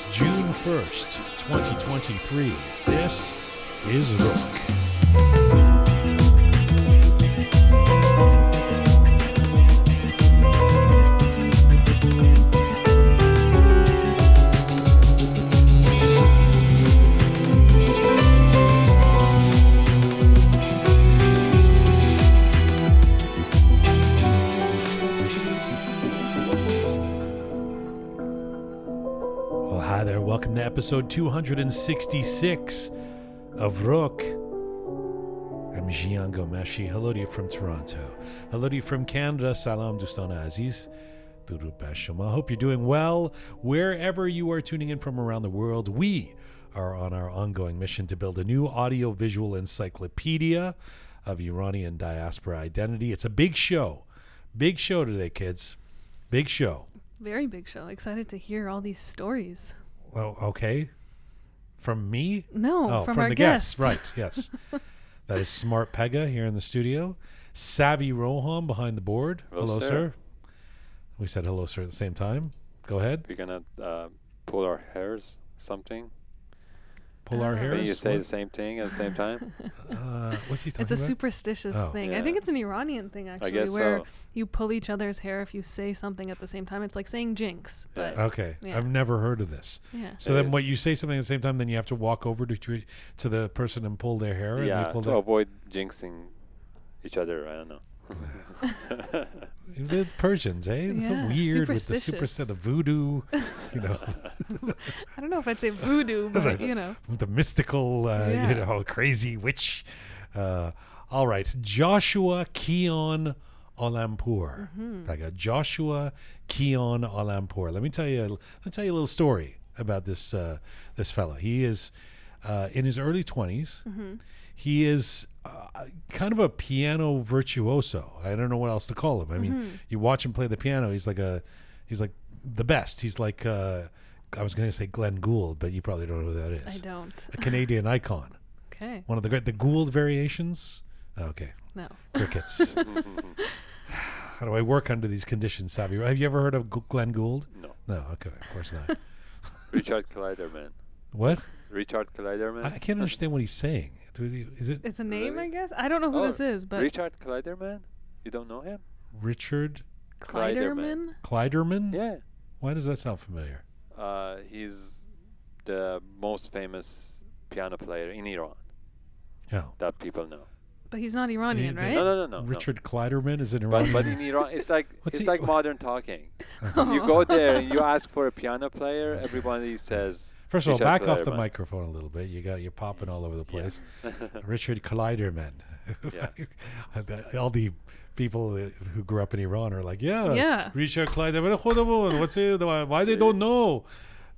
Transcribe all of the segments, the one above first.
It's June 1st, 2023. This is Roqe. Episode 266 of Roqe. I'm Jian Ghomeshi. Hello to you from Toronto. Hello to you from Canada. Salam Dustana Aziz. Bashama. Hope you're doing well wherever you are tuning in from around the world. We are on our ongoing mission to build a new audio-visual encyclopedia of Iranian diaspora identity. It's a big show. Big show today, kids. Big show. Very big show. Excited to hear all these stories. Well, okay. From me? No, oh, from, from, our the guests. guests. Right, yes. that is Smart Pegah here in the studio. Savvy Roham behind the board. Hello, hello, sir. sir. We said hello, sir, at the same time. Go ahead. We're gonna uh, pull our hairs, something. Pull our Ah. hairs. You say What- the same thing at the same time. uh, what's he talking about? It's a about? superstitious Oh. thing. I think it's an Iranian thing actually, guess where so. You pull each other's hair if you say something at the same time. It's like saying jinx, but Okay, Yeah. I've never heard of this. yeah. So It then, is. what you say something at the same time, then you have to walk over to to, to the person and pull their hair, and yeah, they pull to their. avoid jinxing each other. I don't know. With Persians, eh? It's so Yeah, weird with the superstitious. superstition, the voodoo, you know. I don't know if I'd say voodoo, but you know. the mystical, uh, Yeah. you know, crazy witch. Uh, all right, Joshua Kyan Aalampour. Mm-hmm. I got Joshua Kyan Aalampour. Let me tell you. Let me tell you a little story about this uh, this fella. He is uh, in his early 20s Mm-hmm. He is uh, kind of a piano virtuoso. I don't know what else to call him. I mean, Mm-hmm. you watch him play the piano. He's like a, he's like the best. He's like. Uh, I was going to say Glenn Gould, but you probably don't know who that is I don't. a Canadian icon. Okay. One of the great the Gould variations. Okay, No. crickets. How do I work under these conditions, Savvy? Have you ever heard of G- Glenn Gould? no. No. Okay, of course not. Richard Clayderman. what? Richard Clayderman. I, I can't understand what he's saying. Is it It's a name, Really? I guess. I don't know who Oh, this is, but Richard Clayderman. You don't know him? Richard Clayderman. Clayderman? Yeah. Why does that sound familiar? Uh, he's the most famous piano player in Iran Yeah. that people know. But he's not Iranian, right? No, no, no, no. Richard Clayderman is in Iran. But, but in Iran, it's like it's he- like modern talking. Uh-huh. You go there and you ask for a piano player. Everybody says. First of all, back off the microphone a little bit. You got you popping all over the place. Richard Clayderman. Yeah. all the people who grew up in Iran are like, yeah, Yeah. Richard Clayderman. What's it? Why they don't know?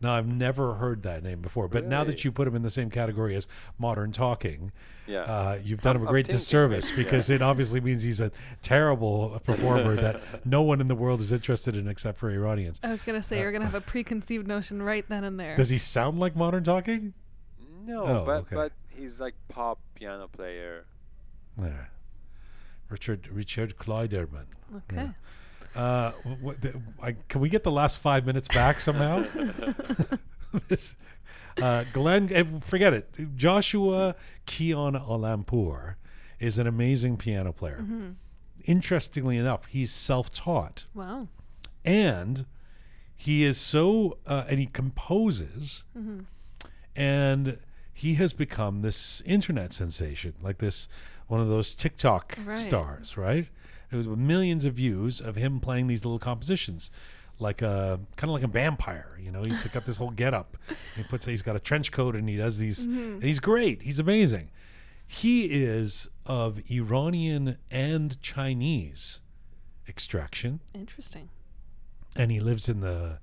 No, I've never heard that name before. But now that Really? you put him in the same category as modern talking, Yeah. uh, you've done him a I'm great thinking, disservice yeah. because it obviously means he's a terrible performer that no one in the world is interested in except for Iranians. I was gonna say you're gonna have a preconceived notion right then and there. Does he sound like modern talking? No, Oh, but okay. but he's like pop piano player. Yeah. Richard Richard Clayderman. okay. Uh, what, the, I, can we get the last five minutes back somehow? this, uh, Glenn, eh, forget it. Joshua Kyan Aalampour is an amazing piano player. Mm-hmm. Interestingly enough, he's self-taught, Wow. and he is so, uh, and he composes, Mm-hmm. and he has become this internet sensation, like this one of those TikTok Right. stars, right? It was millions of views of him playing these little compositions, like a kind of like a vampire. You know, he's got this whole getup. He puts he's got a trench coat and he does these. And he's great. He's amazing. He is of Iranian and Chinese extraction, Interesting. and he lives in the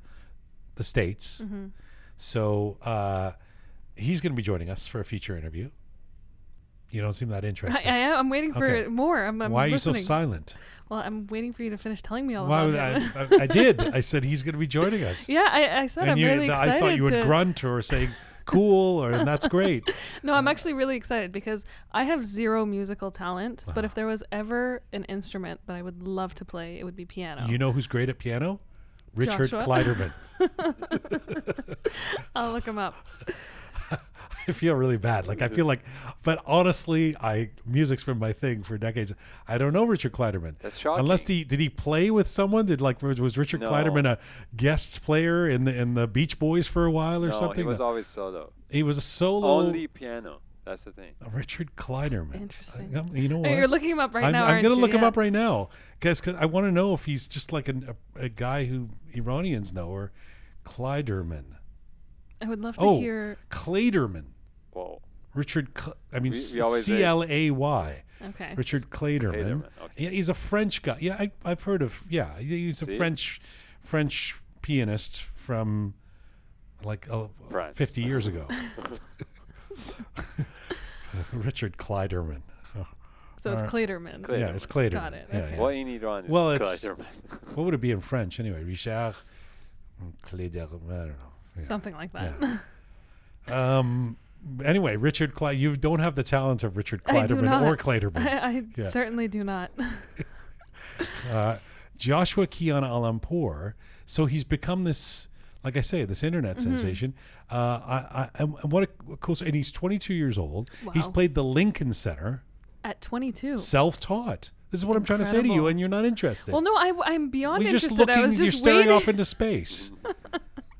the states. Mm-hmm. So uh, he's going to be joining us for a feature interview. You don't seem that I, interested. I am. I'm waiting for Okay. more. I'm, I'm Why are you so silent? Well, I'm waiting for you to finish telling me all Why about would. I, I, I did. I said he's going to be joining us. yeah, I, I said I'm you, really excited. I thought you would to, grunt or say cool, or and that's great. No, I'm actually really excited because I have zero musical talent. But if uh-huh. there was ever an instrument that I would love to play, it would be piano. You know who's great at piano? Richard Joshua? Clayderman. I'll look him up. I feel really bad. Like I feel like, but honestly, I music's been my thing for decades. I don't know Richard Clayderman. That's shocking. Unless he did he play with someone? Did like was Richard No. Clayderman a guest player in the in the Beach Boys for a while or no, something? he was always solo. He was a solo. Only piano. That's the thing. Richard Clayderman. Interesting. I- you know what? You're looking him up right I'm, now. I'm aren't gonna you? look him up right now, guys, because I want to know if he's just like an, a, a guy who Iranians know or Clayderman. I would love to Oh, hear. Clayderman. Whoa. Richard. Cl- I mean, We- we always say- C L A Y. Okay. Richard Clayderman. Clayderman, okay. Yeah, he's a French guy. Yeah, I, I've heard of. Yeah, he's a See? French French pianist from like uh, 50 years ago. Richard Clayderman. Oh, So it's Alright. Kleiderman. Kleiderman. yeah, it's Kleiderman. Got it, Yeah, okay. yeah. What in Iran is Well, it's- Kleiderman. What would it be in French anyway? Richard Clayderman. I don't know. Yeah. Something like that. Yeah. Um. Anyway, Richard Cle- you don't have the talent of Richard Clayderman or Kleiderman. I, I Yeah. certainly do not. uh, Joshua Kyan Aalampour. So he's become this, like I say, this internet Mm-hmm. sensation. Uh, I, I, and what a cool, and he's 22 years old. Wow. He's played the Lincoln Center, At 22. self-taught. This is what I'm trying to say to you, and you're not interested. Well, no, I, I'm beyond We're just interested. looking. You're staring waiting, off into space.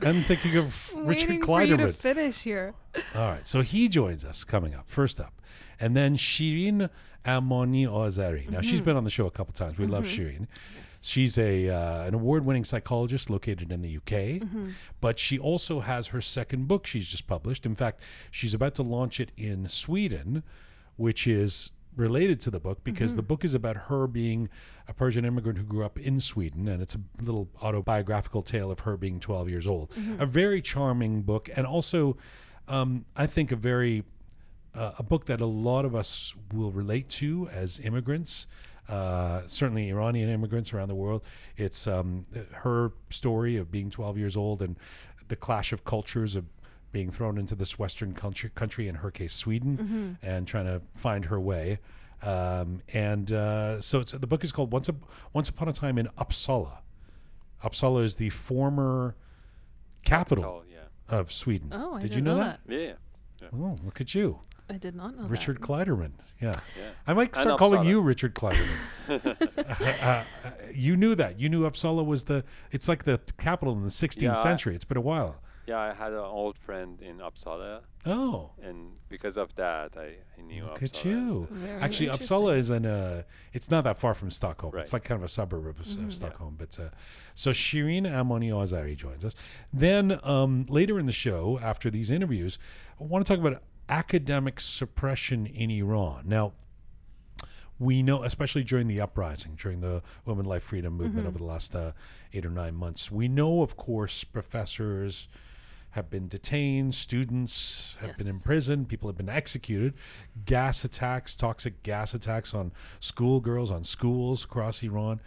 and thinking of Richard waiting for you to Clayderman. finish here. All right, so he joins us coming up first up, and then Shirin Amani Azari. Now Mm-hmm. she's been on the show a couple times. We love Shirin. She's a uh, an award-winning psychologist located in the UK, Mm-hmm. but she also has her second book she's just published. In fact, she's about to launch it in Sweden, which is related to the book because the book is about her being a Persian immigrant who grew up in Sweden, and it's a little autobiographical tale of her being 12 years old. A very charming book, and also, um, I think, a very uh, a book that a lot of us will relate to as immigrants. Uh, certainly, Iranian immigrants around the world. It's um, her story of being 12 years old and the clash of cultures of being thrown into this Western country, country in her case, Sweden, and trying to find her way. Um, and uh, so, it's, the book is called "Once, Up Once Upon a Time in Uppsala." Uppsala is the former capital Tall, yeah. of Sweden. Oh, I Did didn't you know, know that? Yeah. Oh, look at you. I did not know Richard that. Clayderman. Yeah. Yeah. I might And start calling Uppsala. you Richard Clayderman. uh, uh, you knew that. You knew Uppsala was the, it's like the capital in the 16th Yeah, I- century. It's been a while. Yeah, I had an old friend in Uppsala, Oh, and because of that, I, I knew look Uppsala. at you. Very Actually, interesting. Uppsala is in a, it's not that far from Stockholm. Right. It's like kind of a suburb of, Mm-hmm. of Stockholm. But uh, so Shirin Amani Azari joins us. Then um, later in the show, after these interviews, I want to talk about academic suppression in Iran. Now, we know, especially during the uprising, during the women life freedom movement over the last uh, eight or nine months, we know, of course, professors have been detained, students have been Yes. imprisoned, people have been executed, gas attacks, toxic gas attacks on schoolgirls, on schools across Iran.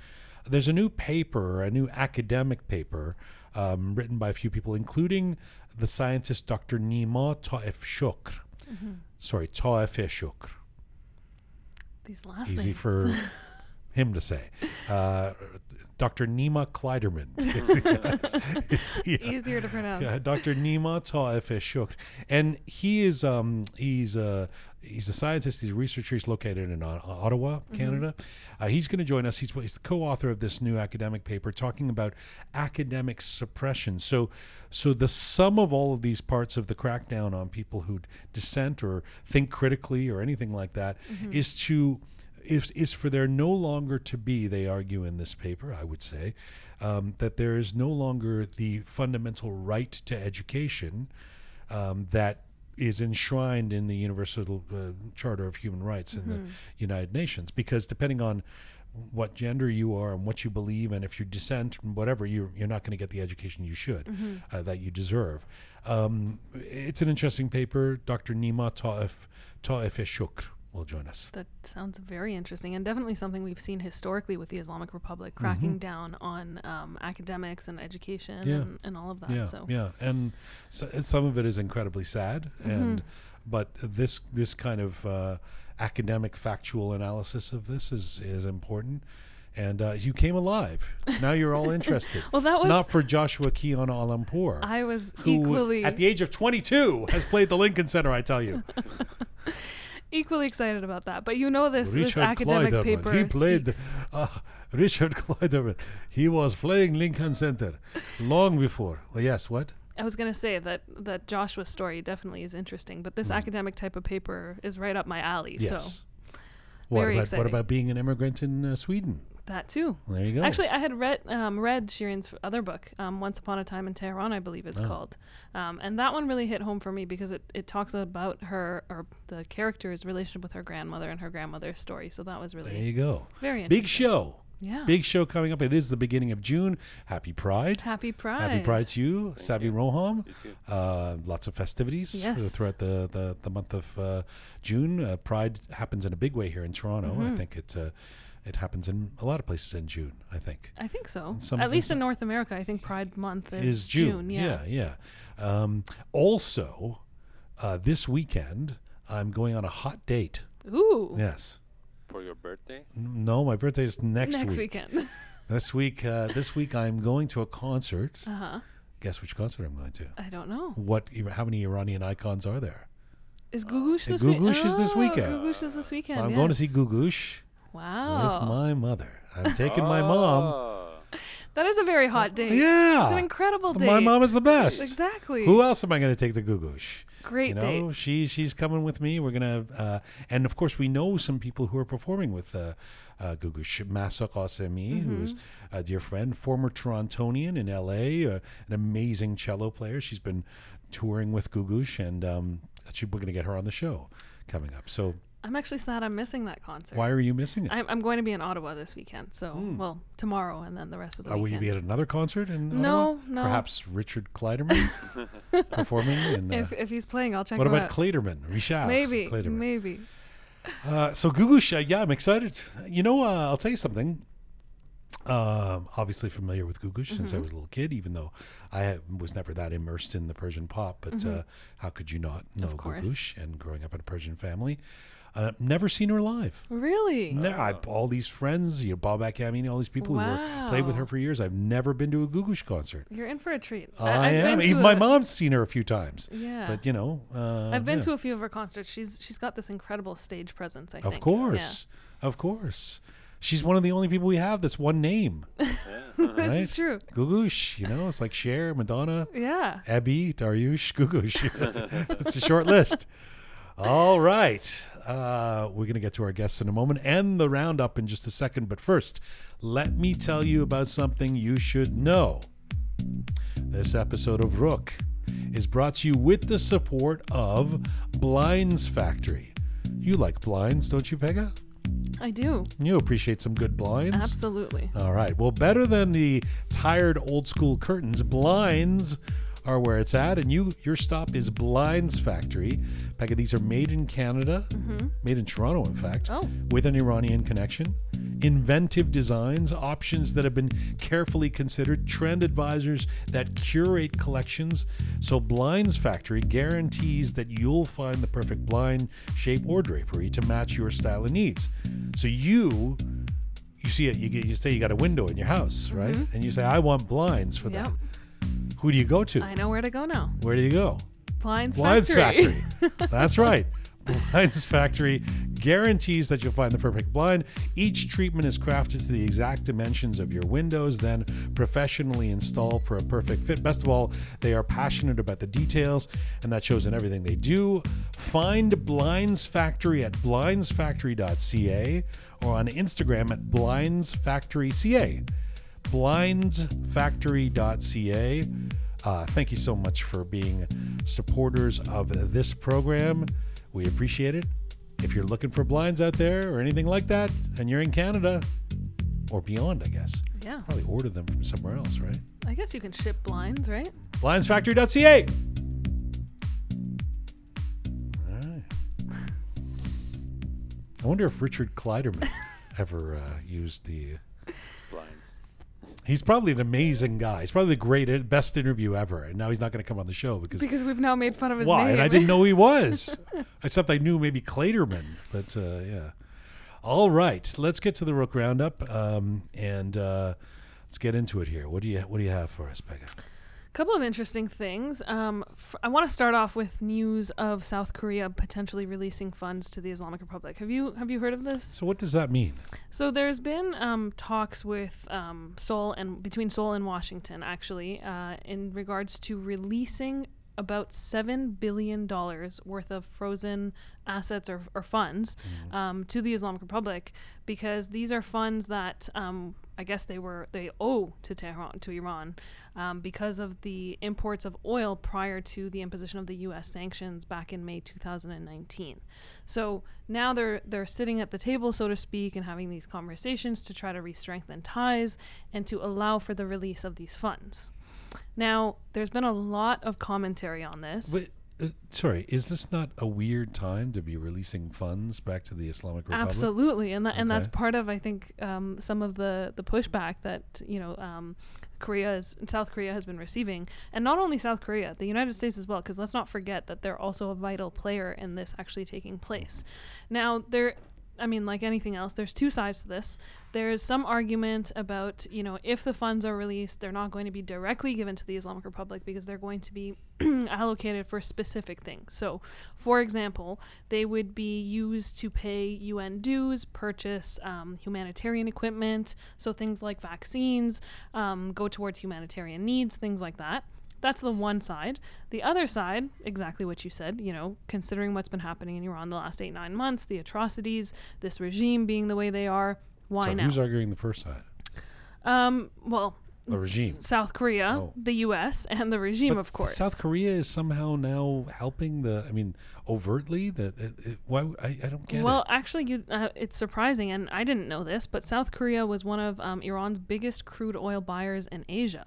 There's a new paper, a new academic paper, um, written by a few people, including the scientist Dr. Nima Taefeshokhr. Sorry, Taefeshokhr These last easy names. for him to say. Uh, Dr. Nima Clayderman. Is, is uh, Easier to pronounce. yeah, Dr. Nima Taif Shukr. And he is um, he's a he's a scientist. He's a researcher. He's located in uh, Ottawa, Canada. Uh, he's going to join us. He's, he's the co-author of this new academic paper talking about academic suppression. So, so the sum of all of these parts of the crackdown on people who dissent or think critically or anything like that is to is, is for there no longer to be, they argue in this paper, I would say, um, that there is no longer the fundamental right to education um, that is enshrined in the Universal uh, Charter of Human Rights in the United Nations. Because depending on what gender you are and what you believe, and if you dissent and whatever, you're, you're not going to get the education you should, uh, that you deserve. Um, it's an interesting paper. Dr. Nima Taif, Taif will join us. That sounds very interesting and definitely something we've seen historically with the Islamic Republic cracking down on um, academics and education Mm-hmm. Yeah. and, and all of that. yeah, so yeah, and so, some of it is incredibly sad, and but this this kind of uh, academic factual analysis of this is is important, and uh, you came alive. Now you're all interested. Well, that was Not for Joshua Kyan Aalampour, I was who equally at the age of 22 has played the Lincoln Center. I tell you, equally excited about that. But you know this this academic Clayderman. paper. He played uh, Richard Clayderman. He was playing Lincoln Center long before. Well, yes, what? I was gonna say that that Joshua's story definitely is interesting, but this academic type of paper is right up my alley. Yes. So What about exciting. what about being an immigrant in uh, Sweden? That too. There you go. Actually, I had read um, read Shirin's other book, um, Once Upon a Time in Tehran, I believe it's Oh. called, um, and that one really hit home for me because it, it talks about her or the character's relationship with her grandmother and her grandmother's story. So that was really there really you go. very interesting. Big show. yeah. Big show coming up. It is the beginning of June. Happy Pride. Happy Pride. Happy Pride to you, Thank Sabi you. Roham. You too. Uh, lots of festivities uh, Yes. throughout the, the, the month of uh, June. Uh, Pride happens in a big way here in Toronto. I Mhm. think it uh, it happens in a lot of places in June. I think I think so. Some- At least in North America, I think Pride Month is, is June. yeah. yeah. yeah. Um, also, uh, this weekend I'm going on a hot date. Ooh. Yes. For your birthday? No, my birthday is next, Next week. weekend. This week, uh, this week I'm going to a concert. uh huh. Guess which concert I'm going to? I don't know. What? How many Iranian icons are there? Is Googoosh Uh, this week? Googoosh is this Oh, weekend. Googoosh is this weekend. so I'm going to see yes. Googoosh Wow. with my mother. I'm taking my mom. Oh. that is a very hot date. Yeah, It's an incredible date. my mom is the best. Exactly. Who else am I going to take to Googoosh? Great you know, date. she she's coming with me. We're gonna, uh, and of course, we know some people who are performing with uh, uh, Googoosh. Masa Qasemi, who is Mm-hmm. a dear friend, former Torontonian in L.A., uh, an amazing cello player. She's been touring with Googoosh, and um, we're gonna get her on the show coming up. So I'm actually sad I'm missing that concert. why are you missing it? I'm, I'm going to be in Ottawa this weekend. So, well, tomorrow and then the rest of the Uh, will you be at another concert in No, Ottawa? no. Perhaps Richard Clayderman performing. In, uh, if, if he's playing, I'll check out. what about out. Clayderman? Richard maybe, Clayderman. maybe. Uh, so Googoosh, uh, yeah, I'm excited. You know, uh, I'll tell you something. Um, obviously familiar with Googoosh since I Mm-hmm. was a little kid, even though I was never that immersed in the Persian pop. But uh, how could you not know Mm-hmm. Of course. Googoosh and growing up in a Persian family? Uh, never seen her live. Really? Ne- I, all these friends, you know, Babak Amini, all these people who were, played with her for years. I've never been to a Googoosh concert. You're in for a treat. I, I've am. Even my a- mom's seen her a few times. Yeah. But you know, uh, I've been yeah. to a few of her concerts. She's she's got this incredible stage presence. I think. Of course, of course. She's one of the only people we have that's one name. Yeah. this Right? is true. Googoosh, you know, it's like Cher, Madonna, Yeah. Ebi, Dariush, Googoosh. It's a short list. All right. Uh, we're going to get to our guests in a moment and the roundup in just a second. But first, let me tell you about something you should know. This episode of Roqe is brought to you with the support of Blinds Factory. You like blinds, don't you, Pegah? I do. You appreciate some good blinds. Absolutely. All right. Well, better than the tired old school curtains, blinds are where it's at, and you your stop is Blinds Factory. Pegah, these are made in Canada, mm-hmm. made in Toronto, in fact, Oh. with an Iranian connection. Inventive designs, options that have been carefully considered, trend advisors that curate collections. So Blinds Factory guarantees that you'll find the perfect blind, shape, or drapery to match your style and needs. So you you see it, you, get, you say you got a window in your house, right? Mm-hmm. And you say, I want blinds for Yep. that. Who do you go to? I know where to go now. Where do you go? Blinds, Blinds Factory. Factory. That's right. Blinds Factory guarantees that you'll find the perfect blind. Each treatment is crafted to the exact dimensions of your windows, then professionally installed for a perfect fit. Best of all, they are passionate about the details, and that shows in everything they do. Find Blinds Factory at blindsfactory.ca or on Instagram at blindsfactoryca blindsfactory.ca. Uh, thank you so much for being supporters of this program. We appreciate it. If you're looking for blinds out there or anything like that, and you're in Canada or beyond, I guess, Yeah. probably order them from somewhere else, right? I guess you can ship blinds, right? Blindsfactory.ca. All right. I wonder if Richard Clayderman ever uh, used the. He's probably an amazing guy. He's probably the greatest, best interview ever. And now he's not going to come on the show because Because we've now made fun of his why? name. And I didn't know he was. Except I knew maybe Klaterman, but uh, yeah. All right, let's get to the Roqe Roundup, um, and uh, let's get into it here. What do you What do you have for us, Pegah? Couple of interesting things. Um, f- I want to start off with news of South Korea potentially releasing funds to the Islamic Republic. Have you have you heard of this? So, what does that mean? So there's been um, talks with um, Seoul and between Seoul and Washington actually uh, in regards to releasing about seven billion dollars worth of frozen assets or, or funds um, to the Islamic Republic because these are funds that um, I guess they were they owe to Tehran to Iran um, because of the imports of oil prior to the imposition of the U.S. sanctions back in May 2019. So now they're they're sitting at the table, so to speak, and having these conversations to try to re-strengthen ties and to allow for the release of these funds. Now, there's been a lot of commentary on this. Uh, sorry, is this not a weird time to be releasing funds back to the Islamic Republic? Absolutely, and that, and that's part of I think um, some of the the pushback that you know um, Korea is South Korea has been receiving, and not only South Korea, the United States as well, because let's not forget that they're also a vital player in this actually taking place. Now there. I mean, like anything else, there's two sides to this. There's some argument about, you know, if the funds are released, they're not going to be directly given to the Islamic Republic because they're going to be allocated for specific things. So, for example, they would be used to pay UN dues, purchase um, humanitarian equipment, so things like vaccines, um, go towards humanitarian needs, things like that. That's the one side. The other side, exactly what you said, you know, considering what's been happening in Iran the last eight, nine months, the atrocities, this regime being the way they are, why so now? who's arguing the first side? um, well, The regime. South Korea, Oh. the U.S., and the regime, But of course. South Korea is somehow now helping the. I mean, overtly. That it, it, why? I, I don't get well, it. actually, you, uh, it's surprising, and I didn't know this, but South Korea was one of um, Iran's biggest crude oil buyers in Asia.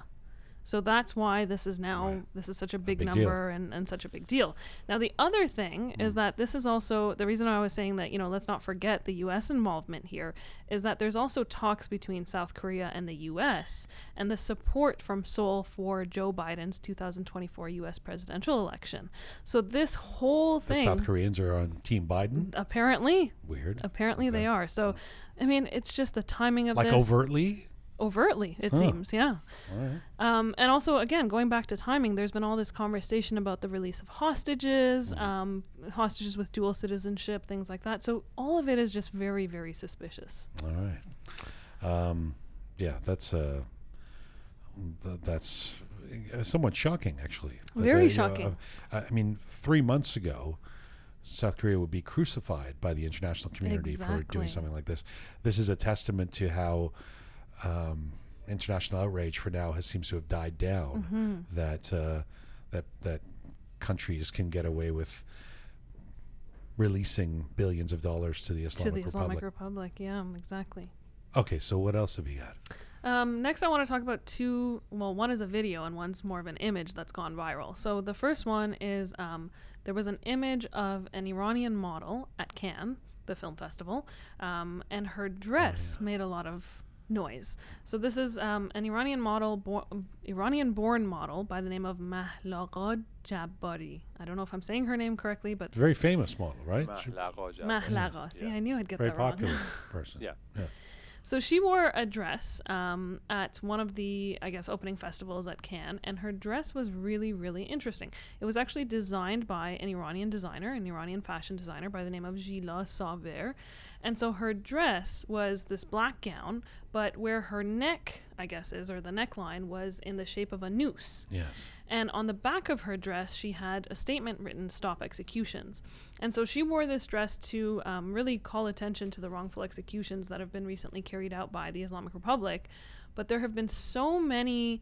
So that's why this is now Right. this is such a big, big number and, and such a big deal. Now the other thing is mm. that this is also the reason I was saying that you know let's not forget the U.S. involvement here is that there's also talks between South Korea and the U.S. and the support from Seoul for Joe Biden's 2024 U.S. presidential election. So this whole thing The South Koreans are on Team Biden. apparently Weird. Apparently they are. So, I mean, it's just the timing of Like this. overtly. Overtly, it Huh. seems, yeah. Right. Um, and also, again, going back to timing, there's been all this conversation about the release of hostages, Mm-hmm. um, hostages with dual citizenship, things like that. So all of it is just very, very suspicious. All right. Um, yeah, that's uh, th- that's uh, somewhat shocking, actually. Very they, uh, shocking. uh, I mean, three months ago, South Korea would be crucified by the international community for doing something like this. This is a testament to how um, international outrage for now has seems to have died down. Mm-hmm. That uh, that that countries can get away with releasing billions of dollars to the Islamic, to the Islamic Republic. Republic, yeah, exactly. Okay, so what else have you got? Um, next, I want to talk about two. Well, one is a video, and one's more of an image that's gone viral. So the first one is um, there was an image of an Iranian model at Cannes, the film festival, um, and her dress made a lot of noise. So this is um, an Iranian model, bo- Iranian-born model by the name of Mahlagha Jaberi. I don't know if I'm saying her name correctly, but Very famous model, right? She- Mahlagha Jabbar. Mahlagha. See, Yeah. I knew I'd get Very that wrong. popular person. Yeah. So she wore a dress um, at one of the, I guess, opening festivals at Cannes, and her dress was really, really interesting. It was actually designed by an Iranian designer, an Iranian fashion designer by the name of Gila Saver. And so her dress was this black gown, but where her neck, I guess, is, or the neckline, was in the shape of a noose. Yes. And on the back of her dress, she had a statement written, Stop Executions. And so she wore this dress to um, really call attention to the wrongful executions that have been recently carried out by the Islamic Republic. But there have been so many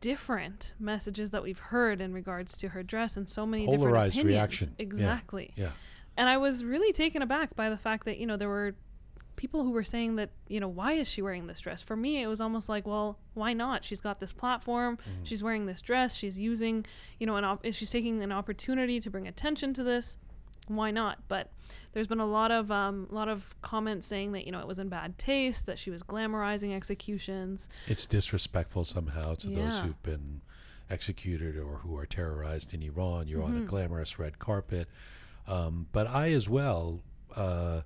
different messages that we've heard in regards to her dress and so many Polarized different opinions. reaction. Yeah. Exactly. Yeah. And I was really taken aback by the fact that, you know, there were people who were saying that, you know, why is she wearing this dress? For me, it was almost like, well, why not? She's got this platform. Mm. She's wearing this dress. She's using, you know, an op- she's taking an opportunity to bring attention to this. Why not? But there's been a lot of um, lot of comments saying that you know it was in bad taste, that she was glamorizing executions. It's disrespectful somehow to those who've been executed or who are terrorized in Iran. You're Mm-hmm. on a glamorous red carpet. Um, but I, as well, uh,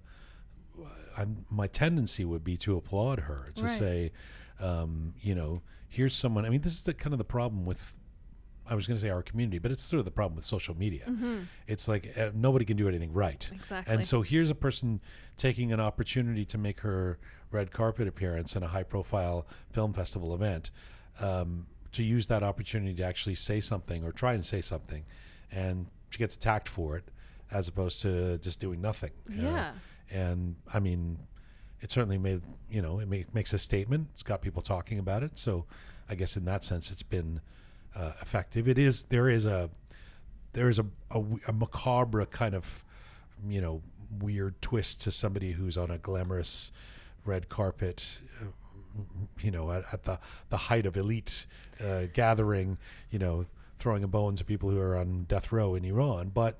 I'm, my tendency would be to applaud her to Right. say, um, you know, here's someone. I mean, this is the kind of the problem with. I was going to say our community, but it's sort of the problem with social media. Mm-hmm. It's like uh, nobody can do anything right. Exactly. And so here's a person taking an opportunity to make her red carpet appearance in a high profile film festival event, um, to use that opportunity to actually say something or try and say something. And she gets attacked for it as opposed to just doing nothing. you know? And I mean, it certainly made, you know, it make, makes a statement. It's got people talking about it. So I guess in that sense, it's been uh, effective. It is, there is a, there is a, a, a macabre kind of, you know, weird twist to somebody who's on a glamorous red carpet, uh, you know, at, at the, the height of elite uh, gathering, you know, throwing a bone to people who are on death row in Iran. But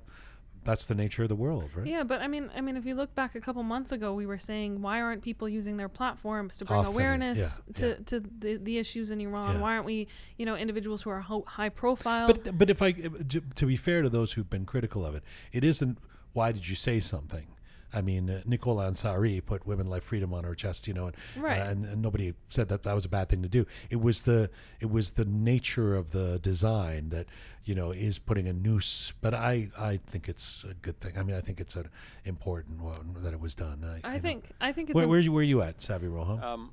that's the nature of the world, right? Yeah, but I mean, I mean, if you look back a couple months ago, we were saying why aren't people using their platforms to bring Often, awareness yeah, to, yeah. to the, the issues in Iran? Yeah. Why aren't we, you know, individuals who are ho- high profile? But but if I eh, j- to be fair to those who've been critical of it, it isn't why did you say something. I mean, uh, Nicole Ansari put "Women Like Freedom" on her chest, you know, and, Right. uh, and, and nobody said that that was a bad thing to do. It was the it was the nature of the design that you know is putting a noose. But I I think it's a good thing. I mean, I think it's an important one that it was done. I, I you know. think I think it's Where, a- where you where you at, Savvy Roham? Um,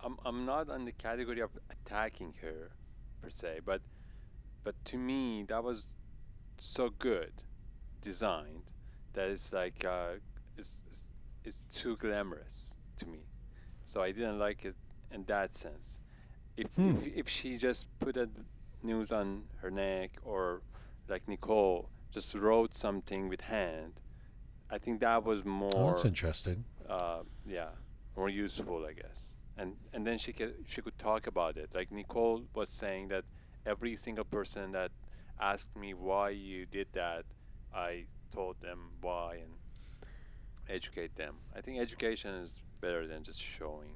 I'm I'm not on the category of attacking her, per se, but but to me that was so good designed that it's like uh, it's it's too glamorous to me. So I didn't like it in that sense. If Hmm. if, if she just put a news on her neck or like Nicole just wrote something with hand, I think that was more oh, that's interesting. uh, yeah, more useful, I guess. And and then she could she could talk about it. Like Nicole was saying that every single person that asked me why you did that, I told them why and educate them. I think education is better than just showing.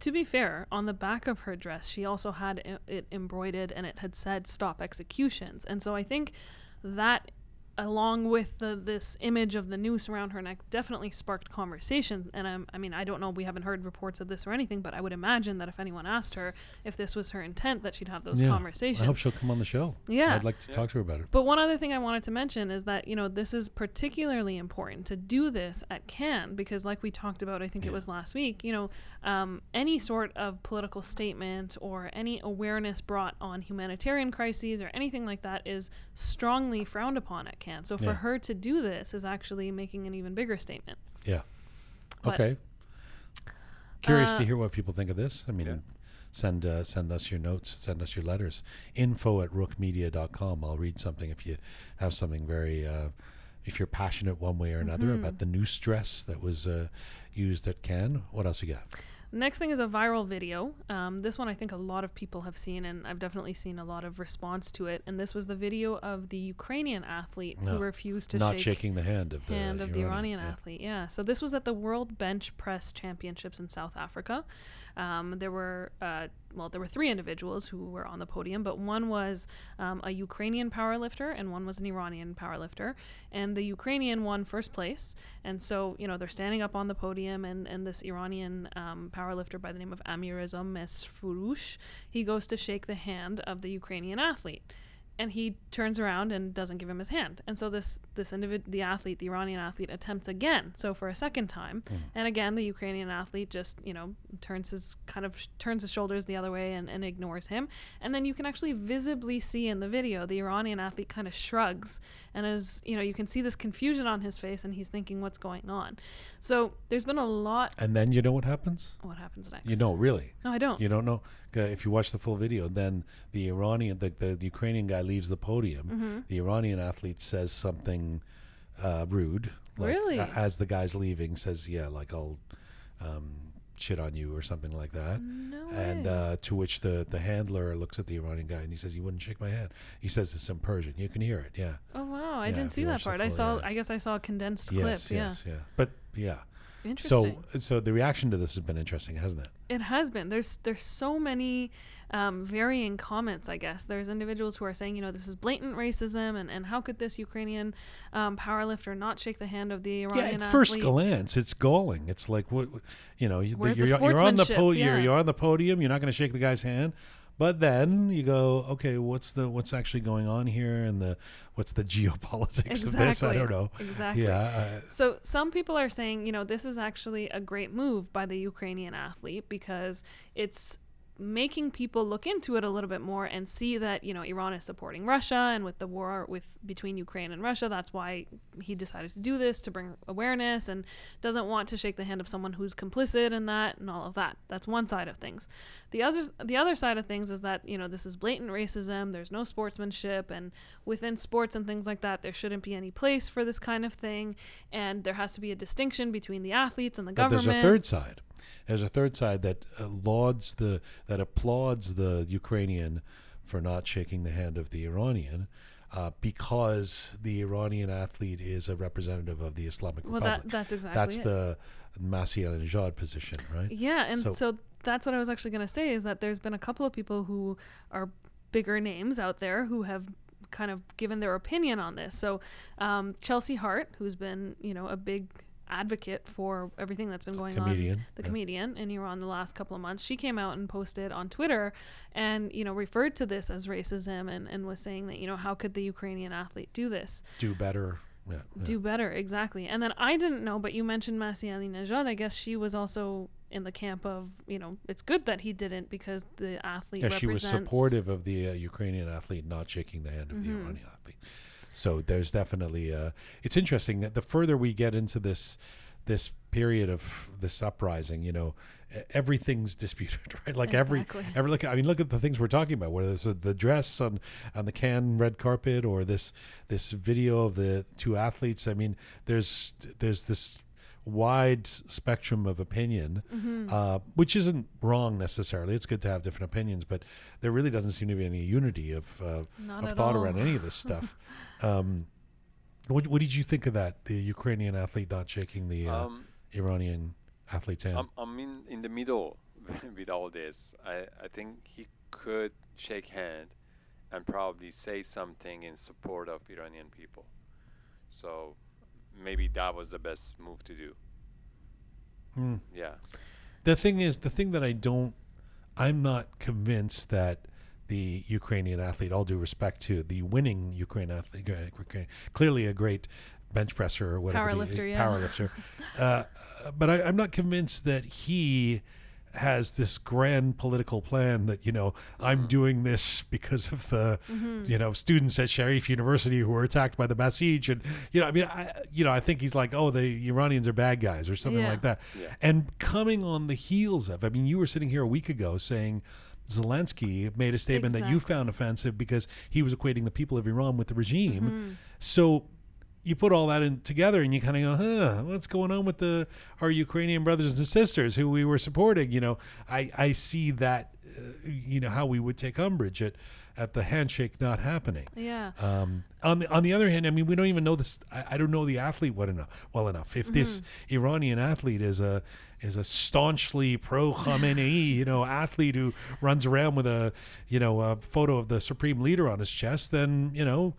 To be fair, on the back of her dress, she also had it embroidered and it had said "Stop Executions," and so I think that, along with the this image of the noose around her neck, definitely sparked conversation. And I'm, I mean, I don't know, we haven't heard reports of this or anything, but I would imagine that if anyone asked her if this was her intent, that she'd have those Yeah. conversations. I hope she'll come on the show. Yeah. I'd like to Yeah. talk to her about it. But one other thing I wanted to mention is that, you know, this is particularly important to do this at Cannes because, like we talked about, I think Yeah. it was last week, you know, um, any sort of political statement or any awareness brought on humanitarian crises or anything like that is strongly frowned upon at Cannes. So for Yeah. her to do this is actually making an even bigger statement. Yeah. But- okay. Curious to Uh, hear what people think of this. I mean, Yeah. send uh, send us your notes, send us your letters. Info at roqemedia.com. I'll read something if you have something very, uh, if you're passionate one way or another Mhm. about the new stress that was uh, used at Cannes. What else you got? Next thing is a viral video. Um, this one I think a lot of people have seen, and I've definitely seen a lot of response to it. And this was the video of the Ukrainian athlete No, who refused to Not shake shaking the hand of the hand of the Iranian yeah. athlete. Yeah. So this was at the World Bench Press Championships in South Africa. Um, there were uh, well, there were three individuals who were on the podium, but one was um, a Ukrainian powerlifter and one was an Iranian powerlifter. And the Ukrainian won first place. And so you know they're standing up on the podium, and and this Iranian um, powerlifter by the name of Amirazam Mesfurush, he goes to shake the hand of the Ukrainian athlete and he turns around and doesn't give him his hand. And so this this individ the athlete, the Iranian athlete, attempts again. So for a second time, hmm. and again the Ukrainian athlete just you know turns his kind of sh- turns his shoulders the other way and, and ignores him. And then you can actually visibly see in the video the Iranian athlete kind of shrugs and as you know you can see this confusion on his face and he's thinking what's going on. So there's been a lot. And then you know what happens? What happens next? You know, really. No, I don't. You don't know. If you watch the full video, then the Iranian, the, the, the Ukrainian guy leaves the podium. Mm-hmm. The Iranian athlete says something uh, rude. Like, Really? as the guy's leaving, says, "Yeah, like I'll um, shit on you" or something like that. no And uh, to which the, the handler looks at the Iranian guy and he says, "You wouldn't shake my hand." He says this in Persian. You can hear it. Yeah. oh wow, I yeah, didn't see that part. I saw. yeah. I guess I saw a condensed yes. clip. Yes. Yeah. But yeah. Interesting. So, so the reaction to this has been interesting, hasn't it? It has been. There's there's so many um, varying comments. I guess there's individuals who are saying, you know, this is blatant racism, and, and how could this Ukrainian um, powerlifter not shake the hand of the Yeah, Iranian at first athlete? glance, it's galling. It's like what you know. You, Where's the you're, you're on the po- you're, you're on the podium. You're not going to shake the guy's hand, but then you go, okay, what's the what's actually going on here, and the what's the geopolitics of this? I Exactly. don't know. Exactly. Yeah, So some people are saying, you know, this is actually a great move by the Ukrainian athlete because it's making people look into it a little bit more and see that you know Iran is supporting Russia and with the war with between Ukraine and Russia that's why he decided to do this to bring awareness and doesn't want to shake the hand of someone who's complicit in that and all of that. That's one side of things. The other the other side of things is that you know this is blatant racism there's no sportsmanship and within sports and things like that there shouldn't be any place for this kind of thing and there has to be a distinction between the athletes and the but government there's a third side. There's a third side that uh, lauds the that applauds the Ukrainian for not shaking the hand of the Iranian. Uh, because the Iranian athlete is a representative of the Islamic well Republic. that that's exactly That's it. the Masih position, right? Yeah, and So- so, that's what I was actually going to say is that there's been a couple of people who are bigger names out there who have kind of given their opinion on this. So um, Chelsea Hart, who's been you know a big advocate for everything that's been going on Comedian. the yeah. comedian in Iran the last couple of months. She came out and posted on Twitter and, you know, referred to this as racism and, and was saying that, you know, how could the Ukrainian athlete do this? do better. Yeah, yeah. Do better, exactly. And then I didn't know, but you mentioned Masih Alinejad. I guess she was also in the camp of, you know, it's good that he didn't because the athlete yeah, she was supportive of the uh, Ukrainian athlete not shaking the hand of the Mhm. Iranian athlete. So there's definitely uh, it's interesting that the further we get into this this period of this uprising, you know, everything's disputed, right? Like Exactly. every every look. I mean, look at the things we're talking about. Whether it's the dress on on the Cannes red carpet or this this video of the two athletes. I mean, there's there's this wide spectrum of opinion, Mm-hmm. uh, which isn't wrong necessarily. It's good to have different opinions, but there really doesn't seem to be any unity of uh, of thought all. around any of this stuff. Um, what, what did you think of that? The Ukrainian athlete not shaking the uh, Um, Iranian athlete's hand. I'm, I'm in, in the middle with all this. I, I think he could shake hand and probably say something in support of Iranian people. So maybe that was the best move to do. Hmm. Yeah. The thing is, the thing that I don't, I'm not convinced that the Ukrainian athlete, all due respect to the winning Ukrainian athlete, uh, clearly a great bench presser or whatever, the- Powerlifter, yeah. powerlifter. uh, but I, I'm not convinced that he has this grand political plan that you know I'm doing this because of the Mm-hmm. you know students at Sharif University who were attacked by the Basij and you know I mean I you know I think he's like oh the Iranians are bad guys or something Yeah. like that Yeah. and coming on the heels of I mean you were sitting here a week ago saying Zelensky made a statement that you found offensive because he was equating the people of Iran with the regime Mm-hmm. so you put all that in together and you kind of go, huh, what's going on with the our Ukrainian brothers and sisters who we were supporting? You know, I, I see that, uh, you know, how we would take umbrage at, at the handshake not happening. Yeah. Um, on the on the other hand, I mean, we don't even know this. I, I don't know the athlete well enough. Well enough. If this Mm-hmm. Iranian athlete is a is a staunchly pro Khamenei, you know, athlete who runs around with a you know a photo of the supreme leader on his chest, then you know,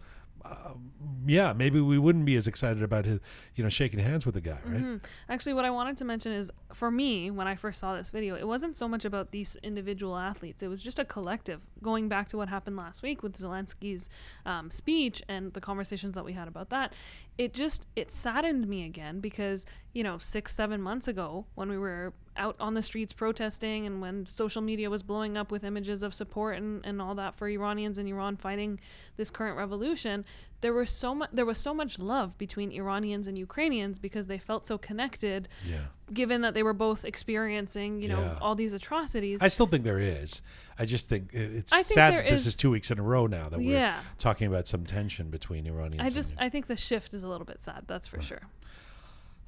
yeah, maybe we wouldn't be as excited about his you know shaking hands with the guy, right? Mhm. Actually, what I wanted to mention is for me, when I first saw this video, it wasn't so much about these individual athletes. It was just a collective. Going back to what happened last week with Zelensky's um, speech and the conversations that we had about that, it just it saddened me again because you know six seven months ago when we were out on the streets protesting and when social media was blowing up with images of support and, and all that for Iranians in Iran fighting this current revolution, there was so much there was so much love between Iranians and Ukrainians because they felt so connected Yeah. given that they were both experiencing, you know, Yeah. all these atrocities. I still think there is. I just think it's I think sad that this is- is two weeks in a row now that we're yeah. talking about some tension between Iranians. I and- just I think the shift is a little bit sad, that's for sure.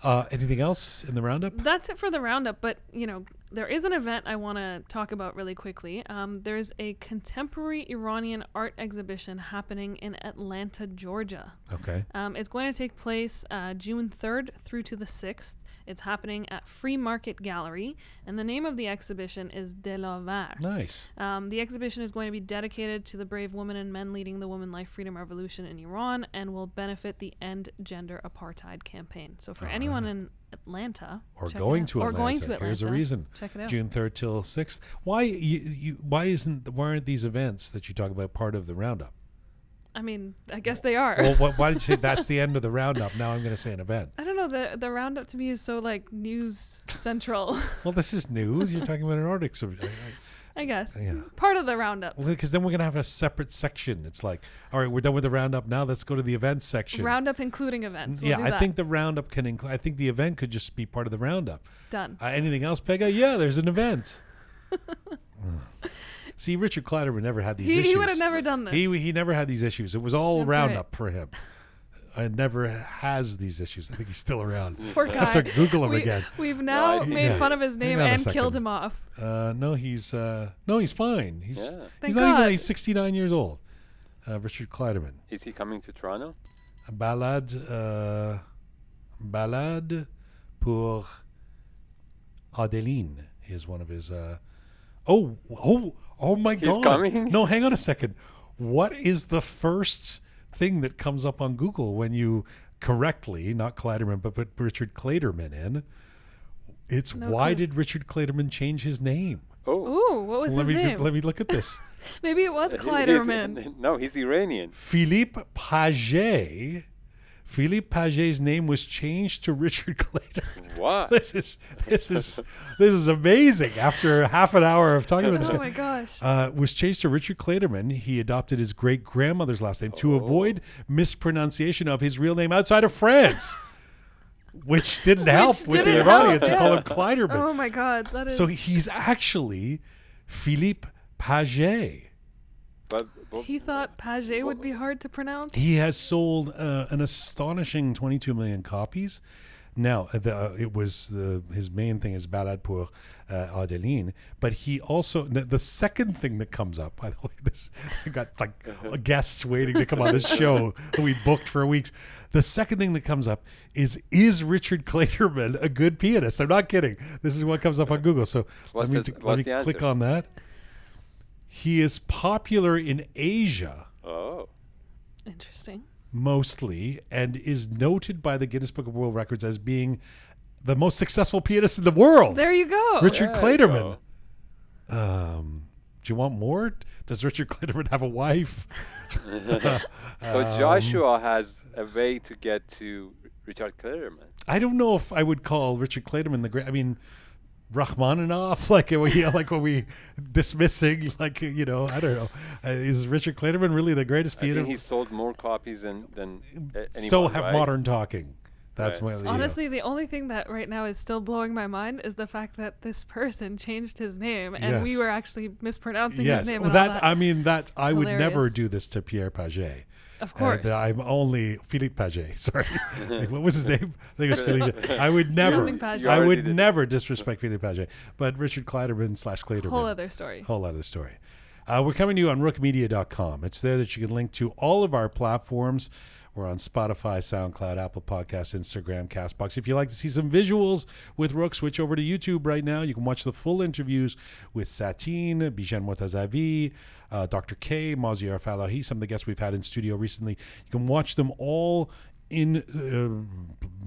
Uh, anything else in the roundup? That's it for the roundup, but you know, there is an event I want to talk about really quickly. Um, there's a contemporary Iranian art exhibition happening in Atlanta, Georgia. Okay. Um, it's going to take place uh, June 3rd through to the 6th. It's happening at Free Market Gallery, and the name of the exhibition is Delavar. Nice. Um, the exhibition is going to be dedicated to the brave women and men leading the woman life freedom revolution in Iran and will benefit the End Gender Apartheid campaign. So, for anyone in Atlanta, Or going to or Atlanta. going to Atlanta, Here's a reason. Check it out. June third till sixth. Why you, you why isn't why aren't these events that you talk about part of the roundup? I mean, I guess they are. Well, wh- why did you say that's the end of the roundup? Now I'm going to say an event. I don't know. The the roundup to me is so like news central. Well, this is news. You're talking about an exhibition. I guess Yeah. part of the roundup. Because then we're going to have a separate section. It's like, all right, we're done with the roundup. Now let's go to the events section. Roundup including events. We'll yeah, I think the roundup can include. I think the event could just be part of the roundup. done. Uh, anything else, Pegah? Yeah, there's an event. Ugh. See, Richard Clayderman never had these He, issues. he would have never done this. He he never had these issues. It was all That's right. roundup for him. I never has these issues. I think he's still around. Poor guy. I have to Google him we, again. We've now Right. made Yeah. fun of his name Hang on a and killed him off. Uh, no, he's uh, no, he's fine. He's Yeah. he's Thank not even. He's 69 years old. Uh, Richard Clayderman. Is he coming to Toronto? Balade, uh, ballade pour Adeline is one of his. Uh, oh, oh, oh my He's God! coming? No, hang on a second. What is the first thing that comes up on Google when you correctly, not Kleiderman, but put Richard Clayderman in? It's No why clue. did Richard Clayderman change his name? Oh, Ooh, what was So let his me name? let me look at this. Maybe it was He- he's- Kleiderman. No, he's Iranian. Philippe Paget. Philippe Paget's name was changed to Richard Clayderman. What? This is this is this is amazing. After half an hour of talking about this oh guy, my gosh. uh, was changed to Richard Clayderman. He adopted his great grandmother's last name to Oh. avoid mispronunciation of his real name outside of France, which didn't help with the didn't Iranians help, who call him Kleiderman. Oh my god, that is. so he's actually Philippe Paget. But, but he thought Paget would be hard to pronounce. He has sold uh, an astonishing 22 million copies. Now, uh, the, uh, it was the, his main thing is Ballade pour uh, Adeline, but he also the, the second thing that comes up. By the way, this I got like guests waiting to come on this show that we booked for weeks. The second thing that comes up is is Richard Clayderman a good pianist? I'm not kidding. This is what comes up on Google. So What's let me the- let me click answer? on that. He is popular in Asia oh, Interesting. mostly and is noted by the Guinness Book of World Records as being the most successful pianist in the world. There you go. Richard There you Clayderman. Um, do you want more? Does Richard Clayderman have a wife? so Um, Joshua has a way to get to Richard Clayderman. I don't know if I would call Richard Clayderman the great. I mean, Rachmaninoff, like are we, like when we dismissing, like you know, I don't know. Uh, is Richard Clayderman really the greatest I think pianist? he sold more copies than than anyone, so have right? modern talking. That's Right. my you know. Honestly, the only thing that right now is still blowing my mind is the fact that this person changed his name and we were actually mispronouncing Yes, his name. well, that, that. I mean that I would never do this to Pierre Paget. Of Uh, course. that I'm only Philippe Paget. Sorry, Like, what was his name? I think it was Philippe. I would never. Something Paget. You I would did never disrespect Philippe Paget. But Richard Kleiderman slash Kleiderman. Whole other story. Whole other story. Uh, we're coming to you on roqemedia.com. It's there that you can link to all of our platforms. We're on Spotify, SoundCloud, Apple Podcasts, Instagram, Castbox. If you'd like to see some visuals with Roqe, switch over to YouTube right now. You can watch the full interviews with Satine, Bijan Mortazavi, uh, Dr. K, Maziar Falahi, some of the guests we've had in studio recently. You can watch them all in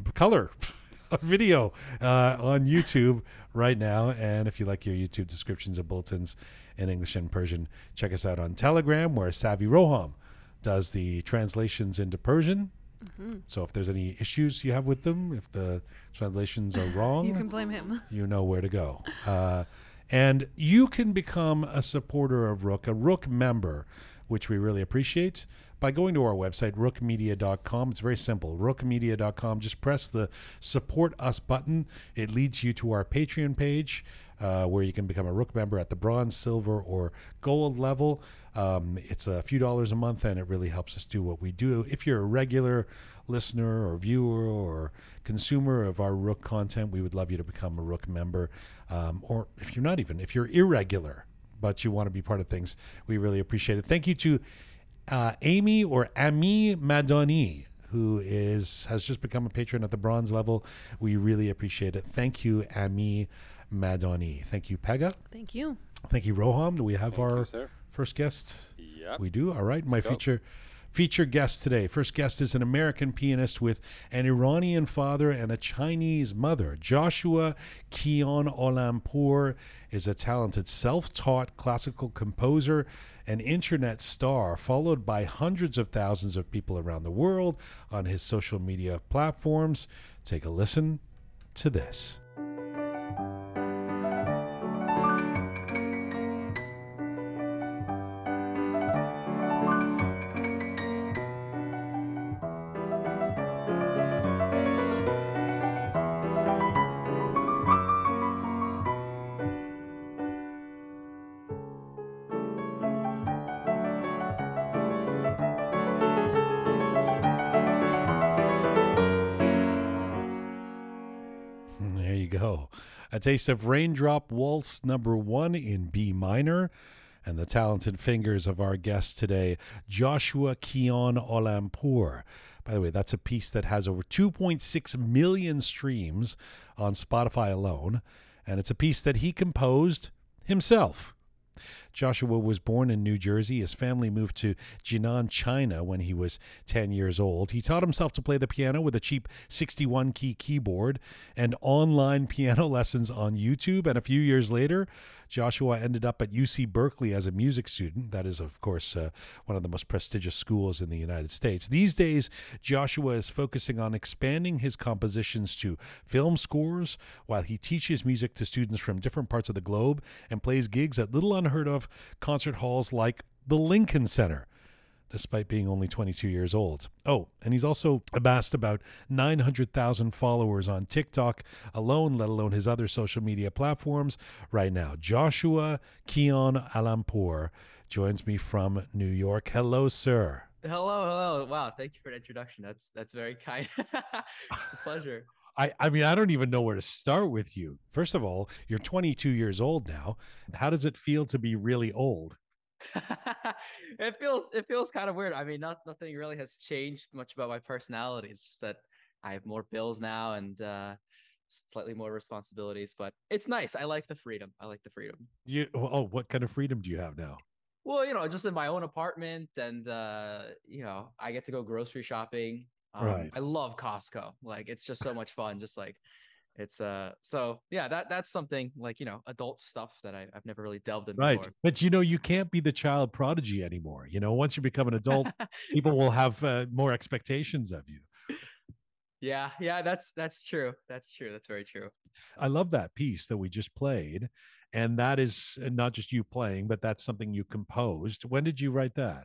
uh, color. video uh, on YouTube right now. And if you like your YouTube descriptions of bulletins in English and Persian, check us out on Telegram, where Savi Roham does the translations into Persian. So if there's any issues you have with them, if the translations are wrong, You can blame him. you know where to go. Uh, and you can become a supporter of Roqe, a Roqe member, which we really appreciate, by going to our website, roqemedia.com. It's very simple. roqemedia.com. Just press the support us button. It leads you to our Patreon page uh, where you can become a Roqe member at the bronze, silver, or gold level. Um, it's a few dollars a month, and it really helps us do what we do. If you're a regular listener or viewer or consumer of our Roqe content, we would love you to become a Roqe member. Um, or if you're not even, if you're irregular, but you want to be part of things, we really appreciate it. Thank you to uh, Amy or Ami Madoni, who is has just become a patron at the bronze level. We really appreciate it. Thank you, Ami Madoni. Thank you, Pegah. Thank you. Thank you, Roham. Do we have Thank our you, first guest? Yep. We do. All right. My Let's go. feature feature guest today. First guest is an American pianist with an Iranian father and a Chinese mother. Joshua Kyan Aalampour is a talented self-taught classical composer an internet star followed by hundreds of thousands of people around the world on his social media platforms. Take a listen to this. A taste of Raindrop Waltz number one in B minor. And the talented fingers of our guest today, Joshua Kyan Aalampour. By the way, that's a piece that has over 2.6 million streams on Spotify alone. And it's a piece that he composed himself. Joshua was born in New Jersey. His family moved to Jinan, China when he was 10 years old. He taught himself to play the piano with a cheap 61 key keyboard and online piano lessons on YouTube. And a few years later, Joshua ended up at UC Berkeley as a music student. That is, of course, uh, one of the most prestigious schools in the United States. These days, Joshua is focusing on expanding his compositions to film scores while he teaches music to students from different parts of the globe and plays gigs at little unheard of concert halls like the Lincoln Center despite being only 22 years old. Oh, and he's also amassed about 900,000 followers on TikTok alone, let alone his other social media platforms. Right now, Joshua Kyan Aalampour joins me from New York. Hello, sir. Hello, hello. Wow, thank you for the introduction. That's that's very kind. it's a pleasure. I, I mean, I don't even know where to start with you. First of all, you're 22 years old now. How does it feel to be really old? it feels it feels kind of weird. I mean, not nothing really has changed much about my personality. It's just that I have more bills now and uh slightly more responsibilities, but it's nice. I like the freedom. I like the freedom. You oh, what kind of freedom do you have now? Well, you know, just in my own apartment and uh, you know, I get to go grocery shopping. Um, Right. I love Costco. Like it's just so much fun. Just like it's uh so yeah, that that's something like, you know, adult stuff that I, I've never really delved in Right. before. But you know, you can't be the child prodigy anymore. You know, once you become an adult, people will have uh, more expectations of you. yeah, yeah, that's that's true. That's true. That's very true. I love that piece that we just played. And that is uh, not just you playing, but that's something you composed. When did you write that?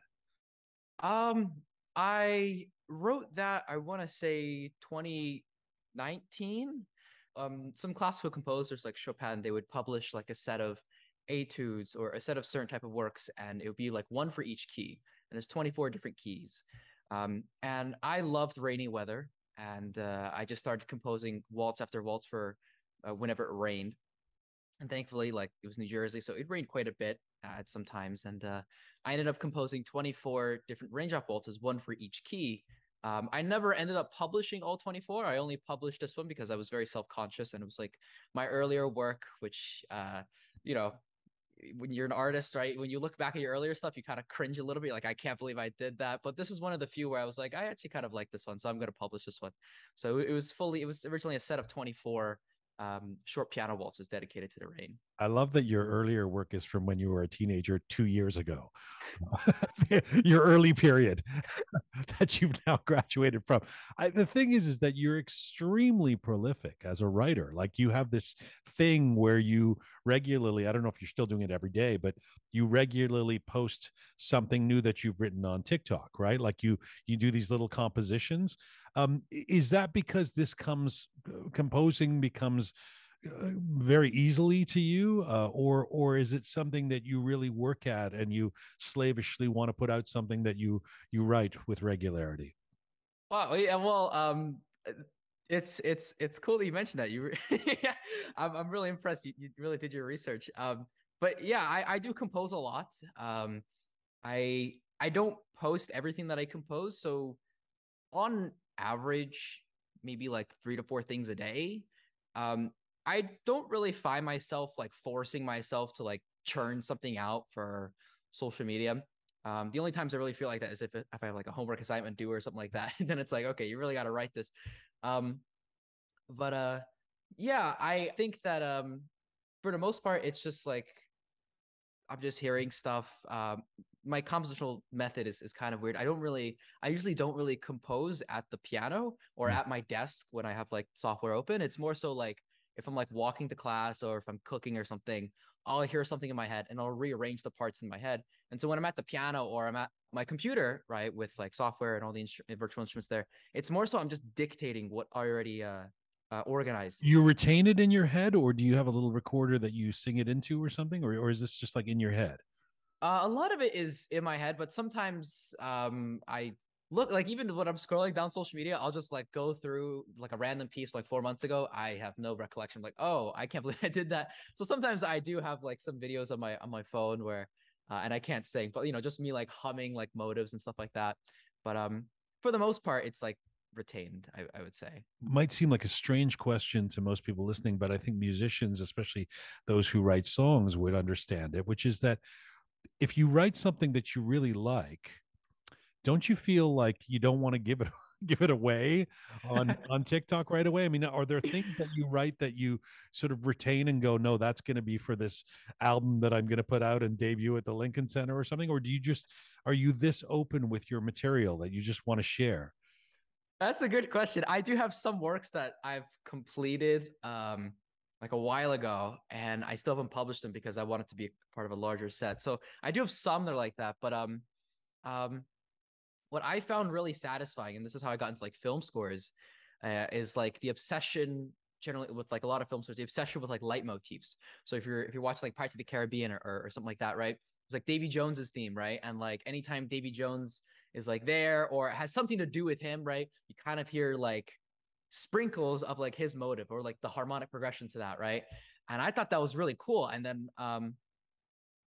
Um, I wrote that I want to say 2019. Um, some classical composers like Chopin, they would publish like a set of etudes or a set of certain type of works, and it would be like one for each key. And there's 24 different keys. Um, and I loved rainy weather, and uh, I just started composing waltz after waltz for uh, whenever it rained. And thankfully, like it was New Jersey, so it rained quite a bit uh, at some times, and uh, I ended up composing 24 different raindrop waltzes, one for each key. Um, I never ended up publishing all 24. I only published this one because I was very self conscious and it was like my earlier work, which, uh, you know, when you're an artist, right? When you look back at your earlier stuff, you kind of cringe a little bit. Like, I can't believe I did that. But this is one of the few where I was like, I actually kind of like this one. So I'm going to publish this one. So it was fully, it was originally a set of 24 um, short piano waltzes dedicated to the rain. I love that your earlier work is from when you were a teenager two years ago. your early period that you've now graduated from. I, the thing is, is that you're extremely prolific as a writer. Like you have this thing where you regularly, I don't know if you're still doing it every day, but you regularly post something new that you've written on TikTok, right? Like you you do these little compositions. Um, is that because this comes uh, composing becomes uh, very easily to you uh, or or is it something that you really work at and you slavishly want to put out something that you you write with regularity? Wow yeah well um uh, it's it's it's cool that you mentioned that. You yeah, I'm, I'm really impressed. You, you really did your research. Um but yeah i i do compose a lot. Um i i don't post everything that i compose. So on average maybe like three to four things a day um I don't really find myself like forcing myself to like churn something out for social media. Um, the only times I really feel like that is if if I have like a homework assignment due or something like that, then it's like okay, you really got to write this. Um, but uh, yeah, I think that um, for the most part, it's just like I'm just hearing stuff. Um, my compositional method is, is kind of weird. I don't really, I usually don't really compose at the piano or mm. at my desk when I have like software open. It's more so like if I'm like walking to class or if I'm cooking or something, I'll hear something in my head and I'll rearrange the parts in my head. And so when I'm at the piano or I'm at my computer, right, with like software and all the virtual instruments there, it's more so I'm just dictating what I already uh, uh, organized. You retain it in your head, or do you have a little recorder that you sing it into or something, or or is this just like in your head? Uh, a lot of it is in my head, but sometimes um, I look like even when I'm scrolling down social media, I'll just like go through like a random piece like four months ago. I have no recollection. like, oh, I can't believe I did that. So sometimes I do have like some videos on my on my phone where, uh, and I can't sing, but you know, just me like humming like motives and stuff like that. But um, for the most part, it's like retained. I, I would say might seem like a strange question to most people listening, but I think musicians, especially those who write songs, would understand it. Which is that if you write something that you really like don't you feel like you don't want to give it give it away on on TikTok right away? I mean, are there things that you write that you sort of retain and go, no, that's going to be for this album that I'm going to put out and debut at the Lincoln Center or something? Or do you just are you this open with your material that you just want to share? That's a good question. I do have some works that I've completed um like a while ago and I still haven't published them because I want it to be part of a larger set. So I do have some that are like that, but um um what I found really satisfying, and this is how I got into like film scores, uh, is like the obsession generally with like a lot of film scores, the obsession with like leitmotifs. So if you're if you're watching like Pirates of the Caribbean or, or, or something like that, right? It's like Davy Jones's theme, right? And like anytime Davy Jones is like there or has something to do with him, right? You kind of hear like sprinkles of like his motive or like the harmonic progression to that, right? And I thought that was really cool. And then um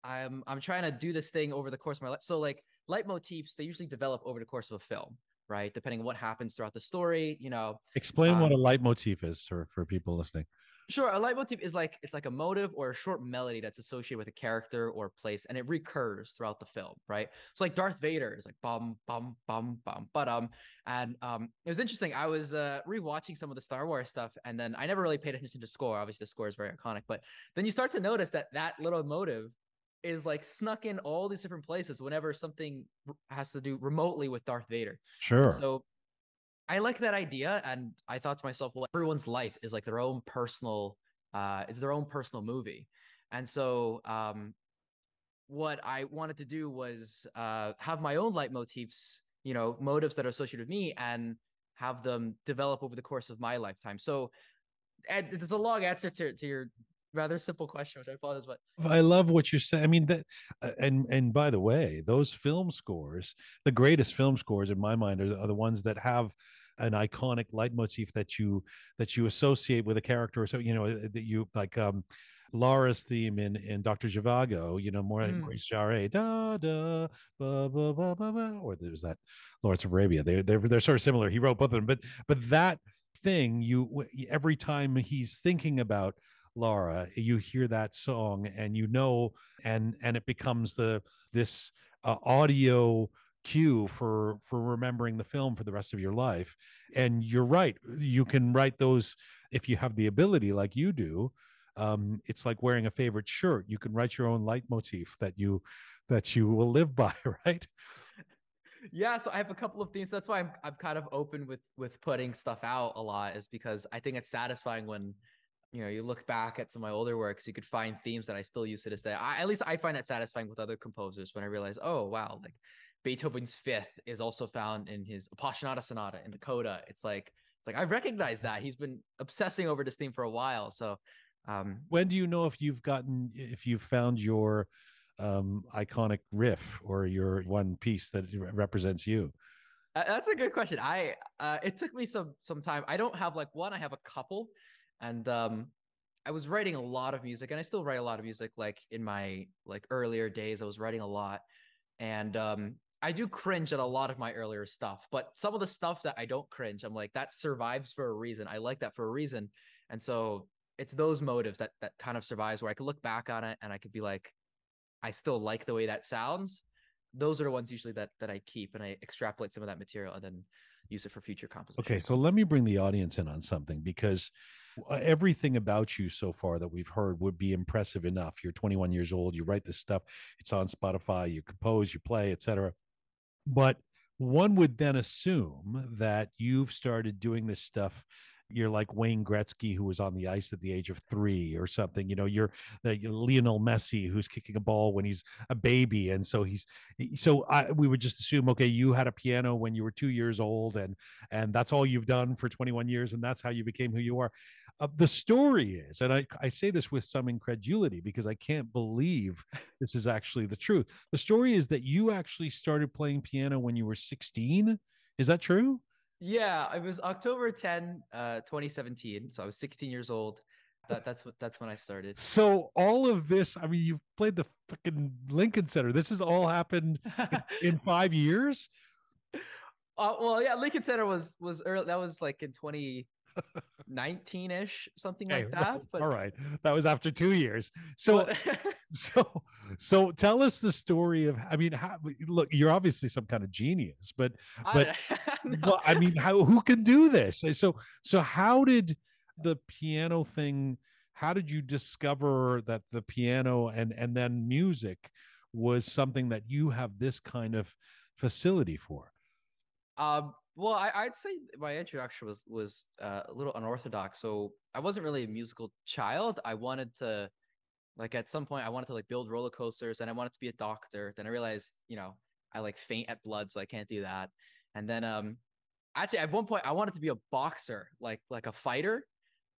I'm I'm trying to do this thing over the course of my life. So like leitmotifs they usually develop over the course of a film right depending on what happens throughout the story you know explain um, what a leitmotif is for, for people listening sure a leitmotif is like it's like a motive or a short melody that's associated with a character or place and it recurs throughout the film right so like darth vader is like bum bum bum bum but um and um it was interesting i was uh rewatching some of the star wars stuff and then i never really paid attention to score obviously the score is very iconic but then you start to notice that that little motive is like snuck in all these different places whenever something has to do remotely with Darth Vader. Sure. So I like that idea, and I thought to myself, well, everyone's life is like their own personal, uh, it's their own personal movie, and so um, what I wanted to do was uh, have my own leitmotifs, you know, motives that are associated with me, and have them develop over the course of my lifetime. So, it's a long answer to, to your rather simple question, which I apologize, but I love what you're saying. I mean, that, uh, and and by the way, those film scores, the greatest film scores in my mind, are, are the ones that have an iconic leitmotif that you that you associate with a character or so you know uh, that you like um Laura's theme in in Doctor Zhivago, you know, more mm. Maurice Jarre, da da ba ba ba ba ba, or there's that Lawrence of Arabia. They they're they're sort of similar. He wrote both of them, but but that thing you every time he's thinking about Laura, you hear that song and you know, and and it becomes the this uh, audio cue for for remembering the film for the rest of your life. And you're right, you can write those if you have the ability, like you do. um, it's like wearing a favorite shirt. You can write your own leitmotif that you that you will live by, right? Yeah, so I have a couple of things. That's why I'm I'm kind of open with with putting stuff out a lot, is because I think it's satisfying when you know you look back at some of my older works, you could find themes that I still use to this day. I, at least I find that satisfying with other composers when I realize, oh wow, like Beethoven's Fifth is also found in his Appassionata Sonata in the Coda. It's like it's like I recognize that he's been obsessing over this theme for a while. So um, when do you know if you've gotten if you've found your um, iconic riff or your one piece that represents you? That's a good question. I uh, it took me some some time. I don't have like one. I have a couple, and um, I was writing a lot of music, and I still write a lot of music. Like in my like earlier days, I was writing a lot, and um, I do cringe at a lot of my earlier stuff. But some of the stuff that I don't cringe, I'm like that survives for a reason. I like that for a reason, and so it's those motives that that kind of survives where I could look back on it and I could be like, I still like the way that sounds. Those are the ones usually that that I keep and I extrapolate some of that material and then use it for future compositions. Okay, so let me bring the audience in on something because Uh, everything about you so far that we've heard would be impressive enough. You're 21 years old, you write this stuff, it's on Spotify, you compose, you play, etc. But one would then assume that you've started doing this stuff you're like Wayne Gretzky, who was on the ice at the age of three or something. You know, you're the Lionel Messi, who's kicking a ball when he's a baby, and so he's so I, we would just assume, okay, you had a piano when you were two years old, and and that's all you've done for 21 years, and that's how you became who you are. Uh, the story is, and I, I say this with some incredulity because I can't believe this is actually the truth. The story is that you actually started playing piano when you were 16. Is that true? Yeah, it was October 10, uh, 2017. So I was 16 years old. That, that's what that's when I started. So all of this, I mean, you played the fucking Lincoln Center. This has all happened in, in five years. Uh, well, yeah, Lincoln Center was was early. That was like in 20 19 ish, something like that. But all right, that was after two years. So, so, so tell us the story of. I mean, how, look, you're obviously some kind of genius, but, but, I, no. well, I mean, how who can do this? So, so how did the piano thing? How did you discover that the piano and and then music was something that you have this kind of facility for? Um, well, I, would say my introduction was was uh, a little unorthodox. So I wasn't really a musical child. I wanted to, like, at some point, I wanted to like build roller coasters, and I wanted to be a doctor. Then I realized, you know, I like faint at blood, so I can't do that. And then, um, actually, at one point, I wanted to be a boxer, like like a fighter.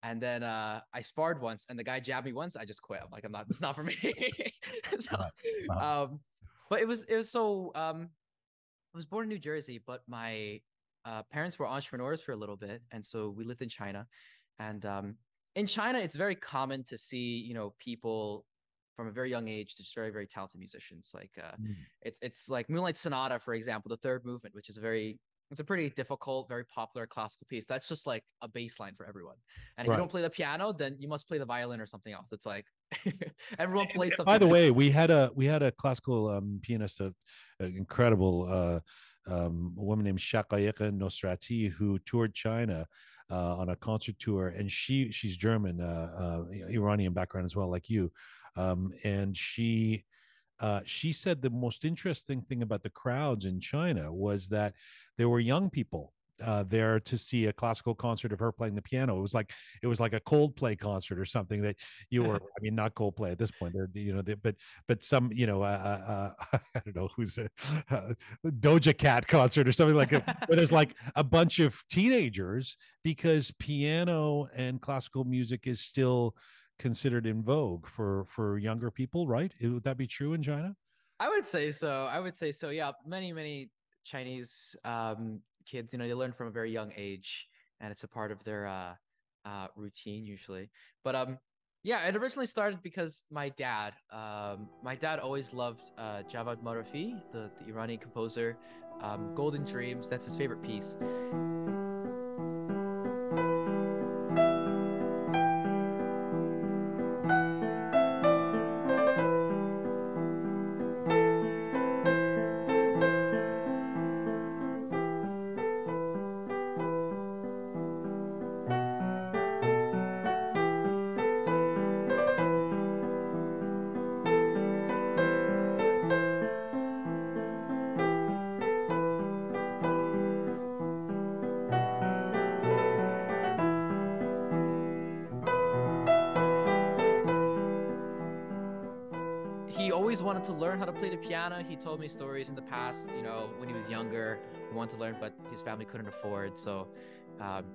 And then uh, I sparred once, and the guy jabbed me once. I just quit. I'm like, I'm not. It's not for me. so, um, but it was it was so um, I was born in New Jersey, but my uh, parents were entrepreneurs for a little bit, and so we lived in China. And um, in China, it's very common to see, you know, people from a very young age, to just very, very talented musicians. Like uh, mm. it's it's like Moonlight Sonata, for example, the third movement, which is a very it's a pretty difficult, very popular classical piece. That's just like a baseline for everyone. And if right. you don't play the piano, then you must play the violin or something else. It's like everyone plays something. By the way, we had a we had a classical um, pianist, a, incredible uh, um, a woman named Shaghayegh Nosrati who toured China uh, on a concert tour, and she she's German, uh, uh, Iranian background as well, like you, um, and she. Uh, she said the most interesting thing about the crowds in China was that there were young people uh, there to see a classical concert of her playing the piano. It was like it was like a Coldplay concert or something that you were. I mean, not Coldplay at this point. They're you know, they, but but some you know, uh, uh, I don't know who's a uh, Doja Cat concert or something like. that. where there's like a bunch of teenagers because piano and classical music is still considered in vogue for for younger people, right? Would that be true in China? I would say so. I would say so. Yeah, many many Chinese um, kids, you know, they learn from a very young age, and it's a part of their uh, uh, routine usually. But um, yeah, it originally started because my dad, um, my dad always loved uh, Javad Maroufi, the, the Iranian composer. Um, Golden Dreams, that's his favorite piece. Told me stories in the past, you know, when he was younger, he wanted to learn, but his family couldn't afford. So um,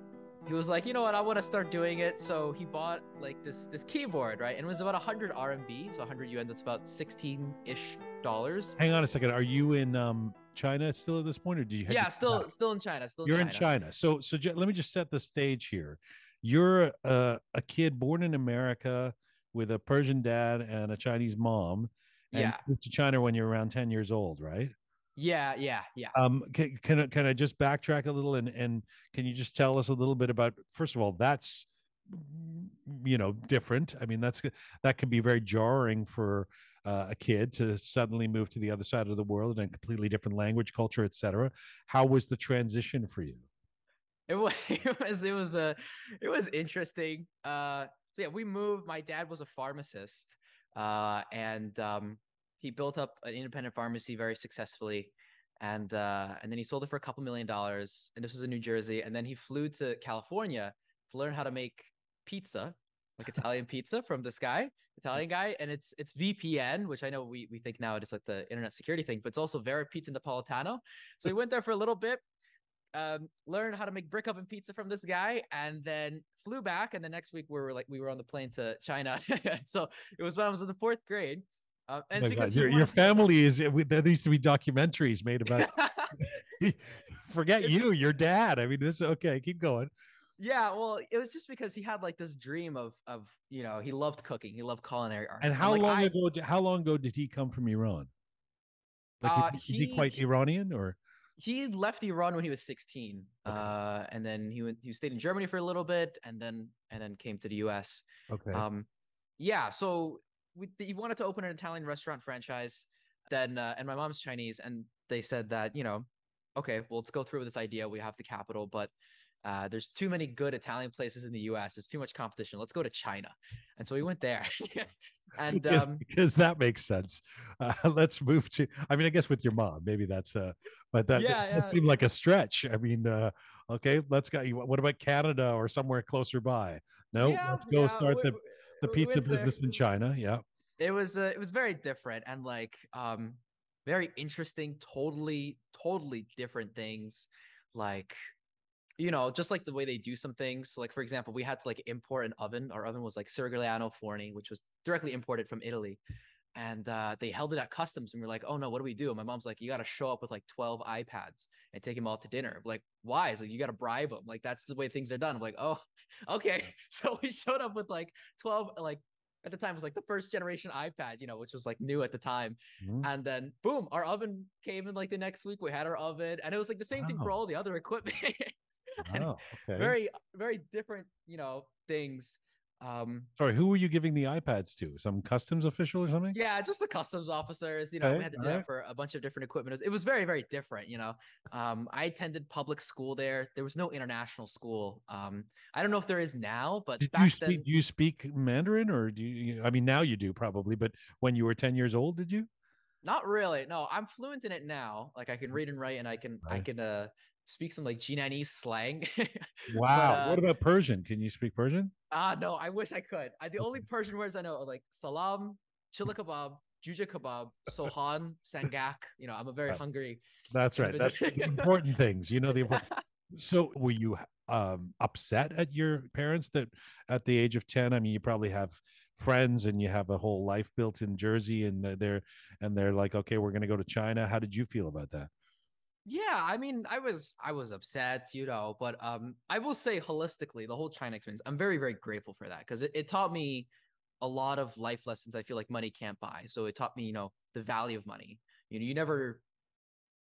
he was like, you know what, I want to start doing it. So he bought like this this keyboard, right? And it was about 100 RMB, so 100 yuan. That's about 16 ish dollars. Hang on a second. Are you in um, China still at this point, or do you? Yeah, still still in China. Still You're in in China. So so j- let me just set the stage here. You're a, a kid born in America with a Persian dad and a Chinese mom. Yeah. moved to China when you're around 10 years old, right? Yeah, yeah, yeah. Um, can, can, I- can I just backtrack a little and, and can you just tell us a little bit about, first of all, that's, you know, different. I mean, that's, that can be very jarring for uh, a kid to suddenly move to the other side of the world in a completely different language, culture, etc. How was the transition for you? It was it was it was a it was interesting. Uh so yeah, we moved. My dad was a pharmacist. Uh and um he built up an independent pharmacy very successfully. And uh and then he sold it for a couple million dollars. And this was in New Jersey. And then he flew to California to learn how to make pizza, like Italian pizza from this guy, Italian guy. And it's it's VPN, which I know we we think now it is like the internet security thing, but it's also Vera Pizza Napoletana. So he went there for a little bit, um, learned how to make brick oven pizza from this guy, and then flew back. And the next week we were like we were on the plane to China. so it was when I was in the fourth grade. Uh, and Oh because your, your family is there needs to be documentaries made about forget you your dad i mean this okay keep going yeah, well, it was just because he had like this dream of of you know he loved cooking, he loved culinary arts. and how like, long I- ago how long ago did he come from iran like Uh, is, he, is he he- quite iranian or he left Iran when he was 16, Okay. uh, and then he went he stayed in Germany for a little bit, and then and then came to the U.S. okay Um, yeah, so we, he wanted to open an Italian restaurant franchise. Then, uh, and my mom's Chinese, and they said that you know, okay, well, let's go through with this idea. We have the capital, but uh, there's too many good Italian places in the U.S. There's too much competition. Let's go to China, and so we went there. and because, um, because that makes sense uh, let's move to i mean i guess with your mom maybe that's uh but that, Yeah, that yeah. does seem like a stretch i mean uh okay let's go what about canada or somewhere closer by no yeah, let's go start we- the the we pizza there. business in china yeah. It was uh, it was very different and like um very interesting totally totally different things. Like you know just like the way they do some things. So like for example we had to like import an oven. Our oven was like Sergliano Forni which was directly imported from Italy and uh, they held it at customs and we are like oh no what do we do and my mom's like you got to show up with like 12 ipads and take them all to dinner like why it's like you got to bribe them like that's the way things are done I'm like oh okay so we showed up with like 12 like at the time it was like the first generation iPad, you know, which was like new at the time. Mhm. And then boom, our oven came in like the next week. We had our oven, and it was like the same thing for all the other equipment. oh, okay. very, very different, you know, things. Um, Sorry, who were you giving the iPads to? Some customs official or something? yeah, just the customs officers, you know, Okay, we had to do that for a bunch of different equipment. It was, very, very different, you know. Um, I attended public school there. There was no international school. Um, I don't know if there is now, but Did you speak? then, Do you speak Mandarin, or do you? I mean, now you do probably, but when you were ten years old, did you? Not really. No, I'm fluent in it now. Like I can read and write, and I can I can uh speak some like Jinanese slang. Wow. what uh, about Persian? Can you speak Persian? Ah, no, I wish I could. I, the only Persian words I know are like salam, chila kebab, juja kebab, sohan, sangak. You know, I'm a very Right. hungry. That's right. That's important things. You know the important. So, were you um, upset at your parents that at the age of ten? I mean, you probably have friends and you have a whole life built in Jersey, and they're- they're and they're like, okay, we're going to go to China. How did you feel about that? Yeah, I mean, I was I was upset, you know, but um, I will say holistically, the whole China experience, I'm very very grateful for that because it, it taught me a lot of life lessons. I feel like money can't buy. So it taught me, you know, the value of money. You know, you never.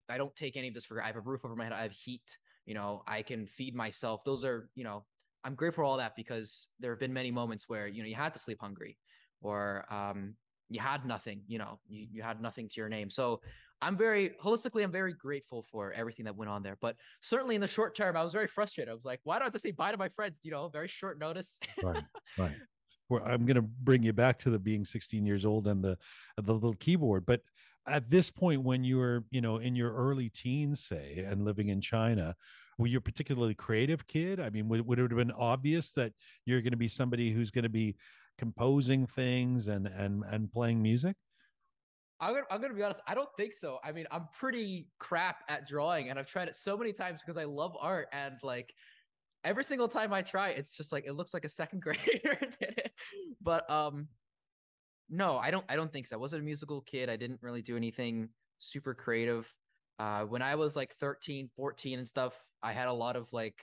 I don't take any of this for. granted. I have a roof over my head. I have heat. You know, I can feed myself. Those are, you know, I'm grateful for all that because there have been many moments where you know you had to sleep hungry, or um, you had nothing. You know, you, you had nothing to your name. So I'm very holistically, I'm very grateful for everything that went on there. But certainly in the short term, I was very frustrated. I was like, why do I have to say bye to my friends? You know, very short notice. Right. Right. Well, I'm going to bring you back to the being 16 years old and the the little keyboard, but at this point when you were you know in your early teens say and living in china were you a particularly creative kid i mean would, would it have been obvious that you're going to be somebody who's going to be composing things and and and playing music I'm gonna, I'm gonna be honest. I don't think so. I mean, I'm pretty crap at drawing, and I've tried it so many times because I love art, and like every single time I try, it's just like it looks like a second grader did it. But um, no, I don't. I don't think so. I wasn't a musical kid. I didn't really do anything super creative. Uh, when I was like 13, 14 and stuff, I had a lot of like,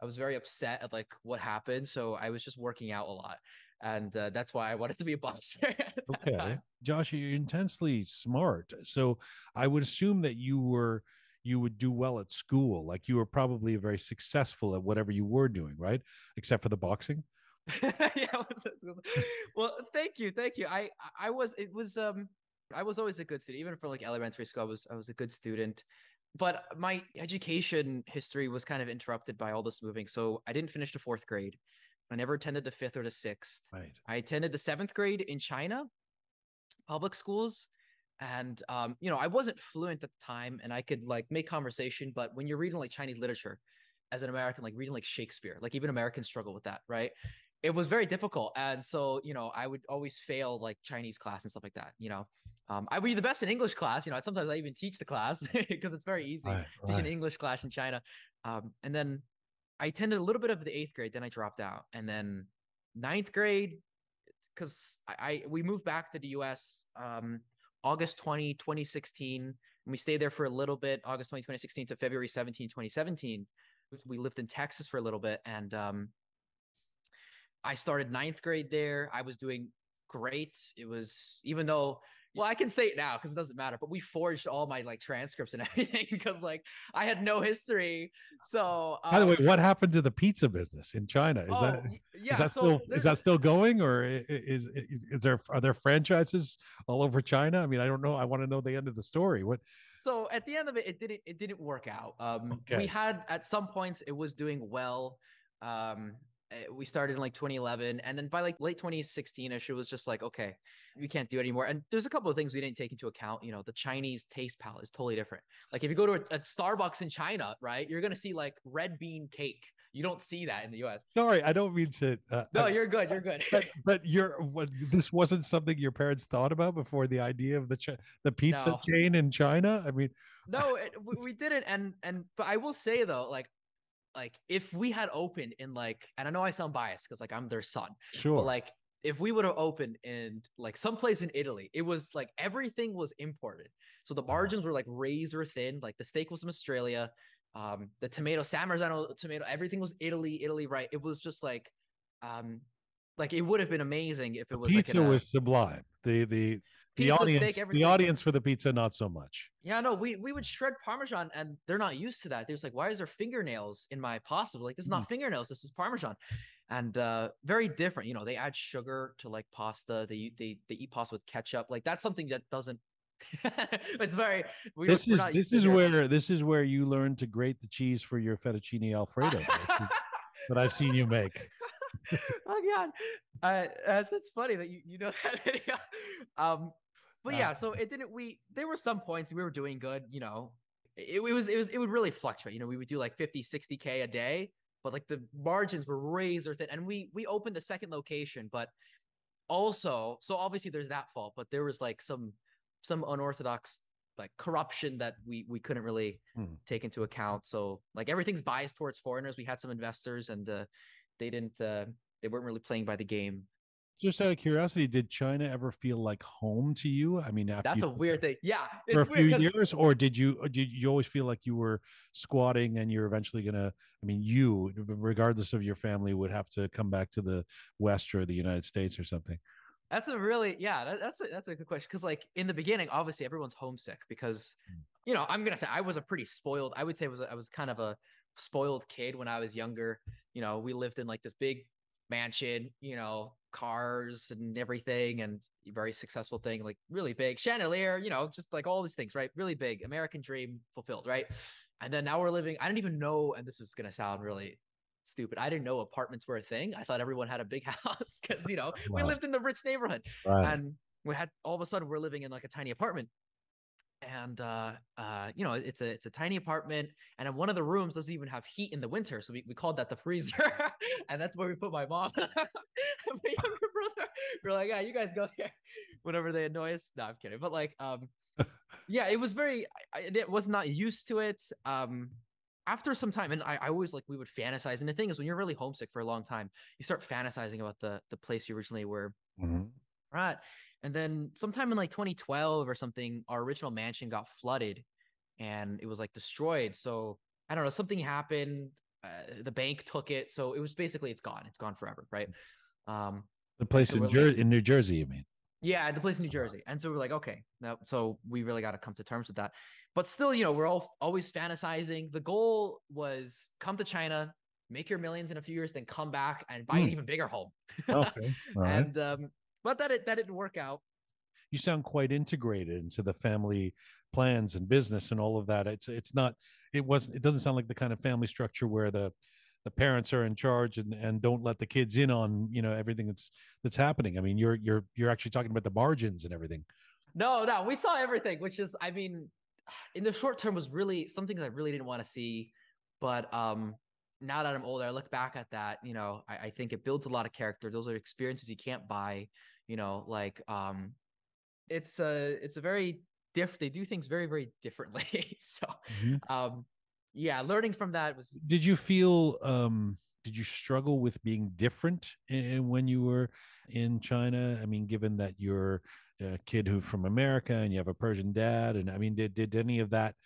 I was very upset at like what happened. So I was just working out a lot. And uh, that's why I wanted to be a boxer. okay. Time. Josh, you're intensely smart. So I would assume that you were, you would do well at school. Like you were probably very successful at whatever you were doing, right? Except for the boxing. yeah. well, thank you. Thank you. I, I was, it was, um, I was always a good student, even for like elementary school. I was I was a good student, but my education history was kind of interrupted by all this moving. So I didn't finish the fourth grade. I never attended the fifth or the sixth. Right. I attended the seventh grade in China, public schools, and um, you know I wasn't fluent at the time, and I could like make conversation. But when you're reading like Chinese literature, as an American, like reading like Shakespeare, like even Americans struggle with that, right? It was very difficult, and so you know I would always fail like Chinese class and stuff like that, you know. Um, I would be the best in English class. You know, sometimes I even teach the class because it's very easy right, teaching. English class in China. Um, and then I attended a little bit of the eighth grade. Then I dropped out, and then ninth grade because I, I, we moved back to the U.S. Um, August 20, 2016, and we stayed there for a little bit. August 20, 2016 to February 17, 2017. We lived in Texas for a little bit, and um, I started ninth grade there. I was doing great. It was even though well, I can say it now because it doesn't matter. But we forged all my like transcripts and everything because like I had no history. So um, by the way, um what happened to the pizza business in China? Is oh, that yeah? Is that so still is that still going, or is, is is there are there franchises all over China? I mean, I don't know. I want to know the end of the story. What? So at the end of it, it didn't it didn't work out. Um, okay. we had at some points it was doing well. Um, we started in like 2011 and then by like late 2016ish it was just like okay we can't do it anymore. And there's a couple of things we didn't take into account you know the chinese taste palette is totally different. Like if you go to a, a starbucks in china right you're gonna see like red bean cake. You don't see that in the us sorry i don't mean to uh, no you're good you're good. but, but you're what this wasn't something your parents thought about before the idea of the ch- the pizza no. chain in china? I mean no it, we didn't and and but i will say though like like if we had opened in like and I know I sound biased because like I'm their son. Sure. But like if we would have opened in like someplace in Italy, it was like everything was imported. So the uh-huh. margins were like razor thin. Like the steak was from Australia. Um, the tomato, San Marzano tomato, everything was Italy, Italy, right? It was just like um like it would have been amazing if it was pizza like was sublime. The the the audience, steak, the audience for the pizza, not so much. Yeah, no, we we would shred Parmesan, and they're not used to that. They're just like, why is there fingernails in my pasta? Like, this is not mm. fingernails. This is Parmesan, and uh very different. You know, they add sugar to like pasta. They they they eat pasta with ketchup. Like that's something that doesn't. it's very. We this is this is where this is where you learn to grate the cheese for your fettuccine alfredo that I've seen you make. oh god, uh, that's, that's funny that you you know that video. Um, but yeah, so it didn't. We there were some points we were doing good. You know, it, it was it was it would really fluctuate. You know, we would do like 50, 60 k a day, but like the margins were razor thin. And we we opened the second location, but also so obviously there's that fault, but there was like some some unorthodox like corruption that we we couldn't really hmm. take into account. So like everything's biased towards foreigners. We had some investors and uh, they didn't uh, they weren't really playing by the game just out of curiosity, did China ever feel like home to you? I mean, that's a weird thing. Yeah, for a few years, or did you did you always feel like you were squatting and you're eventually gonna? I mean, you, regardless of your family, would have to come back to the West or the United States or something. That's a really yeah. That, that's a, that's a good question because like in the beginning, obviously everyone's homesick because hmm. you know I'm gonna say I was a pretty spoiled. I would say was I was kind of a spoiled kid when I was younger. You know, we lived in like this big mansion, you know, cars and everything, and very successful thing, like really big chandelier, you know, just like all these things, right? Really big American dream fulfilled, right? And then now we're living, I didn't even know, and this is going to sound really stupid. I didn't know apartments were a thing. I thought everyone had a big house because, you know, wow. we lived in the rich neighborhood. Right. And we had all of a sudden we're living in like a tiny apartment. And uh uh you know it's a it's a tiny apartment and one of the rooms doesn't even have heat in the winter so we, we called that the freezer and that's where we put my mom and my younger brother we're like yeah you guys go here whenever they annoy us no i'm kidding but like um yeah it was very I, it was not used to it um after some time and I, I always like we would fantasize and the thing is when you're really homesick for a long time you start fantasizing about the the place you originally were Mhm. Right. And then sometime in like 2012 or something, our original mansion got flooded and it was like destroyed. So I don't know, something happened. Uh, the bank took it. So it was basically, it's gone. It's gone forever. Right. Um, The place So in, Jer- like- in New Jersey, you mean? yeah, the place in New Jersey. And so we're like, okay, no, so we really got to come to terms with that. But still, you know, we're all always fantasizing. The goal was come to China, make your millions in a few years, then come back and buy an Hmm. even bigger home. Okay. Right. and um, but that it that didn't work out. you sound quite integrated into the family plans and business and all of that. It's it's not it wasn't it doesn't sound like the kind of family structure where the the parents are in charge and and don't let the kids in on you know everything that's that's happening. I mean, you're you're you're actually talking about the margins and everything. No, no, we saw everything, which is, I mean, in the short term was really something that I really didn't want to see. But um, now that I'm older, I look back at that, you know, I, I think it builds a lot of character. Those are experiences you can't buy, you know, like um, it's a it's a very diff. They do things very very differently. so um, yeah, learning from that was Did you feel um did you struggle with being different i- when you were in China? I mean, given that you're a kid who from America and you have a Persian dad, and I mean, did did any of that?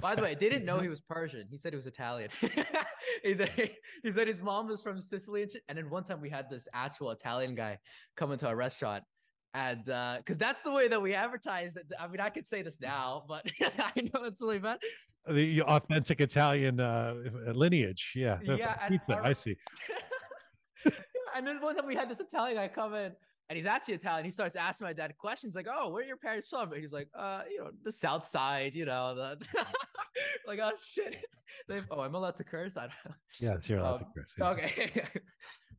By the way, they didn't know he was Persian. He said he was Italian. he, said his mom was from Sicily, and, and then one time we had this actual Italian guy come into our restaurant, and because that's the way that we advertised it. I mean, I could say this now, but I know it's really bad. the authentic Italian uh, lineage. Yeah, Yeah, pizza. our- I see. and then one time we had this Italian guy come in, and he's actually Italian. He starts asking my dad questions like, "Oh, where are your parents from?" And he's like, "Uh, you know, the South Side, you know." The like, oh shit. They've... oh, I'm allowed to curse. I don't know. Yes, you're allowed to Um, curse. yeah. Okay.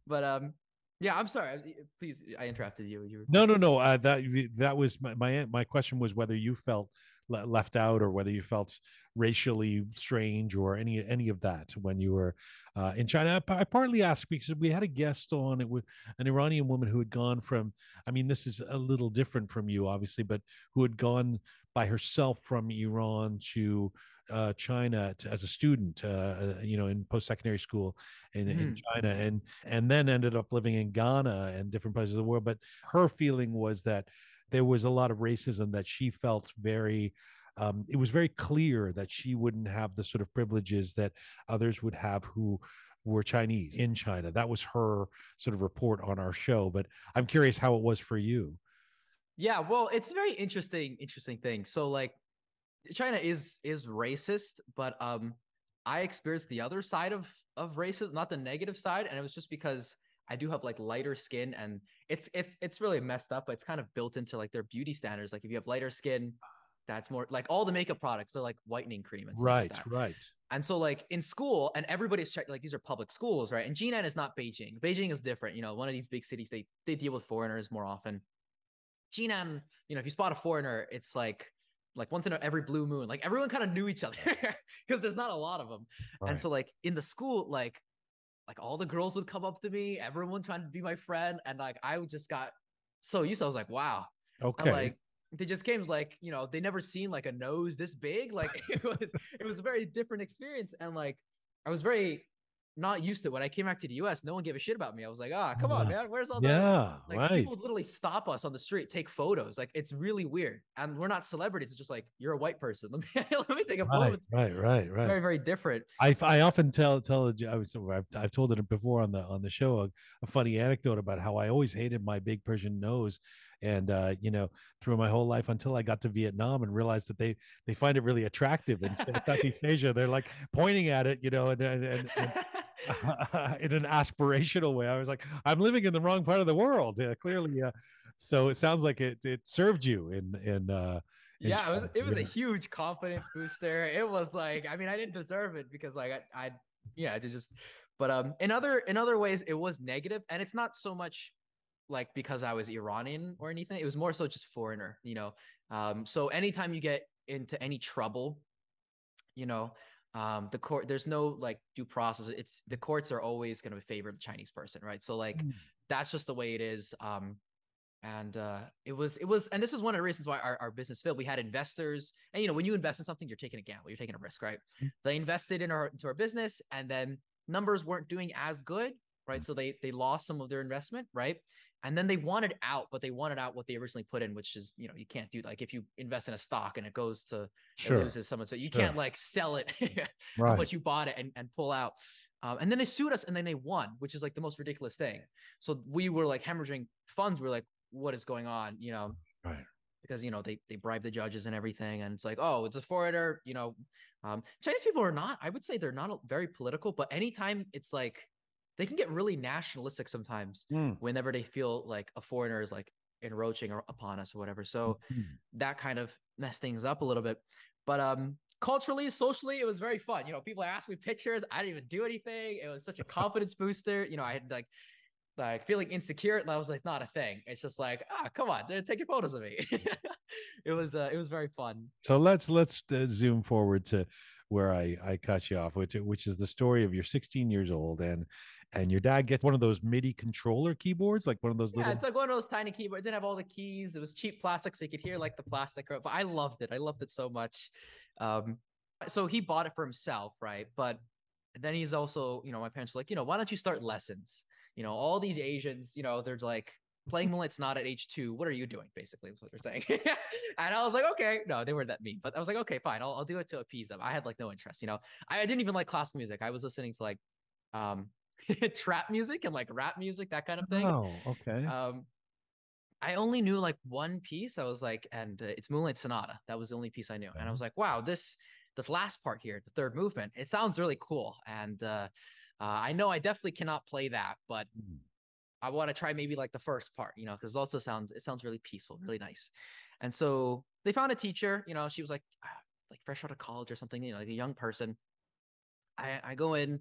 but um yeah, I'm sorry. Please, I interrupted you. You were No, no, no. Uh, that that was my, my my question was whether you felt le- left out or whether you felt racially strange or any any of that when you were uh, in China. I, I partly asked because we had a guest on it with an Iranian woman who had gone from. I mean, this is a little different from you, obviously, but who had gone by herself from Iran to uh, China to, as a student, uh, uh, you know, in post secondary school in, in China, and and then ended up living in Ghana and different places of the world. But her feeling was that there was a lot of racism that she felt very. Um, it was very clear that she wouldn't have the sort of privileges that others would have who were Chinese in China. That was her sort of report on our show. But I'm curious how it was for you. Yeah, well, it's a very interesting, interesting thing. So like China is is racist, but um I experienced the other side of of racism, not the negative side, and it was just because I do have like lighter skin and it's it's it's really messed up, but it's kind of built into like their beauty standards. Like if you have lighter skin, that's more like all the makeup products are like whitening cream and stuff like Right, right. And so, like in school, and everybody's check like these are public schools, right? And Jinan is not Beijing. Beijing is different. You know, one of these big cities, they they deal with foreigners more often. Jinan, you know, if you spot a foreigner, it's like like once in every blue moon. Like everyone kind of knew each other because there's not a lot of them. right. And so, like in the school, like like all the girls would come up to me, everyone trying to be my friend, and like I just got so used. I was like, wow, okay. and like they just came like you know they never seen like a nose this big like it was it was a very different experience and like i was very not used to it when i came back to the us no one gave a shit about me i was like ah come on man where's all the yeah, like right. people literally stop us on the street take photos like it's really weird and we're not celebrities it's just like you're a white person let me let me take a photo Right, right, right, right. very very different I, I often tell tell I was I've, I've told it before on the on the show a, a funny anecdote about how I always hated my big Persian nose, and uh, you know through my whole life until I got to Vietnam and realized that they they find it really attractive in Southeast Asia. They're like pointing at it, you know, and and, and, and in an aspirational way. I was like, I'm living in the wrong part of the world. Uh, clearly, uh, so it sounds like it it served you in in. Uh, in yeah it was it was a huge confidence booster it was like i mean i didn't deserve it because like i, I yeah just but um in other in other ways it was negative and it's not so much like because i was iranian or anything it was more so just foreigner you know Um, so anytime you get into any trouble, you know, um, the court there's no like due process. It's the courts are always going to favor the Chinese person, right? So like Mm. that's just the way it is. Um, and uh, it was it was, and this is one of the reasons why our, our business failed. We had investors, and you know, when you invest in something, you're taking a gamble, you're taking a risk, right? Mm. They invested in our into our business, and then numbers weren't doing as good, right? So they they lost some of their investment, right? And then they wanted out, but they wanted out what they originally put in, which is, you know, you can't do like if you invest in a stock and it goes to it loses someone, so you Sure. can't like sell it Right. much you bought it and, and pull out. Um, and then they sued us and then they won, which is like the most ridiculous thing. So we were like hemorrhaging funds. We are like, what is going on? You know, Right. because you know they they bribe the judges and everything, and it's like, oh, it's a foreigner. You know, um, Chinese people are not. I would say they're not very political, but anytime it's like they can get really nationalistic sometimes Mm. whenever they feel like a foreigner is like encroaching upon us or whatever. So Mhm. that kind of messed things up a little bit. But um culturally, socially, it was very fun. You know, people asked me pictures. I didn't even do anything. It was such a confidence booster. You know, I had like like feeling insecure, and I was like, not a thing. It's just like, ah, come on, they're taking photos of me. it was uh, it was very fun. So let's let's uh, zoom forward to where I I cut you off, which which is the story of you're 16 years old and and your dad gets one of those MIDI controller keyboards, like one of those Yeah, little. it's like one of those tiny keyboards. It didn't have all the keys. It was cheap plastic, so you could hear like the plastic. But I loved it. I loved it so much. Um, so he bought it for himself, right? But then he's also, you know, my parents were like, you know, why don't you start lessons? You know, all these Asians, you know, they're like playing Moonlight Sonata at age two. What are you doing? Basically, is what they're saying. and I was like, okay, no, they weren't that mean, but I was like, okay, fine, I'll, I'll do it to appease them. I had like no interest, you know. I, I didn't even like classical music. I was listening to like um trap music and like rap music, that kind of thing. oh, okay. Um, I only knew like one piece. I was like, and uh, it's Moonlight Sonata. That was the only piece I knew, and I was like, wow, this this last part here, the third movement, it sounds really cool. And uh, uh, I know I definitely cannot play that, but Mm. I want to try maybe like the first part, you know, because it also sounds it sounds really peaceful, really nice. And so they found a teacher, you know, she was like ah, like fresh out of college or something, you know, like a young person. I I go in,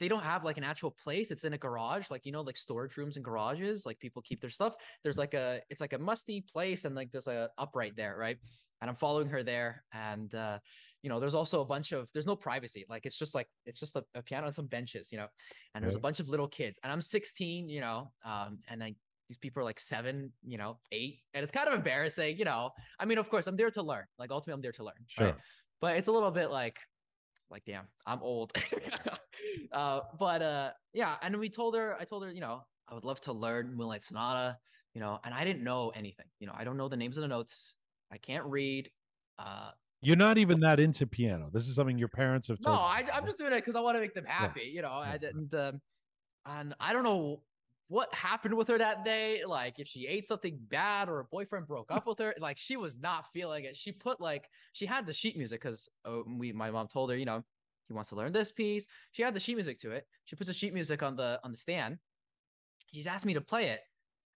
they don't have like an actual place. It's in a garage, like you know, like storage rooms and garages, like people keep their stuff. There's like a it's like a musty place and like there's a upright there, right? And I'm following her there, and uh, you know, there's also a bunch of there's no privacy. Like it's just like it's just a, a piano and some benches, you know, and there's a bunch of little kids, and I'm 16, you know, um, and then these people are like seven, you know, eight, and it's kind of embarrassing, you know. I mean, of course, I'm there to learn. Like ultimately, I'm there to learn. Sure. Right? But it's a little bit like, like, damn, I'm old. uh, but uh, yeah, and we told her, I told her, you know, I would love to learn Moonlight Sonata, you know, and I didn't know anything. You know, I don't know the names of the notes. I can't read. Uh, You're not even that into piano. This is something your parents have no, told. you, I, I'm just doing it because I want to make them happy, you know. Yeah. I didn't, um, and I don't know what happened with her that day. Like, if she ate something bad or her boyfriend broke up with her, like she was not feeling it. She put like she had the sheet music because uh, we, my mom told her, you know, he wants to learn this piece. She had the sheet music to it. She puts the sheet music on the on the stand. She's asked me to play it,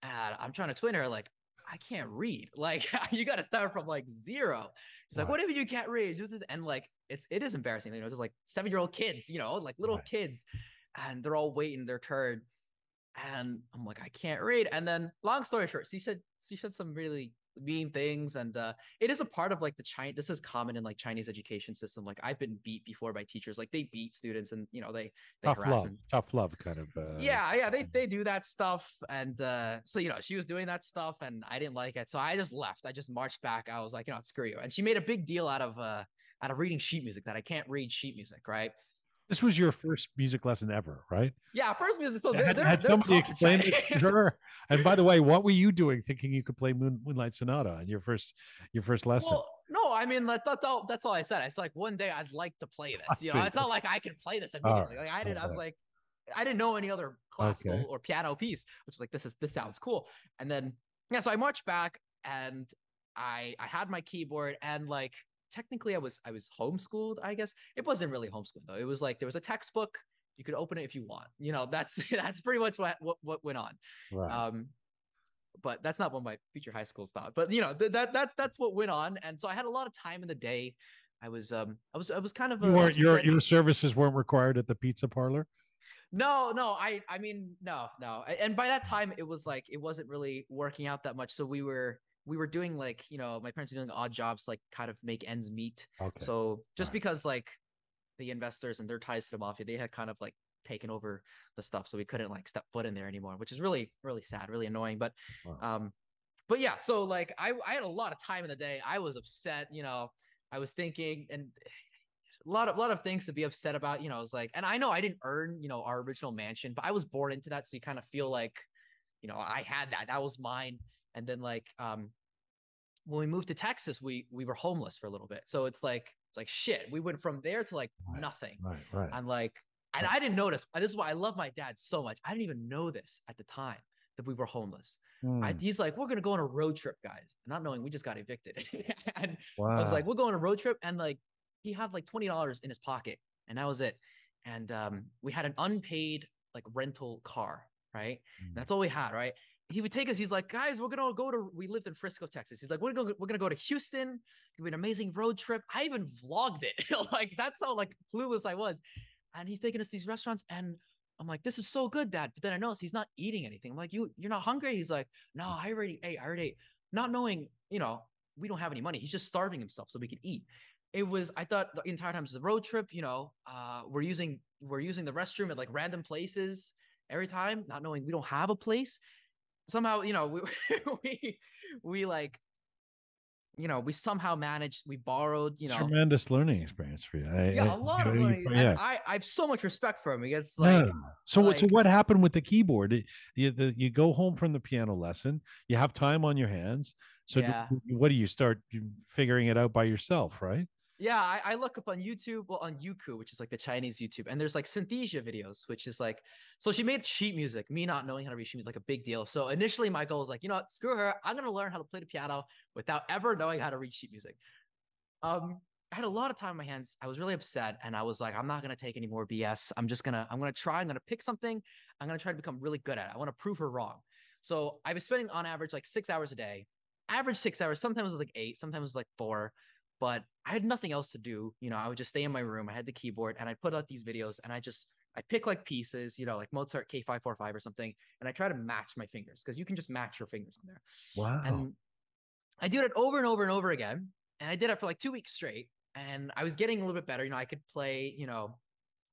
and I'm trying to explain to her like. I can't read. Like you got to start from like zero. She's like, Right. "What if you can't read?" And like, it's it is embarrassing. You know, there's like seven year old kids. You know, like little Right. kids, and they're all waiting their turn. And I'm like, I can't read. And then, long story short, she said she said some really mean things, and uh, it is a part of like the China. This is common in like Chinese education system. Like I've been beat before by teachers. Like they beat students, and you know they they tough harass love, tough love kind of. Uh, yeah yeah they they do that stuff and uh so you know she was doing that stuff and i didn't like it so i just left i just marched back i was like you know screw you and she made a big deal out of uh out of reading sheet music that i can't read sheet music right This was your first music lesson ever, right? yeah first music so they're, had, they're, had they're somebody tough in explain this to her. And by the way, what were you doing thinking you could play Moon, Moonlight Sonata on your first your first lesson? well, no, I mean that, that's all. That's all I said. It's like one day I'd like to play this. You know, it's not like I can play this All right, immediately. Like I did. I was like, I didn't know any other classical Okay. or piano piece, which is like this is this sounds cool. And then yeah, so I marched back and I I had my keyboard and like technically I was I was homeschooled. I guess it wasn't really homeschooled though. It was like there was a textbook. You could open it if you want. You know, that's that's pretty much what what, what went on. right. Um, but that's not what my future high schools thought. But you know, th- that that's that's what went on, and so I had a lot of time in the day. I was um, I was I was kind of you your your services weren't required at the pizza parlor. no, no, I I mean no, no, and by that time it was like it wasn't really working out that much. So we were we were doing like you know my parents were doing odd jobs like kind of make ends meet. Okay. So just Right. because like the investors and their ties to the mafia, they had kind of like taken over the stuff, so we couldn't like step foot in there anymore, which is really really sad, really annoying. But Wow. um, but yeah, so like I I had a lot of time in the day. I was upset, you know. I was thinking and a lot of lot of things to be upset about. You know, I was like, and I know I didn't earn you know our original mansion, but I was born into that, so you kind of feel like, you know, I had that. That was mine. And then like um when we moved to Texas, we we were homeless for a little bit. So it's like it's like shit. We went from there to like Right. nothing. right, right. I'm like, and I didn't notice. and This is why I love my dad so much. I didn't even know this at the time that we were homeless. I, Hmm, he's like, we're gonna go on a road trip, guys. Not knowing we just got evicted. and wow. I was like, we'll go on a road trip, and like he had like twenty dollars in his pocket, and that was it. And um, we had an unpaid like rental car, right? Mm. That's all we had, right? He would take us. He's like, guys, we're gonna go to. We lived in Frisco, Texas. He's like, we're gonna go, we're gonna go to Houston. It'll be an amazing road trip. I even vlogged it. like that's how like clueless I was. And he's taking us to these restaurants, and I'm like, this is so good, Dad. But then I notice he's not eating anything. I'm like, you you're not hungry? He's like, no, I already ate. I already ate. Not knowing, you know, we don't have any money. He's just starving himself so we could eat. It was, I thought the entire time it was the road trip, you know, uh, we're using we're using the restroom at like random places every time, not knowing we don't have a place. Somehow, you know, we we we like, you know, we somehow managed, we borrowed, you know, tremendous learning experience for you. I- yeah, I- a lot of know, you- money. And yeah. I, I have so much respect for him. It's Yeah. like so what? So what happened with the keyboard? It- you the, you go home from the piano lesson. You have time on your hands. So do- what do you start figuring it out by yourself? Right. Yeah, I, I look up on YouTube, well, on Youku, which is like the Chinese YouTube, and there's like Synthesia videos, which is like, so she made sheet music. Me not knowing how to read sheet music, like a big deal. So initially, my goal was like, you know what, screw her. I'm gonna learn how to play the piano without ever knowing how to read sheet music. Um, I had a lot of time on my hands. I was really upset, and I was like, I'm not gonna take any more BS. I'm just gonna, I'm gonna try. I'm gonna pick something. I'm gonna try to become really good at it. I want to prove her wrong. So I was spending on average like six hours a day. Average six hours. Sometimes it was like eight. Sometimes it was like four but I had nothing else to do. You know, I would just stay in my room. I had the keyboard and I put out these videos and I just I pick like pieces, you know, like Mozart K545 or something, and I try to match my fingers because you can just match your fingers on there. Wow. And I do it over and over and over again. And I did it for like two weeks straight. And I was getting a little bit better. You know, I could play, you know,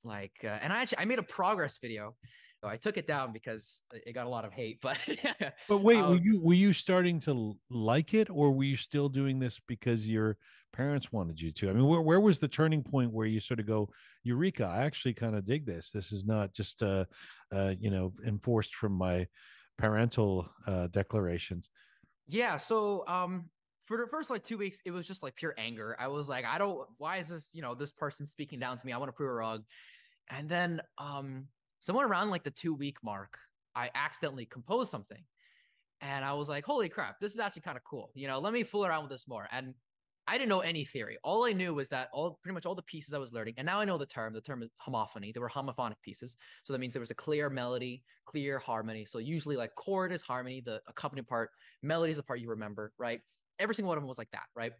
like, uh, and I actually I made a progress video. So I took it down because it got a lot of hate. But but wait, were um, you were you starting to like it, or were you still doing this because your parents wanted you to? I mean, where where was the turning point where you sort of go, Eureka! I actually kind of dig this. This is not just uh, uh, you know, enforced from my parental uh, declarations. Yeah, so um for the first like two weeks, it was just like pure anger. I was like, I don't why is this, you know, this person speaking down to me? I want to prove a wrong. And then um somewhere around like the two week mark, I accidentally composed something. And I was like, holy crap, this is actually kind of cool. You know, let me fool around with this more. And I didn't know any theory. All I knew was that all pretty much all the pieces I was learning, and now I know the term. The term is homophony. There were homophonic pieces, so that means there was a clear melody, clear harmony. So usually, like chord is harmony, the accompanying part, melody is the part you remember, right? Every single one of them was like that, right?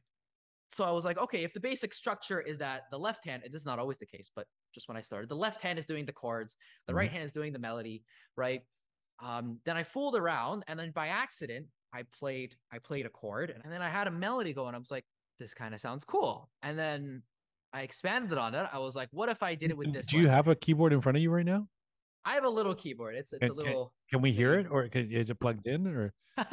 So I was like, okay, if the basic structure is that the left hand, and this is not always the case, but just when I started, the left hand is doing the chords, the right hand is doing the melody, right? Um, then I fooled around, and then by accident, I played, I played a chord, and then I had a melody going. I was like, this kind of sounds cool. And then I expanded on it. I was like, what if I did it with this? Do you one? have a keyboard in front of you right now? I have a little keyboard. It's it's Can- a little. Can we hear it, or can, is it plugged in, or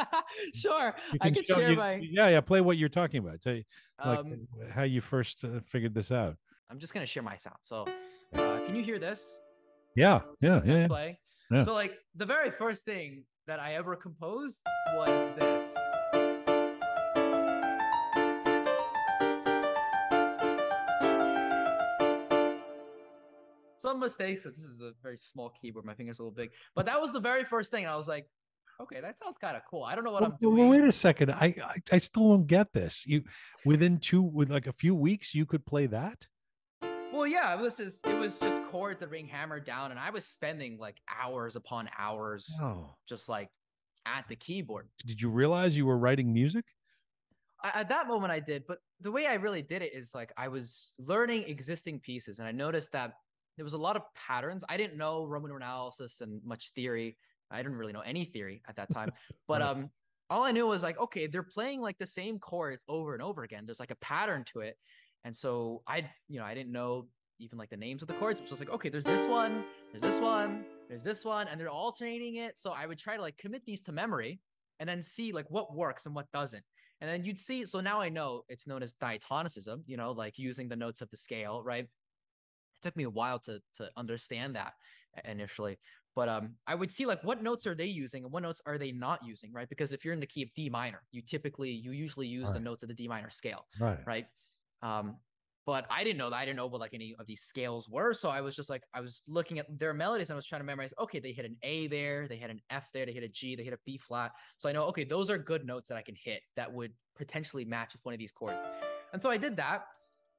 sure, you I can show- share you- my. Yeah, yeah. Play what you're talking about. Tell you, like Um, how you first uh, figured this out. I'm just gonna share my sound. So, uh, can you hear this? Yeah, yeah, yeah. Let's yeah. play. Yeah. So, like, the very first thing that I ever composed was this. Some mistakes. This is a very small keyboard. My fingers are a little big, but that was the very first thing. I was like, okay, that sounds kind of cool. I don't know what Well, I'm well, doing. wait a second. I, I I still don't get this. You within two with like a few weeks, you could play that. Well, yeah, this is it was just chords that are being hammered down, and I was spending like hours upon hours Oh, just like at the keyboard. did you realize you were writing music? I, at that moment, I did, but the way I really did it is like I was learning existing pieces, and I noticed that there was a lot of patterns. I didn't know Roman analysis and much theory. I didn't really know any theory at that time, but Right. um, all I knew was like, okay, they're playing like the same chords over and over again. There's like a pattern to it. And so I, you know, I didn't know even like the names of the chords, which was just like, okay, there's this one, there's this one, there's this one, and they're alternating it. So I would try to like commit these to memory and then see like what works and what doesn't. And then you'd see, so now I know it's known as diatonicism, you know, like using the notes of the scale, right? Took me a while to to understand that initially. But um, I would see like what notes are they using and what notes are they not using, right? Because if you're in the key of D minor, you typically you usually use the notes of the D minor scale, Right. right? Um, but I didn't know that. I didn't know what like any of these scales were. So I was just like, I was looking at their melodies and I was trying to memorize, okay, they hit an A there, they hit an F there, they hit a G, they hit a B flat. So I know, okay, those are good notes that I can hit that would potentially match with one of these chords. And so I did that.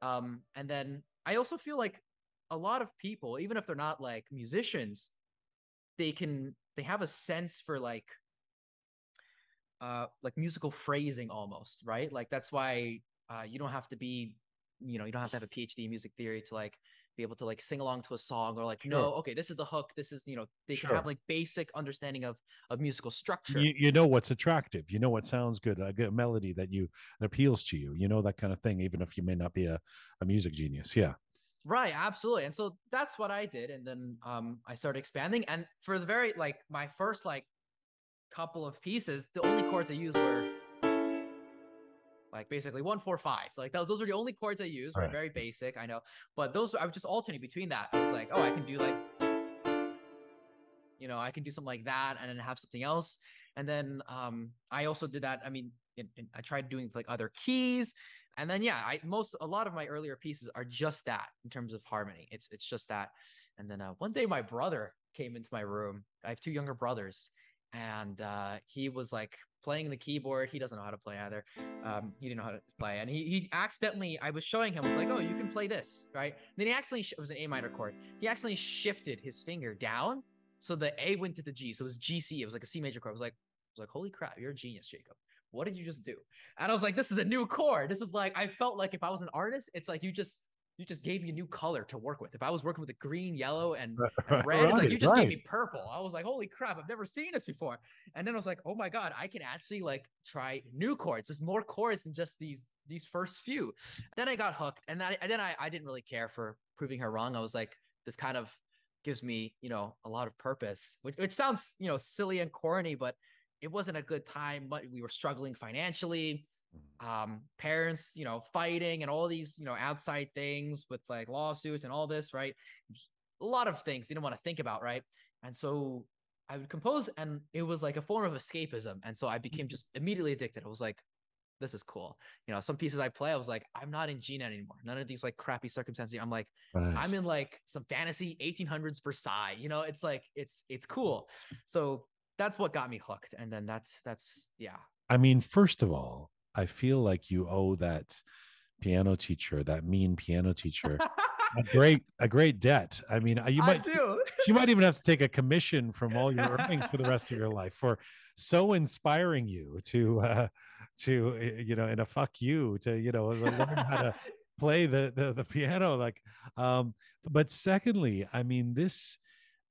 Um, and then I also feel like a lot of people, even if they're not like musicians, they can they have a sense for like uh like musical phrasing almost, right? Like that's why uh you don't have to be, you know, you don't have to have a PhD in music theory to like be able to like sing along to a song or like no, okay, this is the hook, this is, you know, they Sure. can have like basic understanding of of musical structure. You, you know what's attractive. You know what sounds good. A good melody that you that appeals to you. You know that kind of thing, even if you may not be a, a music genius. Yeah. Right, absolutely. And so that's what I did. And then um I started expanding. And for the very like my first like couple of pieces, the only chords I used were like basically one, four, five. Like those, those were the only chords I used. Were Right. very basic, I know. But those I would just alternate between that. I was like, oh, I can do like you know, I can do something like that and then have something else. And then um I also did that. I mean, I tried doing like other keys. And then yeah, I most a lot of my earlier pieces are just that in terms of harmony. It's it's just that. And then uh, one day my brother came into my room. I have two younger brothers, and uh, he was like playing the keyboard. He doesn't know how to play either. Um, he didn't know how to play, and he he accidentally. I was showing him. I was like, "Oh, you can play this, right?" then he accidentally it was an A minor chord. He accidentally shifted his finger down, so the A went to the G. So it was G C. It was like a C major chord. I was like, I was like, "Holy crap, you're a genius, Jacob." What did you just do? And I was like, this is a new chord. This is like I felt like if I was an artist, it's like you just you just gave me a new color to work with. If I was working with a green, yellow, and, and red, it's like you just gave me purple. I was like, holy crap, I've never seen this before. And then I was like, oh my god, I can actually like try new chords. There's more chords than just these these first few. Then I got hooked, and, I, and then I I didn't really care for proving her wrong. I was like, this kind of gives me you know a lot of purpose, which which sounds you know silly and corny, but it wasn't a good time. But we were struggling financially um parents you know fighting and all these you know outside things with like lawsuits and all this right Just a lot of things you didn't want to think about right and so i would compose and it was like a form of escapism and so i became just immediately addicted i was like this is cool you know some pieces i play i was like i'm not in Jinan anymore none of these like crappy circumstances i'm like Right. I'm in like some fantasy 1800s Versailles. You know, it's like it's it's cool. So that's what got me hooked. And then that's that's yeah. I mean, first of all, I feel like you owe that piano teacher, that mean piano teacher, a great a great debt. I mean, uh, you might do. you might even have to take a commission from all your earnings for the rest of your life for so inspiring you to uh to you know in a fuck you to you know learn how to play the, the the piano like um but secondly i mean this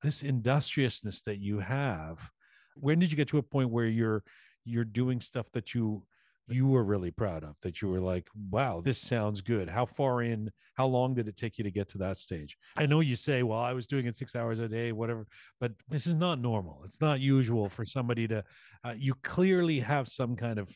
this industriousness that you have when did you get to a point where you're you're doing stuff that you you were really proud of that you were like wow this sounds good. How far in how long did it take you to get to that stage? I know you say well i was doing it six hours a day whatever but this is not normal. It's not usual for somebody to uh, you clearly have some kind of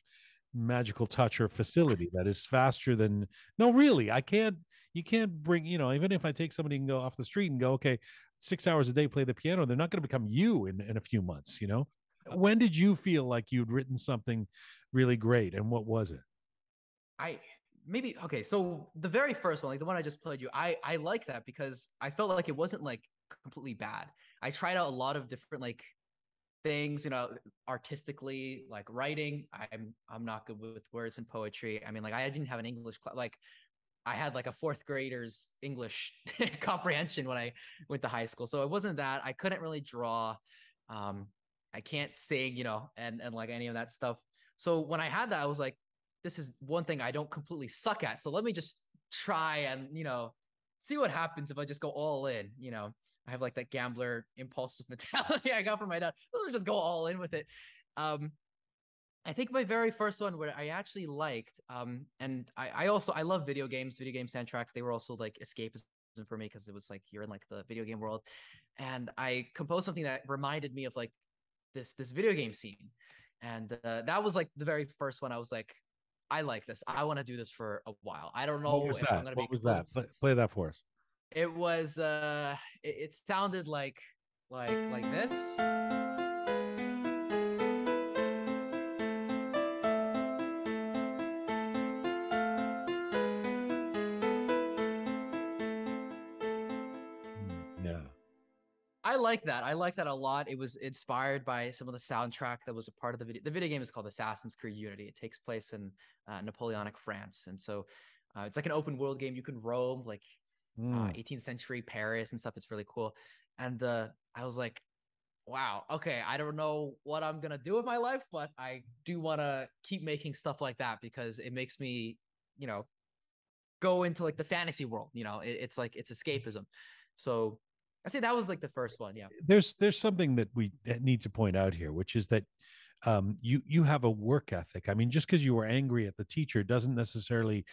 magical touch or facility that is faster than no really i can't you can't bring you know even if i take somebody and go off the street and go okay six hours a day play the piano they're not going to become you in, in a few months you know when did you feel like you'd written something really great and what was it I maybe okay. So the very first one, like the one I just played you, I I like that because I felt like it wasn't like completely bad. I tried out a lot of different like things, you know, artistically, like writing. I'm I'm not good with words and poetry. I mean, like I didn't have an English class. Like I had like a fourth grader's English comprehension when I went to high school, so it wasn't that. I couldn't really draw. Um, I can't sing, you know, and and like any of that stuff. So when I had that, I was like, this is one thing I don't completely suck at. So let me just try and, you know, see what happens if I just go all in, you know. I have like that gambler impulsive mentality I got from my dad. Let's just go all in with it. Um I think my very first one where I actually liked, um, and I, I also I love video games, video game soundtracks. They were also like escapism for me because it was like you're in like the video game world, and I composed something that reminded me of like this this video game scene, and uh, that was like the very first one. I was like, I like this. I want to do this for a while. I don't know What was if I'm that? What was that? Play, play that for us. It was uh, it, it sounded like like like this. Like that. I like that a lot. It was inspired by some of the soundtrack that was a part of the video. The video game is called Assassin's Creed Unity. It takes place in uh, Napoleonic France, and so uh, it's like an open world game. You can roam like uh, Mm. 18th century Paris and stuff. It's really cool. And uh, I was like, wow, okay, I don't know what I'm gonna do with my life, but I do want to keep making stuff like that because it makes me, you know, go into like the fantasy world. You know, it, it's like it's escapism. So I say that was like the first one. Yeah. there's there's something that we need to point out here, which is that um, you you have a work ethic. I mean, just because you were angry at the teacher doesn't necessarily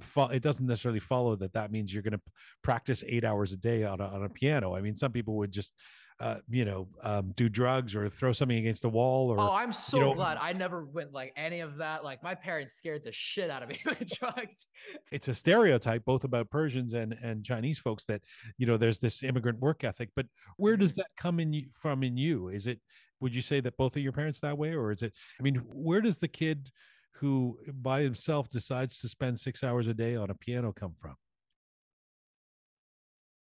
fo- it doesn't necessarily follow that that means you're going to practice eight hours a day on a, on a piano. I mean, some people would just uh, you know um, do drugs or throw something against the wall or Oh, I'm so know- glad I never went like any of that. Like my parents scared the shit out of me with drugs. it's a stereotype both about Persians and and Chinese folks that you know there's this immigrant work ethic. But where does that come in you, from in you? Is it would you say that both of your parents that way, or is it? I mean, where does the kid who by himself decides to spend six hours a day on a piano come from?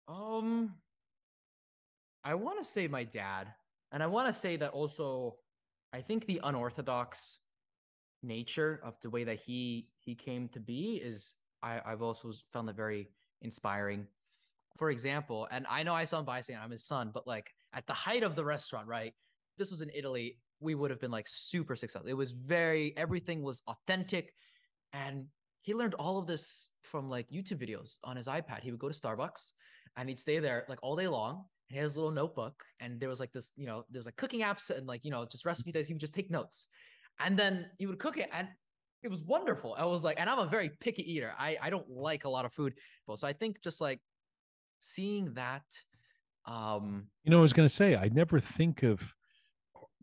Um, I want to say my dad, and I want to say that also. I think the unorthodox nature of the way that he he came to be is I, I've also found that very inspiring. For example, and I know I sound biased, and I'm his son, but like at the height of the restaurant, right? This was in Italy. We would have been like super successful. It was very everything was authentic, and he learned all of this from like YouTube videos on his iPad. He would go to Starbucks and he'd stay there like all day long. He little notebook, and there was like this, you know, there's like cooking apps and like you know just recipe that he would just take notes, and then he would cook it, and it was wonderful. I was like, and I'm a very picky eater. I I don't like a lot of food, so I think just like seeing that, um, You know, I was going to say I never think of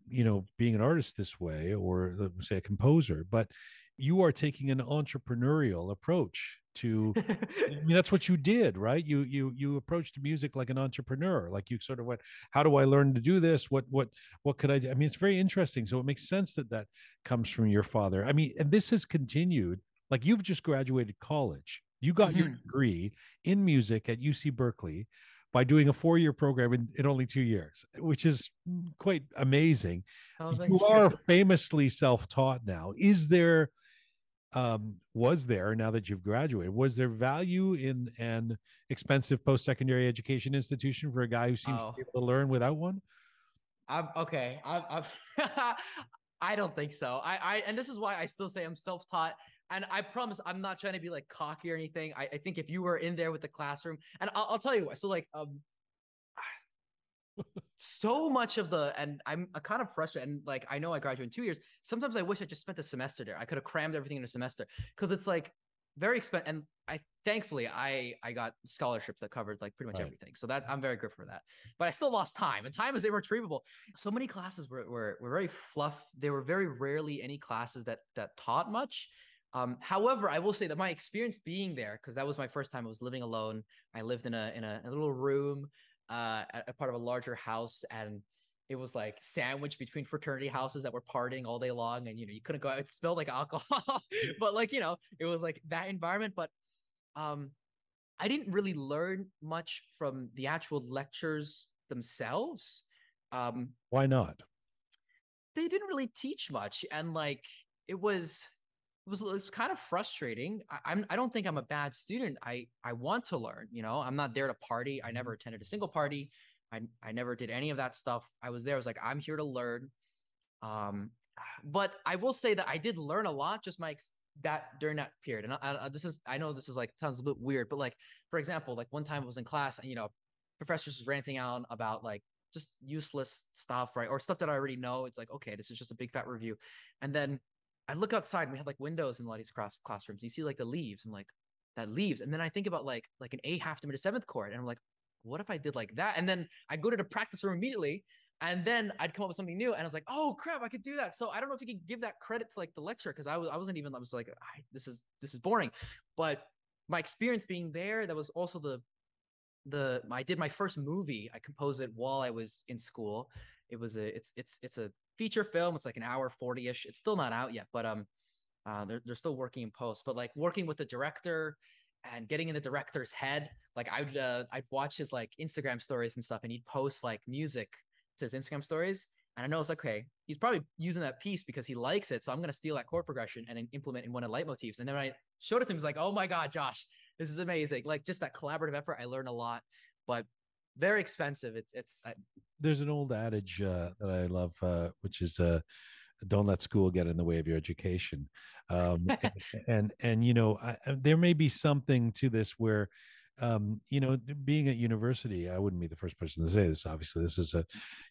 you know being an artist this way, or say a composer, but you are taking an entrepreneurial approach to I mean, that's what you did, right? You you you approached music like an entrepreneur. Like you sort of went, how do I learn to do this? What what what could I do? I mean, it's very interesting. So it makes sense that that comes from your father. I mean, and this has continued. Like you've just graduated college. You got your Mhm. degree in music at UC Berkeley by doing a four-year program in, in only two years, which is quite amazing you are famously self-taught now is there um was there now that you've graduated was there value in an expensive post-secondary education institution for a guy who seems Oh. to be able to learn without one I'm okay. I'm, I'm I don't think so. I, I and this is why I still say I'm self-taught. And I promise I'm not trying to be like cocky or anything. I, I think if you were in there with the classroom, and I'll, I'll tell you what. So like um, so much of the and I'm uh, kind of frustrated. And like I know I graduated in two years. Sometimes I wish I just spent a semester there. I could have crammed everything in a semester because it's like very expensive. And I thankfully I I got scholarships that covered like pretty much Right. everything. So that I'm very grateful for that. But I still lost time, and time is irretrievable so many classes were, were were very fluff. There were very rarely any classes that that taught much. Um, however, I will say that my experience being there, because that was my first time, I was living alone. I lived in a in a, a little room, uh, at a part of a larger house, and it was like sandwiched between fraternity houses that were partying all day long, and you know you couldn't go out. It smelled like alcohol, but like you know it was like that environment. But um, I didn't really learn much from the actual lectures themselves. Um, why not they didn't really teach much and like it was it was, it was kind of frustrating I, i'm i don't think i'm a bad student i i want to learn you know i'm not there to party i never attended a single party i i never did any of that stuff i was there i was like i'm here to learn um but i will say that i did learn a lot just my ex- that during that period and I, I, this is i know this is like sounds a bit weird but like for example like one time i was in class and you know professors was ranting out about like just useless stuff, right? Or stuff that I already know. It's like, okay, this is just a big fat review. And then I look outside and we had like windows in a lot of these class- classrooms. You see like the leaves. I'm like, that leaves. And then I think about like like an A half to mid seventh chord. And I'm like, what if I did like that? And then I go to the practice room immediately. And then I'd come up with something new. And I was like, oh crap, I could do that. So I don't know if you could give that credit to like the lecture because I was I wasn't even I was like, this is this is boring. But my experience being there, that was also the the I did my first movie. I composed it while I was in school. It was a it's it's it's a feature film. It's like an hour 40ish. It's still not out yet, but um uh, they're, they're still working in post, but like working with the director and getting in the director's head. Like I'd uh, I'd watch his like Instagram stories and stuff, and he'd post like music to his Instagram stories. And I know it's like, okay, he's probably using that piece because he likes it. So I'm gonna steal that chord progression and implement in one of the leitmotifs. And then I showed it to him, he's like, oh my god, Josh, this is amazing. Like just that collaborative effort, I learned a lot, but very expensive. It's it's. I, There's an old adage uh, that I love, uh, which is. Uh, don't let school get in the way of your education um, and, and, and you know I, there may be something to this where um, you know being at university i wouldn't be the first person to say this obviously this is a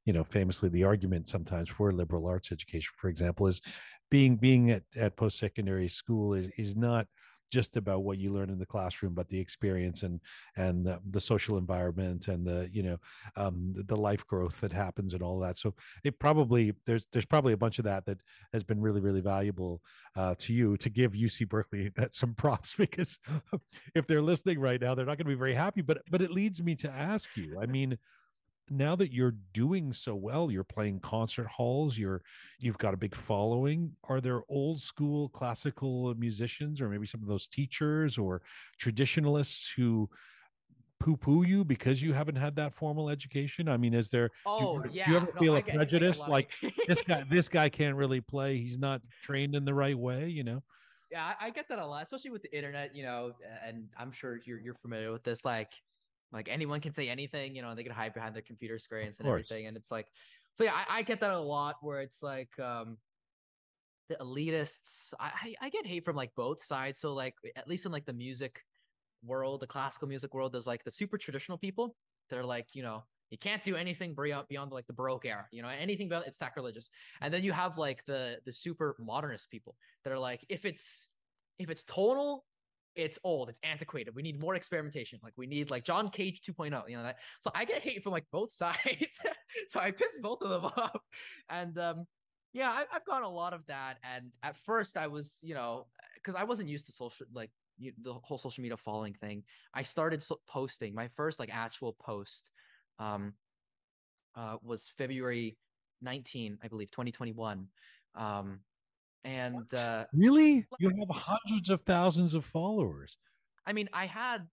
you know famously the argument sometimes for liberal arts education for example is being being at, at post-secondary school is is not just about what you learn in the classroom, but the experience and and the, the social environment and the you know um, the life growth that happens and all that. So it probably there's there's probably a bunch of that that has been really really valuable uh, to you to give UC Berkeley that some props because if they're listening right now, they're not going to be very happy. But but it leads me to ask you. I mean now that you're doing so well you're playing concert halls you're you've got a big following are there old school classical musicians or maybe some of those teachers or traditionalists who poo poo you because you haven't had that formal education? I mean is there oh do, yeah do you oh, ever no, feel I a get- I get prejudice like this guy this guy can't really play. He's not trained in the right way you know? Yeah, I, I get that a lot, especially with the internet, you know, and I'm sure you're you're familiar with this. Like, like anyone can say anything, you know, they can hide behind their computer screens and everything. And it's like, so yeah, I, I get that a lot where it's like um the elitists. I, I get hate from like both sides. So like at least in like the music world, the classical music world, there's like the super traditional people that are like, you know, you can't do anything beyond beyond like the Baroque era, you know, anything about it's sacrilegious. And then you have like the the super modernist people that are like, if it's if it's tonal, it's old, it's antiquated. We need more experimentation. Like we need like John Cage 2.0, you know that. So I get hate from like both sides. so I piss both of them off. And um yeah, I, I've got a lot of that. And at first I was, you know, because I wasn't used to social like you, the whole social media following thing. I started so- posting my first like actual post um uh was February 19, I believe, 2021. Um and uh really you have hundreds of thousands of followers I mean, I had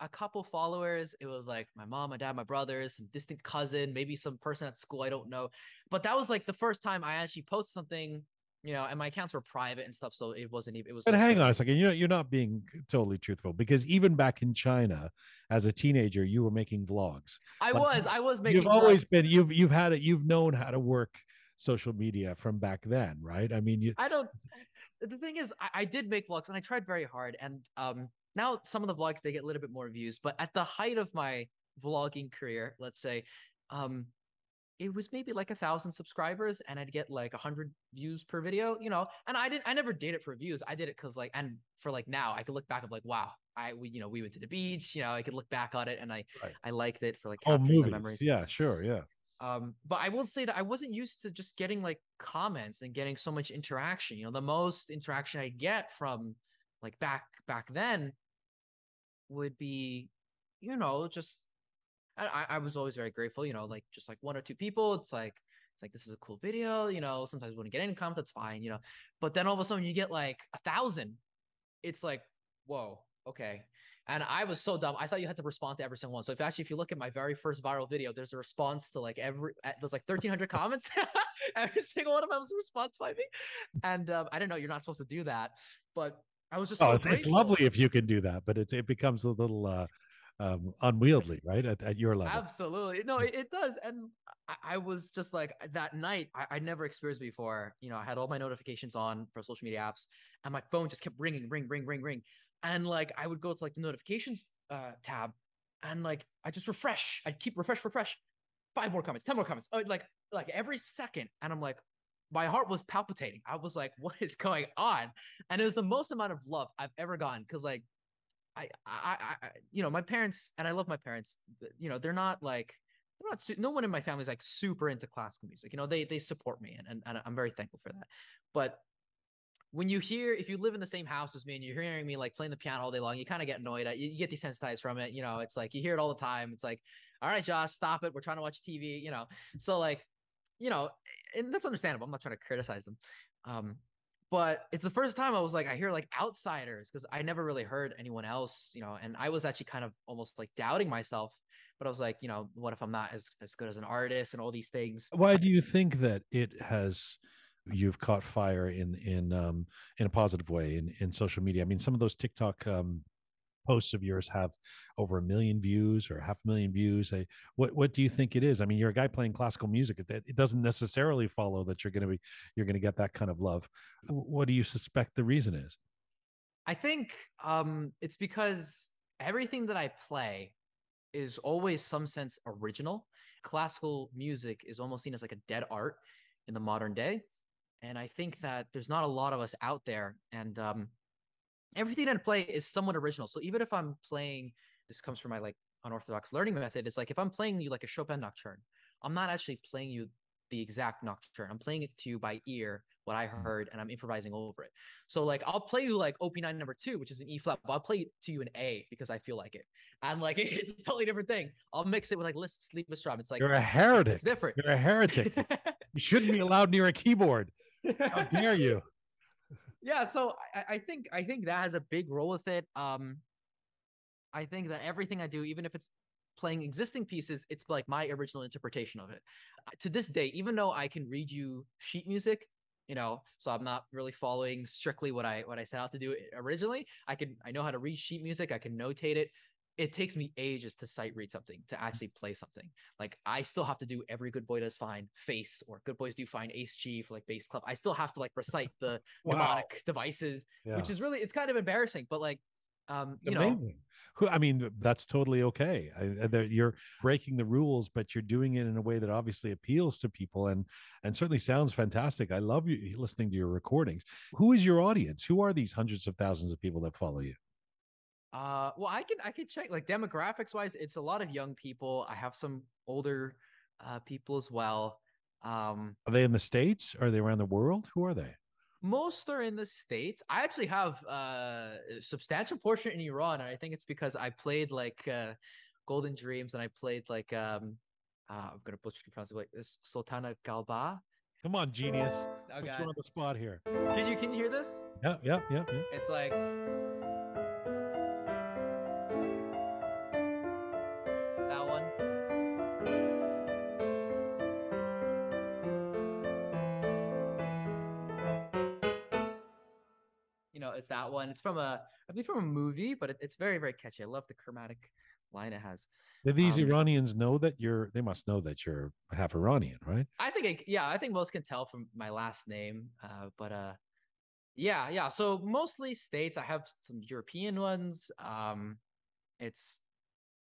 a couple followers. It was like my mom, my dad, my brothers, some distant cousin, maybe some person at school I don't know. But that was like the first time I actually posted something, you know, and my accounts were private and stuff, so it wasn't even. It was. But just hang like- on a second. you know you're not being totally truthful because even back in China, as a teenager, you were making vlogs. I like, was. I was making. you've always been you've you've had it. You've known how to work social media from back then, right? I mean, you I don't. The thing is, I, I did make vlogs and I tried very hard. And um, now some of the vlogs they get a little bit more views. But at the height of my vlogging career, let's say, um, it was maybe like a thousand subscribers, and I'd get like a hundred views per video. You know, and I didn't. I never did it for views. I did it because like, and for like now, I could look back of like, wow, I we you know we went to the beach. You know, I could look back on it and I Right. I liked it for like oh memories. yeah, sure, yeah. Um, but I will say that I wasn't used to just getting like comments and getting so much interaction. You know, the most interaction I get from like back back then would be, you know, just I, I was always very grateful, you know, like just like one or two people. It's like it's like this is a cool video, you know. Sometimes wouldn't get any comments, that's fine, you know. But then all of a sudden you get like a thousand. It's like, whoa, okay. And I was so dumb. I thought you had to respond to every single one. So if actually, if you look at my very first viral video, there's a response to like every uh, there's like 1,300 comments. every single one of them was a response by me. And um, I didn't know you're not supposed to do that, but I was just Oh, so it's, it's lovely if you can do that, but it's it becomes a little uh, um, unwieldy, right? At, at your level. Absolutely. No, it, it does. And I, I was just like that night, I, I never experienced before. You know, I had all my notifications on for social media apps, and my phone just kept ringing, ring, ring, ring, ring. And like I would go to like the notifications uh tab and like I just refresh. I'd keep refresh, refresh. five more comments, ten more comments, oh, like like every second, and I'm like, my heart was palpitating. I was like, what is going on? And it was the most amount of love I've ever gotten because like I, I, I, you know, my parents, and I love my parents. You know, they're not like they're not. Su- no one in my family is like super into classical music. You know, they they support me, and, and and I'm very thankful for that. But when you hear, if you live in the same house as me, and you're hearing me like playing the piano all day long, you kind of get annoyed. You, you get desensitized from it. You know, it's like you hear it all the time. It's like, all right, Josh, stop it. We're trying to watch TV. You know, so like, you know, and that's understandable. I'm not trying to criticize them. Um, but it's the first time I was like, I hear like outsiders because I never really heard anyone else, you know, and I was actually kind of almost like doubting myself. But I was like, you know, what if I'm not as, as good as an artist and all these things? Why do you think that it has you've caught fire in in um in a positive way in in social media? I mean, some of those TikTok um posts of yours have over a million views or half a million views. I, what what do you think it is? I mean you're a guy playing classical music it, it doesn't necessarily follow that you're going to be you're going to get that kind of love. What do you suspect the reason is? I think um it's because everything that i play is always some sense original. Classical music is almost seen as like a dead art in the modern day and i think that there's not a lot of us out there and um everything I play is somewhat original. So even if I'm playing, this comes from my like unorthodox learning method. It's like if I'm playing you like a Chopin nocturne, I'm not actually playing you the exact nocturne. I'm playing it to you by ear, what I heard, and I'm improvising over it. So like I'll play you like OP9 number two, which is an E flat, but I'll play it to you an A because I feel like it. And like it's a totally different thing. I'll mix it with like Liszt Liebestraum. It's like you're a heretic. It's different. You're a heretic. you shouldn't be allowed near a keyboard. How dare you? yeah so I, I, think i think that has a big role with it um i think that everything i do even if it's playing existing pieces it's like my original interpretation of it to this day even though i can read you sheet music you know so i'm not really following strictly what i what i set out to do originally i can i know how to read sheet music i can notate it it takes me ages to sight read something to actually play something. Like I still have to do every good boy does fine face or good boys do fine ace G for like bass clef. I still have to like recite the wow. mnemonic devices, yeah. which is really it's kind of embarrassing. But like, um, you Amazing. know, I mean, that's totally okay. I, you're breaking the rules, but you're doing it in a way that obviously appeals to people and and certainly sounds fantastic. I love you listening to your recordings. Who is your audience? Who are these hundreds of thousands of people that follow you? Uh, well, I can I can check like demographics wise, it's a lot of young people. I have some older uh, people as well. Um, are they in the states? Are they around the world? Who are they? Most are in the states. I actually have uh, a substantial portion in Iran, and I think it's because I played like uh, Golden Dreams, and I played like um, uh, I'm gonna butcher the pronunciation, like Sultana Galba. Come on, genius! Oh, Put you on the spot here. Can you can you hear this? Yeah, yeah, yeah. yeah. It's like. That one. It's from a, I believe from a movie, but it, it's very, very catchy. I love the chromatic line it has. Do these um, Iranians know that you're? They must know that you're half Iranian, right? I think, it, yeah, I think most can tell from my last name. Uh, but uh, yeah, yeah. So mostly states. I have some European ones. Um, it's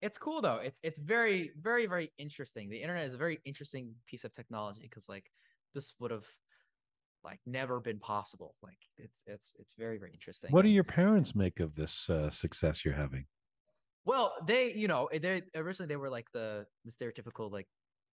it's cool though. It's it's very, very, very interesting. The internet is a very interesting piece of technology because like this would have like never been possible. Like it's it's it's very very interesting. What do your parents make of this uh, success you're having? Well, they you know they originally they were like the the stereotypical like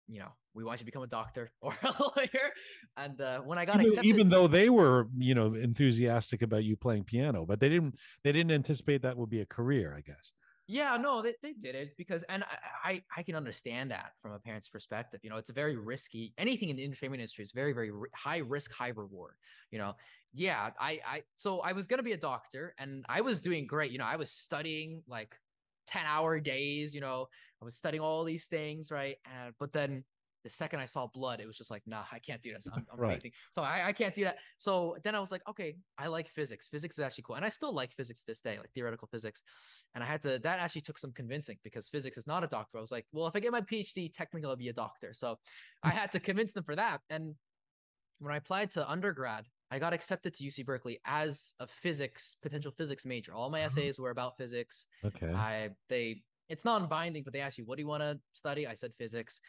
you know we want you to become a doctor or a lawyer and uh, when i got even, accepted even though they were you know enthusiastic about you playing piano but they didn't they didn't anticipate that would be a career i guess yeah, no, they, they did it because, and I, I, I can understand that from a parent's perspective. You know, it's a very risky. Anything in the entertainment industry is very, very high risk, high reward. You know, yeah, I, I, so I was gonna be a doctor, and I was doing great. You know, I was studying like ten hour days. You know, I was studying all these things, right? And but then the second I saw blood, it was just like, nah, I can't do this. I'm, I'm right. fainting. So I, I can't do that. So then I was like, okay, I like physics. Physics is actually cool. And I still like physics this day, like theoretical physics. And I had to, that actually took some convincing because physics is not a doctor. I was like, well, if I get my PhD, technically I'll be a doctor. So I had to convince them for that. And when I applied to undergrad, I got accepted to UC Berkeley as a physics, potential physics major. All my uh-huh. essays were about physics. Okay. I, they, it's non-binding, but they ask you, what do you want to study? I said physics.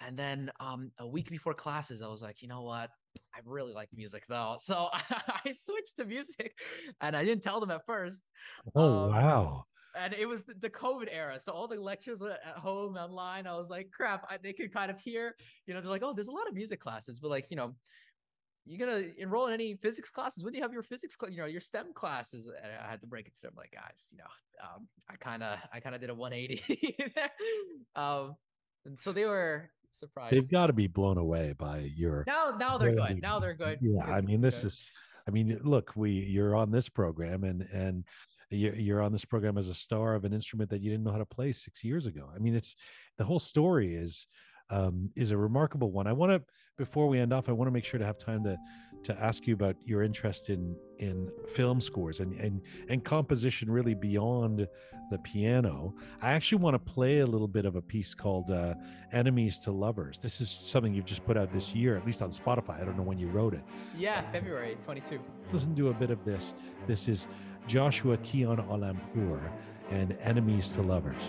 And then um, a week before classes, I was like, you know what? I really like music though. So I switched to music and I didn't tell them at first. Oh Um, wow. And it was the, COVID era. So all the lectures were at home online. I was like, crap, I, they could kind of hear, you know, they're like, oh, there's a lot of music classes, but like, you know, you're gonna enroll in any physics classes when do you have your physics cl- you know your stem classes and i had to break it to them like guys you know um, i kind of i kind of did a 180 there. um and so they were surprised They've got to be blown away by your now now they're good now they're good Yeah, I mean, this know, is. I mean, look, we you're on this program, and and you- you're on this program as a star of an instrument that you didn't know how to play six years ago. I mean, it's the whole story is um, is a remarkable one. I want to before we end off, I want to make sure to have time to to ask you about your interest in in film scores and and and composition really beyond the piano. I actually want to play a little bit of a piece called uh, "Enemies to Lovers." This is something you've just put out this year, at least on Spotify. I don't know when you wrote it. yeah february 22 Let's listen to a bit of this. This is Joshua Kyan Aalampour and Enemies to Lovers.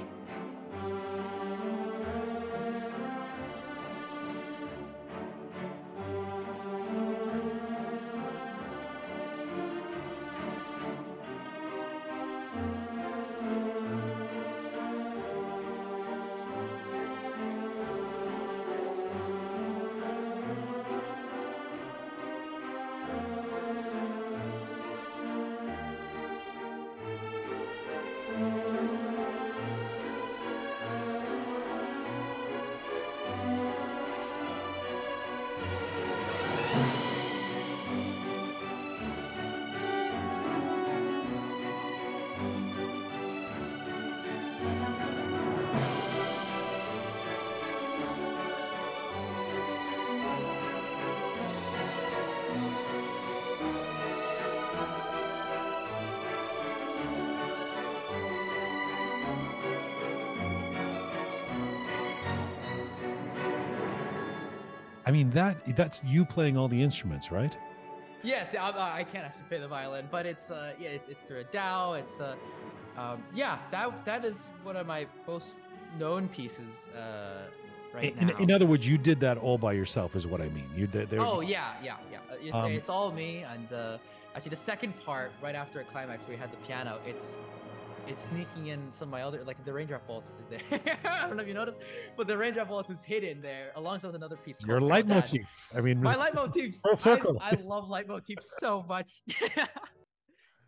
Mean that that's you playing all the instruments, right? Yes, I, I can't actually play the violin, but it's uh yeah, it's, it's through a DAW. It's uh um yeah, that that is one of my most known pieces uh right in, now. in other words, you did that all by yourself, is what I mean. You did. there- oh yeah, yeah, yeah. It's, Um, it's all me, and uh, actually the second part, right after a climax, where we had the piano. It's it's sneaking in some of my other like the raindrop waltz is there. I don't know if you noticed, but the raindrop waltz is hidden there alongside with another piece. your leitmotif. I mean, My leitmotifs. Full I, circle. I love leitmotifs so much.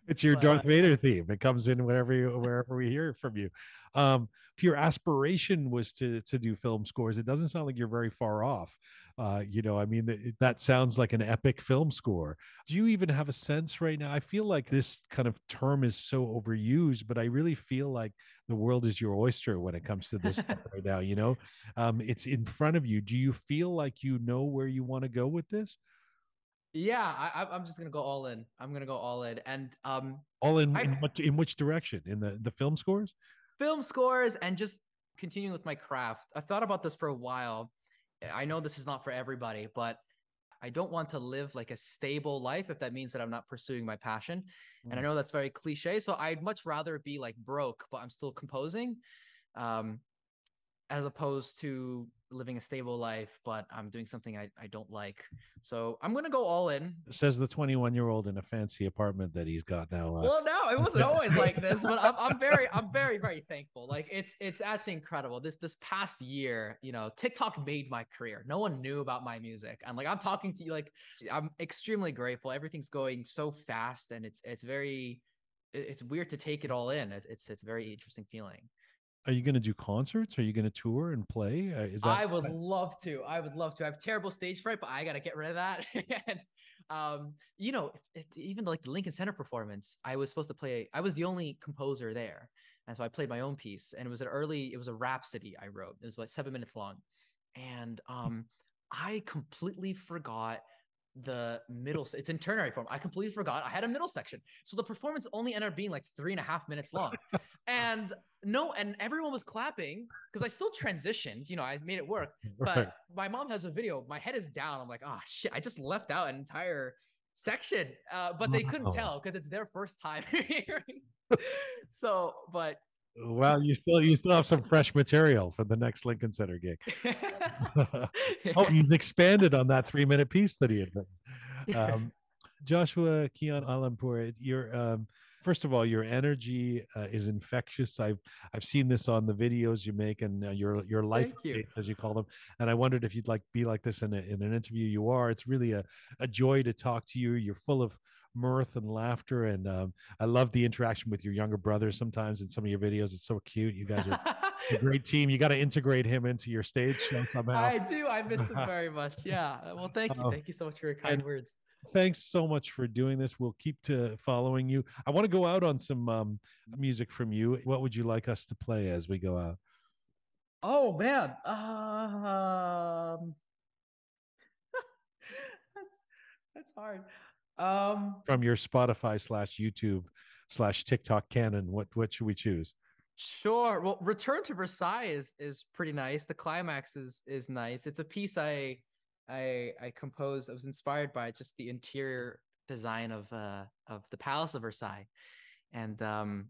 it's your but- Darth Vader theme. It comes in whenever you wherever we hear from you. Um, if your aspiration was to to do film scores, it doesn't sound like you're very far off. Uh, you know, I mean, that that sounds like an epic film score. Do you even have a sense right now? I feel like this kind of term is so overused, but I really feel like the world is your oyster when it comes to this right now. You know, um, it's in front of you. Do you feel like you know where you want to go with this? Yeah, I, I'm just gonna go all in. I'm gonna go all in, and um, All in, I- in what in which direction? In the the film scores? film scores and just continuing with my craft. I've thought about this for a while. I know this is not for everybody, but I don't want to live like a stable life if that means that I'm not pursuing my passion. And I know that's very cliche. So I'd much rather be like broke, but I'm still composing, um, as opposed to living a stable life, but I'm doing something I, I don't like. So I'm gonna go all in. says the 21 year old in a fancy apartment that he's got now. Uh, Well, no, it wasn't always like this, but I'm, I'm very, I'm very, very thankful. Like it's, it's actually incredible. This, this past year, you know, TikTok made my career. No one knew about my music. And like, I'm talking to you, like, I'm extremely grateful. Everything's going so fast, and it's, it's very, it's weird to take it all in. It's, it's a very interesting feeling. Are you going to do concerts? Are you going to tour and play? Uh, is that I would love to. I would love to. I have terrible stage fright, but I gotta get rid of that. and um, you know, even like the Lincoln Center performance, I was supposed to play. I was the only composer there, and so I played my own piece. And it was an early. It was a rhapsody I wrote. It was like seven minutes long, and um, I completely forgot the middle. It's in ternary form. I completely forgot I had a middle section, so the performance only ended up being like three and a half minutes long. and no, and everyone was clapping because I still transitioned. You know, I made it work. Right. But my mom has a video. My head is down. I'm like, oh shit! I just left out an entire section. Uh, but they couldn't tell because it's their first time hearing. so, but Well, you still you still have some fresh material for the next Lincoln Center gig. oh, he's expanded on that three minute piece that he had written. Um, Joshua Kyan Aalampour, you're um, first of all, your energy uh, is infectious. I've I've seen this on the videos you make and uh, your your life you. updates, as you call them. And I wondered if you'd like be like this in a, in an interview. You are. It's really a a joy to talk to you. You're full of mirth and laughter, and um, I love the interaction with your younger brother. Sometimes in some of your videos, it's so cute. You guys are a great team. You got to integrate him into your stage show somehow. I do. I miss him very much. Yeah. Well, thank you. Thank you so much for your kind And- words. thanks so much for doing this. We'll keep to following you. I want to go out on some um, music from you. What would you like us to play as we go out? Oh man. Um That's that's hard. Um From your Spotify slash YouTube slash TikTok canon, what what should we choose? Sure. Well, Return to Versailles is is pretty nice. The climax is is nice. It's a piece I I I composed. I was inspired by just the interior design of uh of the Palace of Versailles, and um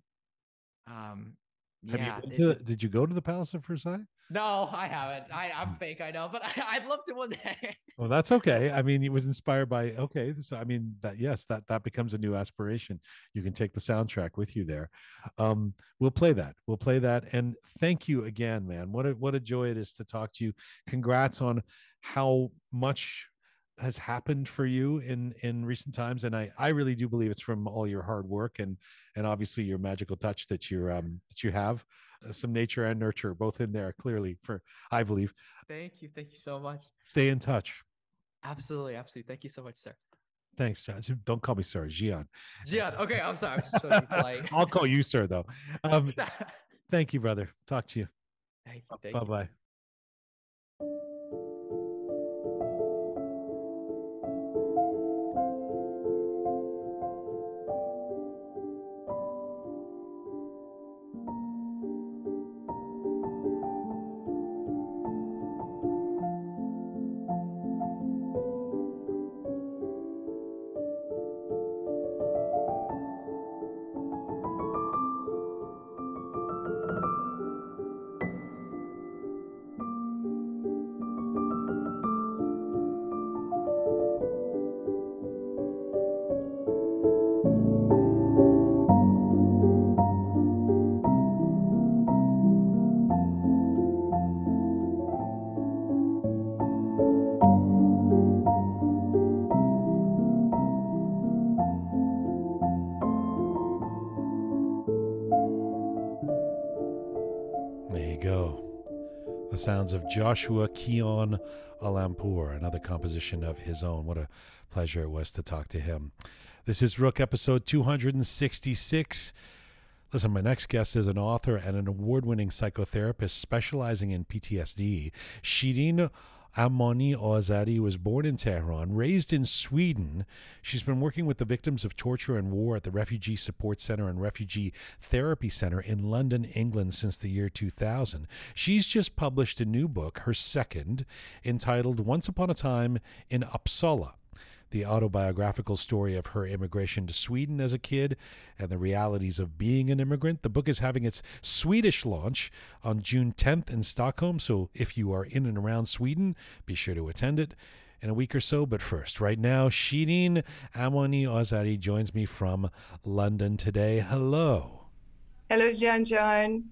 um yeah. you it- to did you go to the Palace of Versailles? no, I haven't. I Hmm. I'm fake. I know, but I, I'd love to one day. Well, that's okay. I mean, it was inspired by okay. So I mean that yes, that that becomes a new aspiration. You can take the soundtrack with you there. Um, we'll play that. We'll play that. And thank you again, man. What a what a joy it is to talk to you. Congrats on how much has happened for you in in recent times and i i really do believe it's from all your hard work and and obviously your magical touch that you're um that you have uh, some nature and nurture both in there clearly for i believe Thank you. Thank you so much. stay in touch Absolutely, absolutely. Thank you so much, sir. Thanks, John. Don't call me sir, Jian. Jian. Okay, I'm sorry. I'm just to i'll call you sir, though. Um, thank you, brother. Talk to you. Thank you. Thank Bye you. bye. Sounds of Joshua Kyan Aalampour, another composition of his own. What a pleasure it was to talk to him. This is Roqe episode 266. Listen, my next guest is an author and an award winning psychotherapist specializing in PTSD. Shirin Amani Azari was born in Tehran, raised in Sweden. She's been working with the victims of torture and war at the Refugee Support Center and Refugee Therapy Center in London, England since the year 2000. She's just published a new book, her second, entitled Once Upon a Time in Uppsala the autobiographical story of her immigration to Sweden as a kid and the realities of being an immigrant. The book is having its Swedish launch on June 10th in Stockholm, so if you are in and around Sweden, be sure to attend it in a week or so. But first, right now, Shirin Amani Azari joins me from London today. Hello. Hello, Jean John.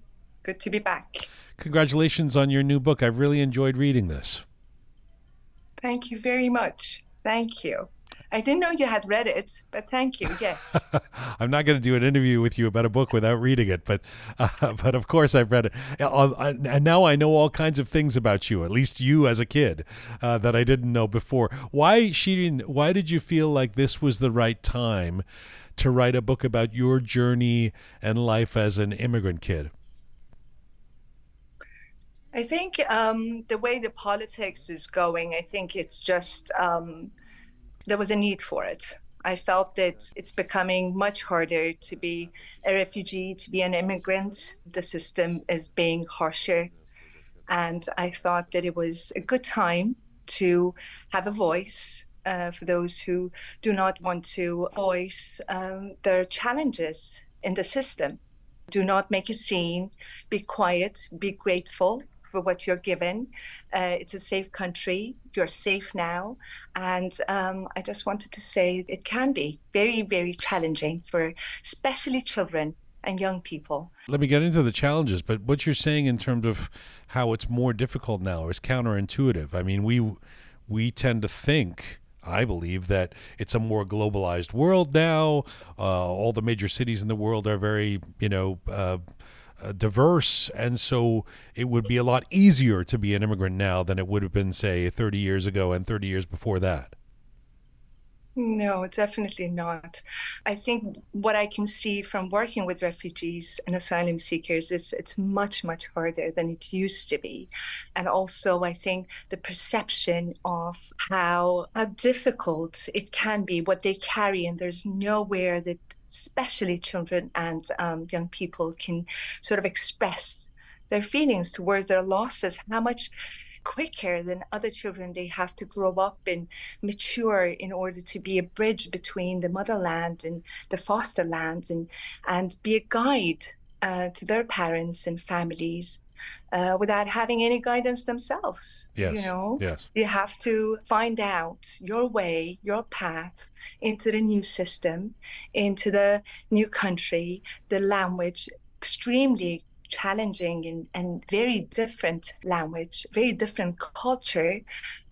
Good to be back. Congratulations on your new book. I've really enjoyed reading this. Thank you very much. Thank you. I didn't know you had read it, but thank you. Yes. I'm not going to do an interview with you about a book without reading it, but uh, but of course I've read it, and now I know all kinds of things about you. At least you as a kid uh, that I didn't know before. Why, Shirin? Why did you feel like this was the right time to write a book about your journey and life as an immigrant kid? I think um, the way the politics is going, I think it's just um, there was a need for it. I felt that it's becoming much harder to be a refugee, to be an immigrant. The system is being harsher. And I thought that it was a good time to have a voice uh, for those who do not want to voice um, their challenges in the system. Do not make a scene. Be quiet. Be grateful for what you're given. Uh, it's a safe country. You're safe now. And um, I just wanted to say it can be very, very challenging for especially children and young people. Let me get into the challenges, but what you're saying in terms of how it's more difficult now is counterintuitive. I mean, we we tend to think I believe that it's a more globalized world now. Uh, all the major cities in the world are very, you know, uh, uh, diverse, and so it would be a lot easier to be an immigrant now than it would have been, say, 30 years ago and 30 years before that. No, definitely not. I think what I can see from working with refugees and asylum seekers is it's much, much harder than it used to be. And also, I think the perception of how, how difficult it can be, what they carry, and there's nowhere that especially children and um, young people can sort of express their feelings towards their losses, how much quicker than other children. They have to grow up and mature in order to be a bridge between the motherland and the foster land and, and be a guide uh, to their parents and families uh, without having any guidance themselves. Yes. You know, yes. you have to find out your way, your path into the new system, into the new country, the language, extremely challenging and, and very different language, very different culture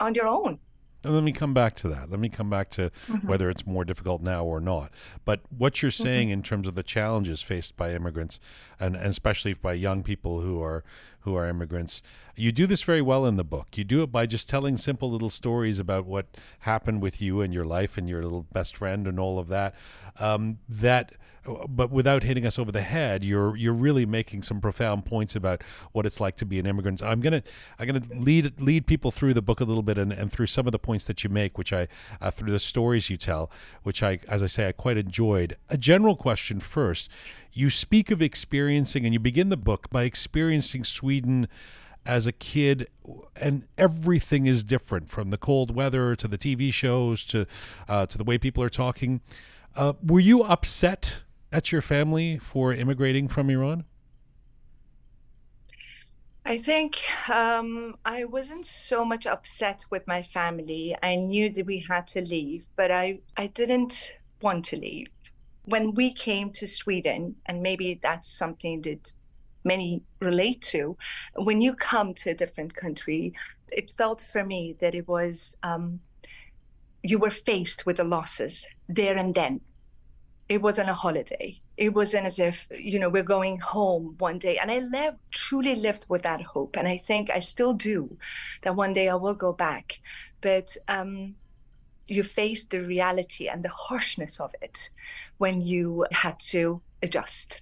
on your own. And let me come back to that. Let me come back to Mhm. whether it's more difficult now or not. But what you're saying Mm-hmm. in terms of the challenges faced by immigrants, and, and especially by young people who are who are immigrants, you do this very well in the book. You do it by just telling simple little stories about what happened with you and your life and your little best friend and all of that. Um, that, but without hitting us over the head, you're you're really making some profound points about what it's like to be an immigrant. I'm gonna I'm gonna lead lead people through the book a little bit and, and through some of the points that you make, which I uh, through the stories you tell, which I as I say I quite enjoyed. A general question first. You speak of experiencing, and you begin the book by experiencing Sweden as a kid, and everything is different from the cold weather to the TV shows to uh, to the way people are talking. Uh, were you upset at your family for immigrating from Iran? I think um, I wasn't so much upset with my family. I knew that we had to leave, but I, I didn't want to leave. When we came to Sweden, and maybe that's something that many relate to, when you come to a different country, it felt for me that it was um, you were faced with the losses there and then. It wasn't a holiday. It wasn't as if, you know, we're going home one day. And I lived, truly lived with that hope. And I think I still do that one day I will go back. But um, you face the reality and the harshness of it when you had to adjust.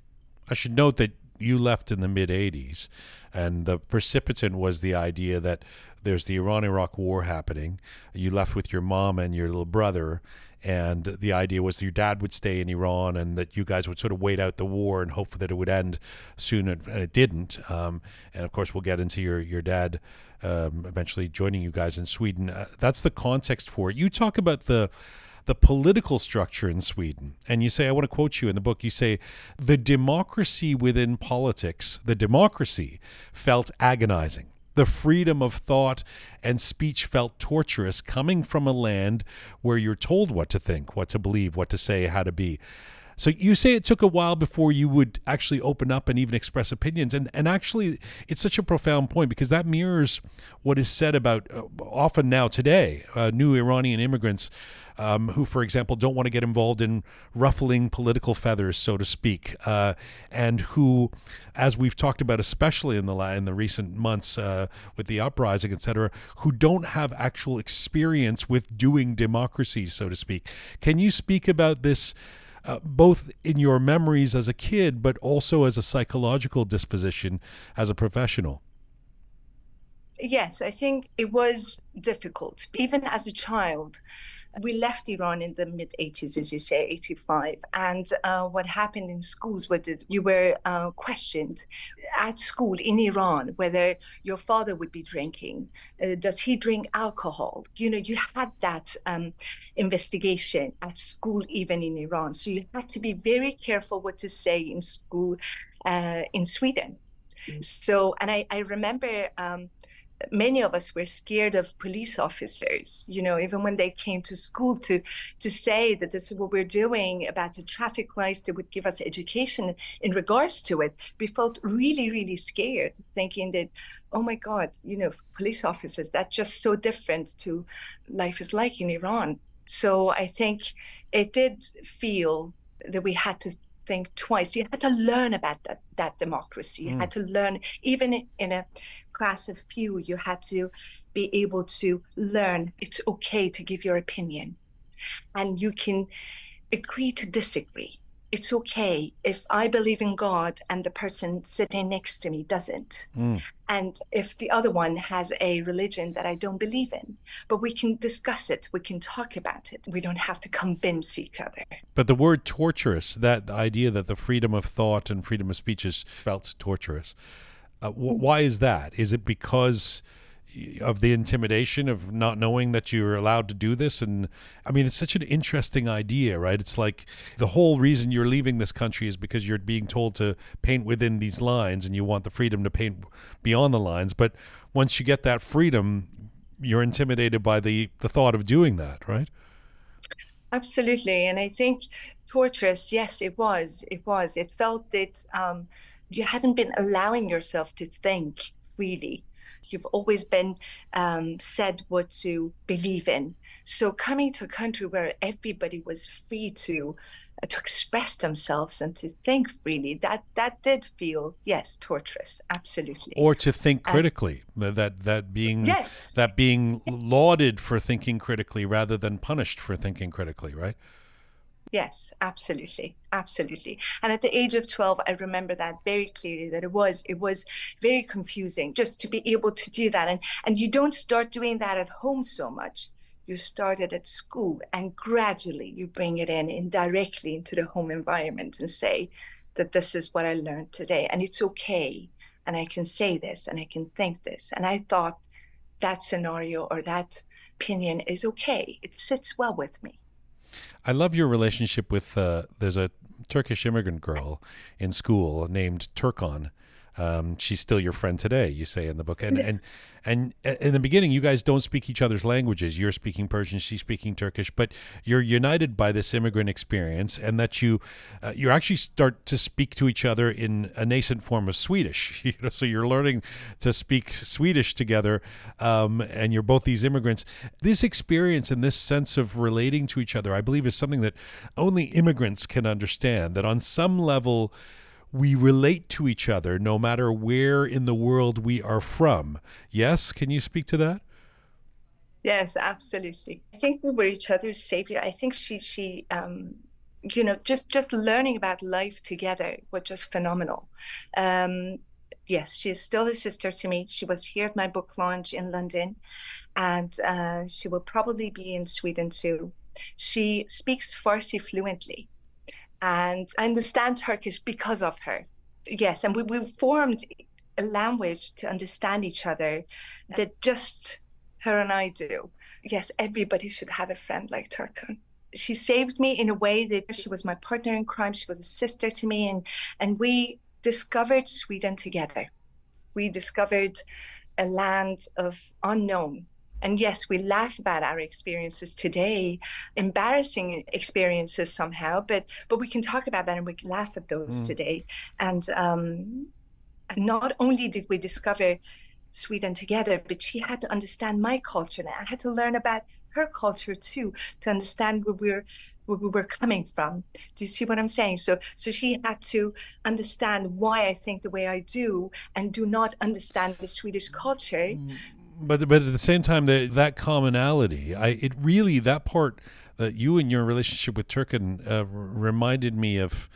I should note that you left in the mid 80s, and the precipitant was the idea that there's the Iran Iraq war happening. You left with your mom and your little brother, and the idea was that your dad would stay in Iran and that you guys would sort of wait out the war and hope that it would end soon, and and it didn't. Um, and of course, we'll get into your, your dad um, eventually joining you guys in Sweden. Uh, that's the context for it. You talk about the the political structure in Sweden. And you say, I want to quote you in the book, you say, the democracy within politics, the democracy felt agonizing. The freedom of thought and speech felt torturous coming from a land where you're told what to think, what to believe, what to say, how to be. So you say it took a while before you would actually open up and even express opinions, and and actually it's such a profound point because that mirrors what is said about uh, often now today uh, new Iranian immigrants. Um, who, for example, don't want to get involved in ruffling political feathers, so to speak, uh, and who, as we've talked about, especially in the la- in the recent months uh, with the uprising, etc., who don't have actual experience with doing democracy, so to speak. Can you speak about this? Uh, both in your memories as a kid, but also as a psychological disposition as a professional. Yes, I think it was difficult. Even as a child, we left Iran in the mid 80s, as you say, 85. And uh, what happened in schools was that you were uh, questioned at school in Iran whether your father would be drinking. Uh, does he drink alcohol? You know, you had that um, investigation at school, even in Iran. So you had to be very careful what to say in school. uh, in Sweden. So, and I, I remember um, many of us were scared of police officers you know even when they came to school to to say that this is what we're doing about the traffic lights they would give us education in regards to it. We felt really really scared thinking that oh my god you know police officers that's just so different to life is like in iran. So i think it did feel that we had to think twice. You had to learn about that, that democracy. You mm. had to learn, even in a class of few, you had to be able to learn it's okay to give your opinion. And you can agree to disagree it's okay if I believe in God and the person sitting next to me doesn't. Mm. And if the other one has a religion that I don't believe in, but we can discuss it, we can talk about it. We don't have to convince each other. But the word torturous, that idea that the freedom of thought and freedom of speech is felt torturous, uh, wh- why is that? Is it because of the intimidation of not knowing that you're allowed to do this. And i mean it's such an interesting idea right? It's like the whole reason you're leaving this country is because you're being told to paint within these lines and you want the freedom to paint beyond the lines. But once you get that freedom you're intimidated by the the thought of doing that right? Absolutely. And i think torturous yes it was. It was. It felt that um, you hadn't been allowing yourself to think freely You've always been um, said what to believe in. So coming to a country where everybody was free to uh, to express themselves and to think freely, that that did feel yes torturous, absolutely. Or to think critically, that that being yes. that being lauded for thinking critically rather than punished for thinking critically, right? Yes, absolutely, absolutely. And at the age of 12, I remember that very clearly that it was it was very confusing just to be able to do that. And and you don't start doing that at home so much. You start it at school and gradually you bring it in indirectly into the home environment and say that this is what I learned today. And it's okay. And I can say this and I can think this. And I thought that scenario or that opinion is okay. It sits well with me. I love your relationship with. Uh, there's a Turkish immigrant girl in school named Turkan, um, she's still your friend today. You say in the book, and and and in the beginning, you guys don't speak each other's languages. You're speaking Persian, she's speaking Turkish, but you're united by this immigrant experience, and that you uh, you actually start to speak to each other in a nascent form of Swedish. You know, so you're learning to speak Swedish together, um, and you're both these immigrants. This experience and this sense of relating to each other, I believe, is something that only immigrants can understand. That on some level we relate to each other no matter where in the world we are from. Yes, can you speak to that? Yes, absolutely. I think we were each other's savior. I think she she um you know just just learning about life together was just phenomenal. Um yes, she is still a sister to me. She was here at my book launch in London, and uh, she will probably be in Sweden too. She speaks Farsi fluently and I understand Turkish because of her. Yes, and we, we formed a language to understand each other that just her and I do. Yes, everybody should have a friend like Turkan. She saved me in a way that she was my partner in crime. She was a sister to me, and and we discovered Sweden together. We discovered a land of unknown and yes, we laugh about our experiences today, embarrassing experiences somehow, but but we can talk about that and we can laugh at those mm. today. And um, not only did we discover Sweden together, but she had to understand my culture. And I had to learn about her culture too to understand where we're where we were coming from. Do you see what I'm saying? So so she had to understand why I think the way I do and do not understand the Swedish culture. Mm but but at the same time, that that commonality, I it really that part that you and your relationship with Turkan uh, reminded me of,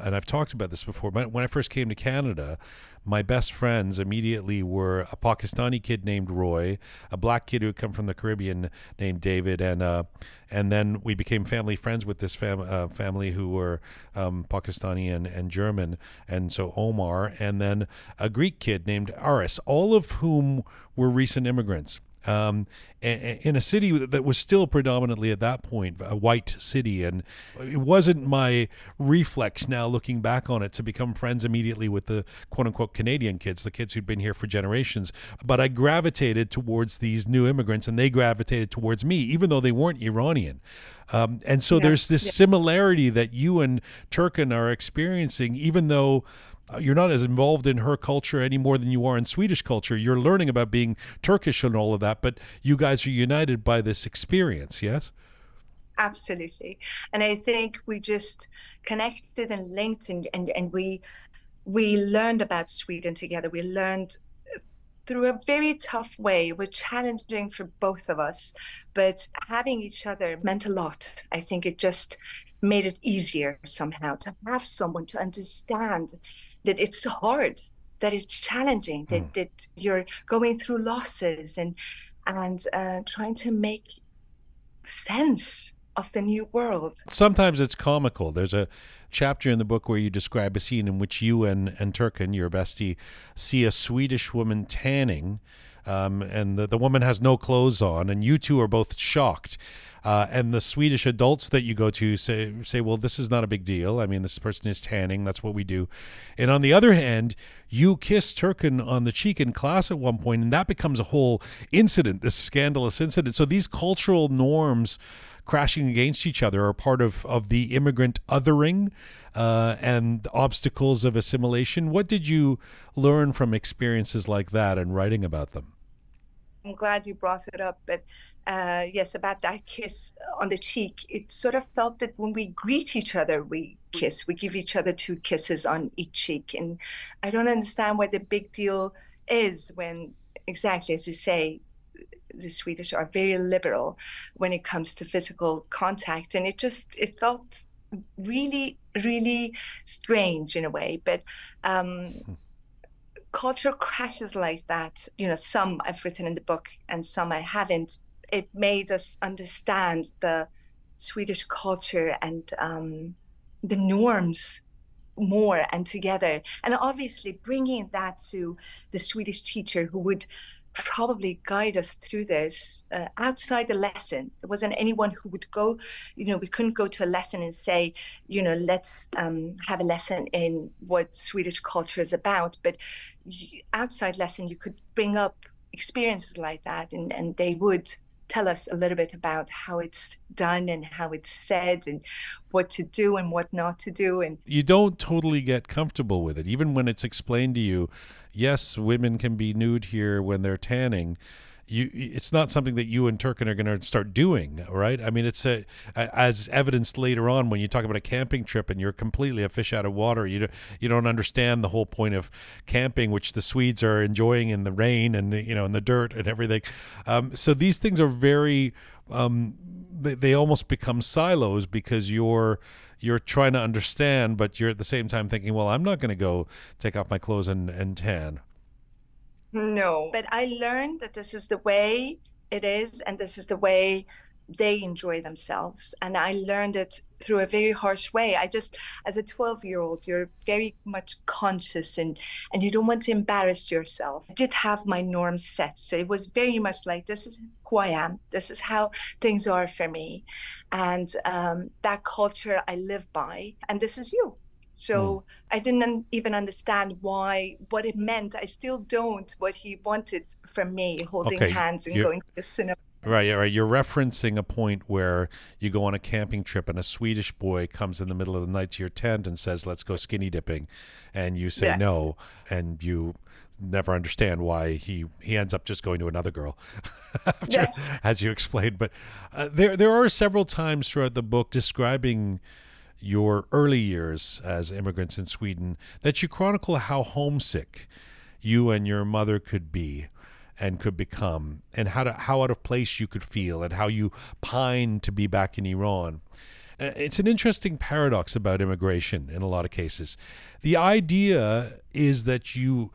and I've talked about this before. But when I first came to Canada, my best friends immediately were a Pakistani kid named Roy, a black kid who had come from the Caribbean named David, and uh, and then we became family friends with this fam- uh, family who were um, Pakistani and, and German, and so Omar, and then a Greek kid named Aris, all of whom were recent immigrants. Um, in a city that was still predominantly at that point a white city. And it wasn't my reflex now looking back on it to become friends immediately with the quote unquote Canadian kids, the kids who'd been here for generations. But I gravitated towards these new immigrants and they gravitated towards me, even though they weren't Iranian. Um, and so yes, there's this yes. similarity that you and Turkan are experiencing, even though you're not as involved in her culture any more than you are in Swedish culture. You're learning about being Turkish and all of that, but you guys are united by this experience, yes? Absolutely. And I think we just connected and linked and, and, and we we learned about Sweden together. We learned through a very tough way. It was challenging for both of us, but having each other meant a lot. I think it just made it easier somehow to have someone to understand that it's hard, that it's challenging, that, mm. that you're going through losses and and uh, trying to make sense of the new world. Sometimes it's comical. There's a chapter in the book where you describe a scene in which you and, and Turkan, your bestie, see a Swedish woman tanning. Um, and the, the woman has no clothes on, and you two are both shocked. Uh, and the Swedish adults that you go to say, say, well, this is not a big deal. I mean, this person is tanning. That's what we do. And on the other hand, you kiss Turkan on the cheek in class at one point, and that becomes a whole incident, this scandalous incident. So these cultural norms crashing against each other are part of, of the immigrant othering uh, and obstacles of assimilation. What did you learn from experiences like that and writing about them? I'm glad you brought it up, but uh, yes, about that kiss on the cheek, it sort of felt that when we greet each other, we kiss. We give each other two kisses on each cheek. And I don't understand what the big deal is when, exactly as you say, the Swedish are very liberal when it comes to physical contact. And it just, it felt really, really strange in a way. But, um, hmm cultural crashes like that, you know, some I've written in the book and some I haven't, it made us understand the Swedish culture and um, the norms more and together. And obviously, bringing that to the Swedish teacher who would probably guide us through this uh, outside the lesson. There wasn't anyone who would go, you know, we couldn't go to a lesson and say, you know, let's um, have a lesson in what Swedish culture is about. But outside lesson, you could bring up experiences like that and, and they would tell us a little bit about how it's done and how it's said and what to do and what not to do and you don't totally get comfortable with it. Even when it's explained to you yes women can be nude here when they're tanning you it's not something that you and Turkan are going to start doing, right? I mean, it's a, as evidenced later on when you talk about a camping trip and you're completely a fish out of water. You don't, you don't understand the whole point of camping, which the Swedes are enjoying in the rain and you know in the dirt and everything. Um, so these things are very um, they, they almost become silos because you're you're trying to understand, but you're at the same time thinking, well, I'm not going to go take off my clothes and, and tan. No, but I learned that this is the way it is, and this is the way they enjoy themselves. And I learned it through a very harsh way. I just, as a 12 year old, you're very much conscious and, and you don't want to embarrass yourself. I did have my norms set. So it was very much like, this is who I am. This is how things are for me. And um, that culture I live by. And this is you. So mm. I didn't even understand why, what it meant. I still don't, what he wanted from me, holding okay. hands and You're, going to the cinema. Right, right. You're referencing a point where you go on a camping trip and a Swedish boy comes in the middle of the night to your tent and says, "Let's go skinny dipping," and you say yes. no, and you never understand why he he ends up just going to another girl, after, yes. as you explained. But uh, there there are several times throughout the book describing your early years as immigrants in Sweden that you chronicle how homesick you and your mother could be and could become and how to, how out of place you could feel and how you pined to be back in Iran. Uh, it's an interesting paradox about immigration in a lot of cases. The idea is that you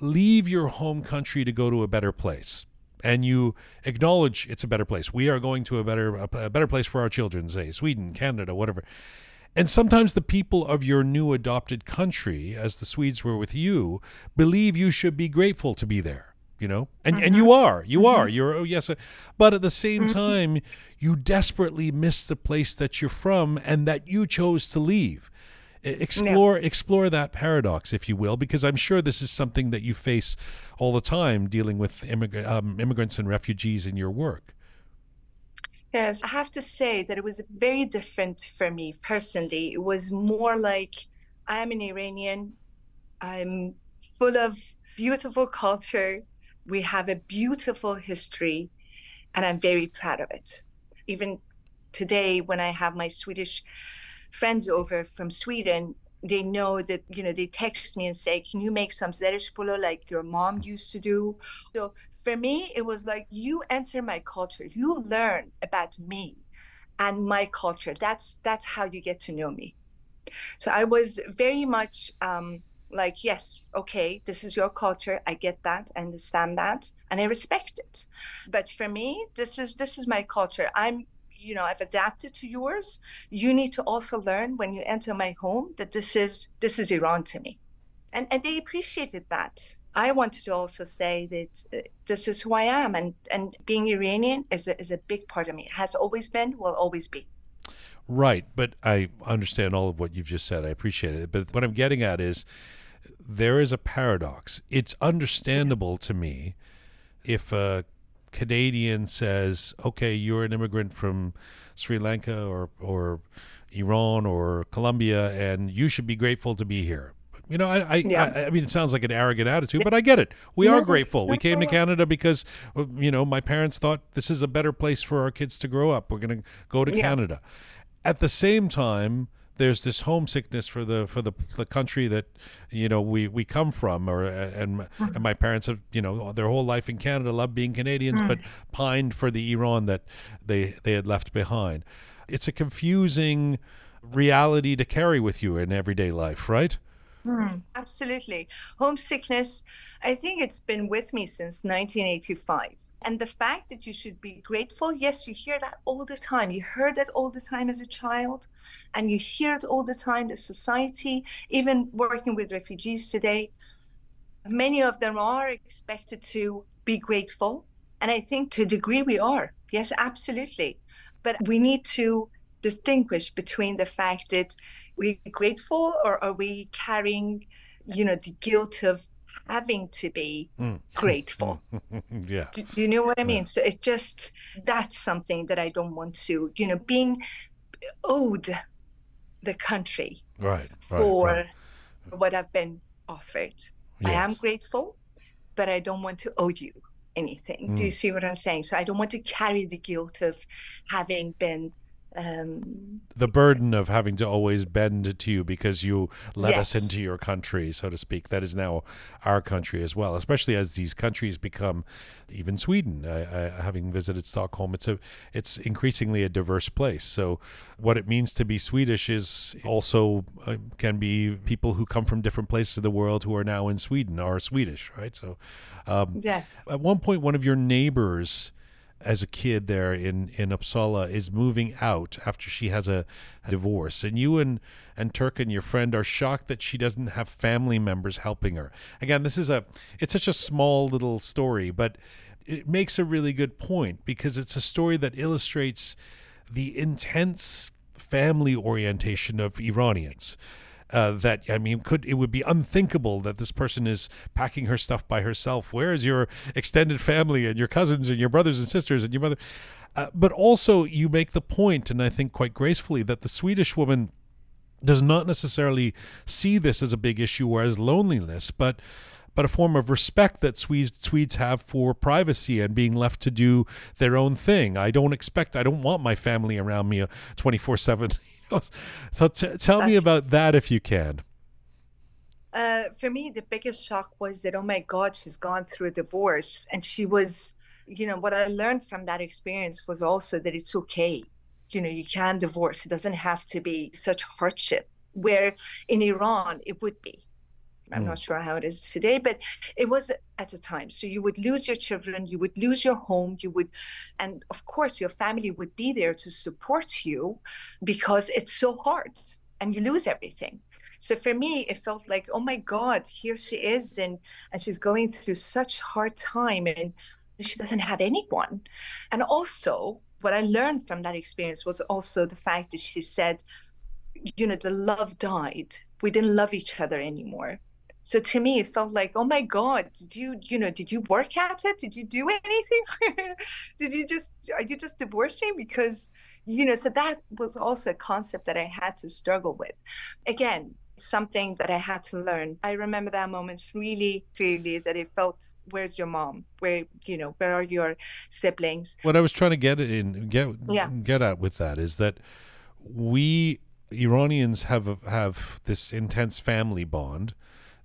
leave your home country to go to a better place and you acknowledge it's a better place. We are going to a better a better place for our children, say Sweden, Canada, whatever. And sometimes the people of your new adopted country, as the Swedes were with you, believe you should be grateful to be there. you know? And and Mm-hmm. you are you are you're oh yes uh, but at the same time you desperately miss the place that you're from and that you chose to leave. Explore explore that paradox if you will because i'm sure this is something that you face all the time dealing with immig- um, immigrants and refugees in your work Yes, I have to say that it was very different for me personally. It was more like I am an Iranian. I'm full of beautiful culture. We have a beautiful history, and I'm very proud of it. Even today, when I have my Swedish friends over from Sweden, they know that, you know, they text me and say, Can you make some zereshpolo like your mom used to do? So for me, it was like you enter my culture, you learn about me and my culture. That's that's how you get to know me. So I was very much um, like, yes, okay, this is your culture. I get that, I understand that, and I respect it. But for me, this is this is my culture. I'm you know i've adapted to yours you need to also learn when you enter my home that this is this is iran to me and and they appreciated that i wanted to also say that uh, this is who i am and and being iranian is a, is a big part of me has always been will always be Right, but I understand all of what you've just said. I appreciate it. But what I'm getting at is there is a paradox. It's understandable to me if a Canadian says, "Okay, you're an immigrant from Sri Lanka or or Iran or Colombia, and you should be grateful to be here." You know, I I, Yeah. I I mean, it sounds like an arrogant attitude, but I get it. We are grateful. We came to. Canada because, uh, you know, my parents thought this is a better place for our kids to grow up. We're going to go to Yeah. Canada. At the same time, there's this homesickness for the for the the country that you know we we come from or uh, and and my parents have you know their whole life in Canada loved being Canadians but pined for the Iran that they they had left behind it's a confusing reality to carry with you in everyday life right Hmm. Absolutely. Homesickness, I think it's been with me since 1985. And the fact that you should be grateful, yes, you hear that all the time. You heard that all the time as a child, and you hear it all the time. The society, even working with refugees today, many of them are expected to be grateful. And I think to a degree we are. Yes, absolutely. But we need to distinguish between the fact that we're grateful or are we carrying, you know, the guilt of having to be Mm. grateful. yeah Do, do you know what I mean? So it just that's something that I don't want to, you know, being owed the country right right, for right. what I've been offered. I am grateful, but I don't want to owe you anything. Do you see what I'm saying? So I don't want to carry the guilt of having been um the burden of having to always bend to you because you let us into your country, so to speak. That is now our country as well, especially as these countries become, even Sweden. I, I, having visited Stockholm, it's a it's increasingly a diverse place. So, what it means to be Swedish is also uh, can be people who come from different places of the world who are now in Sweden are Swedish, right? So, um, yes. at one point, one of your neighbors, as a kid there in in Uppsala, is moving out after she has a, divorce, and you and and Turkan your friend, are shocked that she doesn't have family members helping her. Again, this is a it's such a small little story, but it makes a really good point because it's a story that illustrates the intense family orientation of Iranians uh, that I mean could it would be unthinkable that this person is packing her stuff by herself. Where is your extended family and your cousins and your brothers and sisters and your mother? Uh, but also you make the point, and I think quite gracefully, that the Swedish woman does not necessarily see this as a big issue or as loneliness, but but a form of respect that Swedes, Swedes have for privacy and being left to do their own thing. I don't expect, I don't want my family around me uh, 24 7, So t- tell That's me about that if you can. Uh, for me, the biggest shock was that, oh my God, she's gone through a divorce. And she was, you know, what I learned from that experience was also that it's okay. You know, you can divorce, it doesn't have to be such hardship. Where in Iran, it would be I'm Mm. not sure how it is today, but it was at a time. So you would lose your children, you would lose your home, you would, and of course, your family would be there to support you because it's so hard and you lose everything. So for me, it felt like, oh my God, here she is, and and she's going through such hard time, and she doesn't have anyone. And also, what I learned from that experience was also the fact that she said, you know, the love died. We didn't love each other anymore. So to me, it felt like, oh my God, did you, you know, did you work at it? Did you do anything? did you just, are you just divorcing? Because, you know, so that was also a concept that I had to struggle with. Again, something that I had to learn. I remember that moment really clearly that it felt where's your mom where you know where are your siblings what i was trying to get in get Yeah. get at with that is that we iranians have have this intense family bond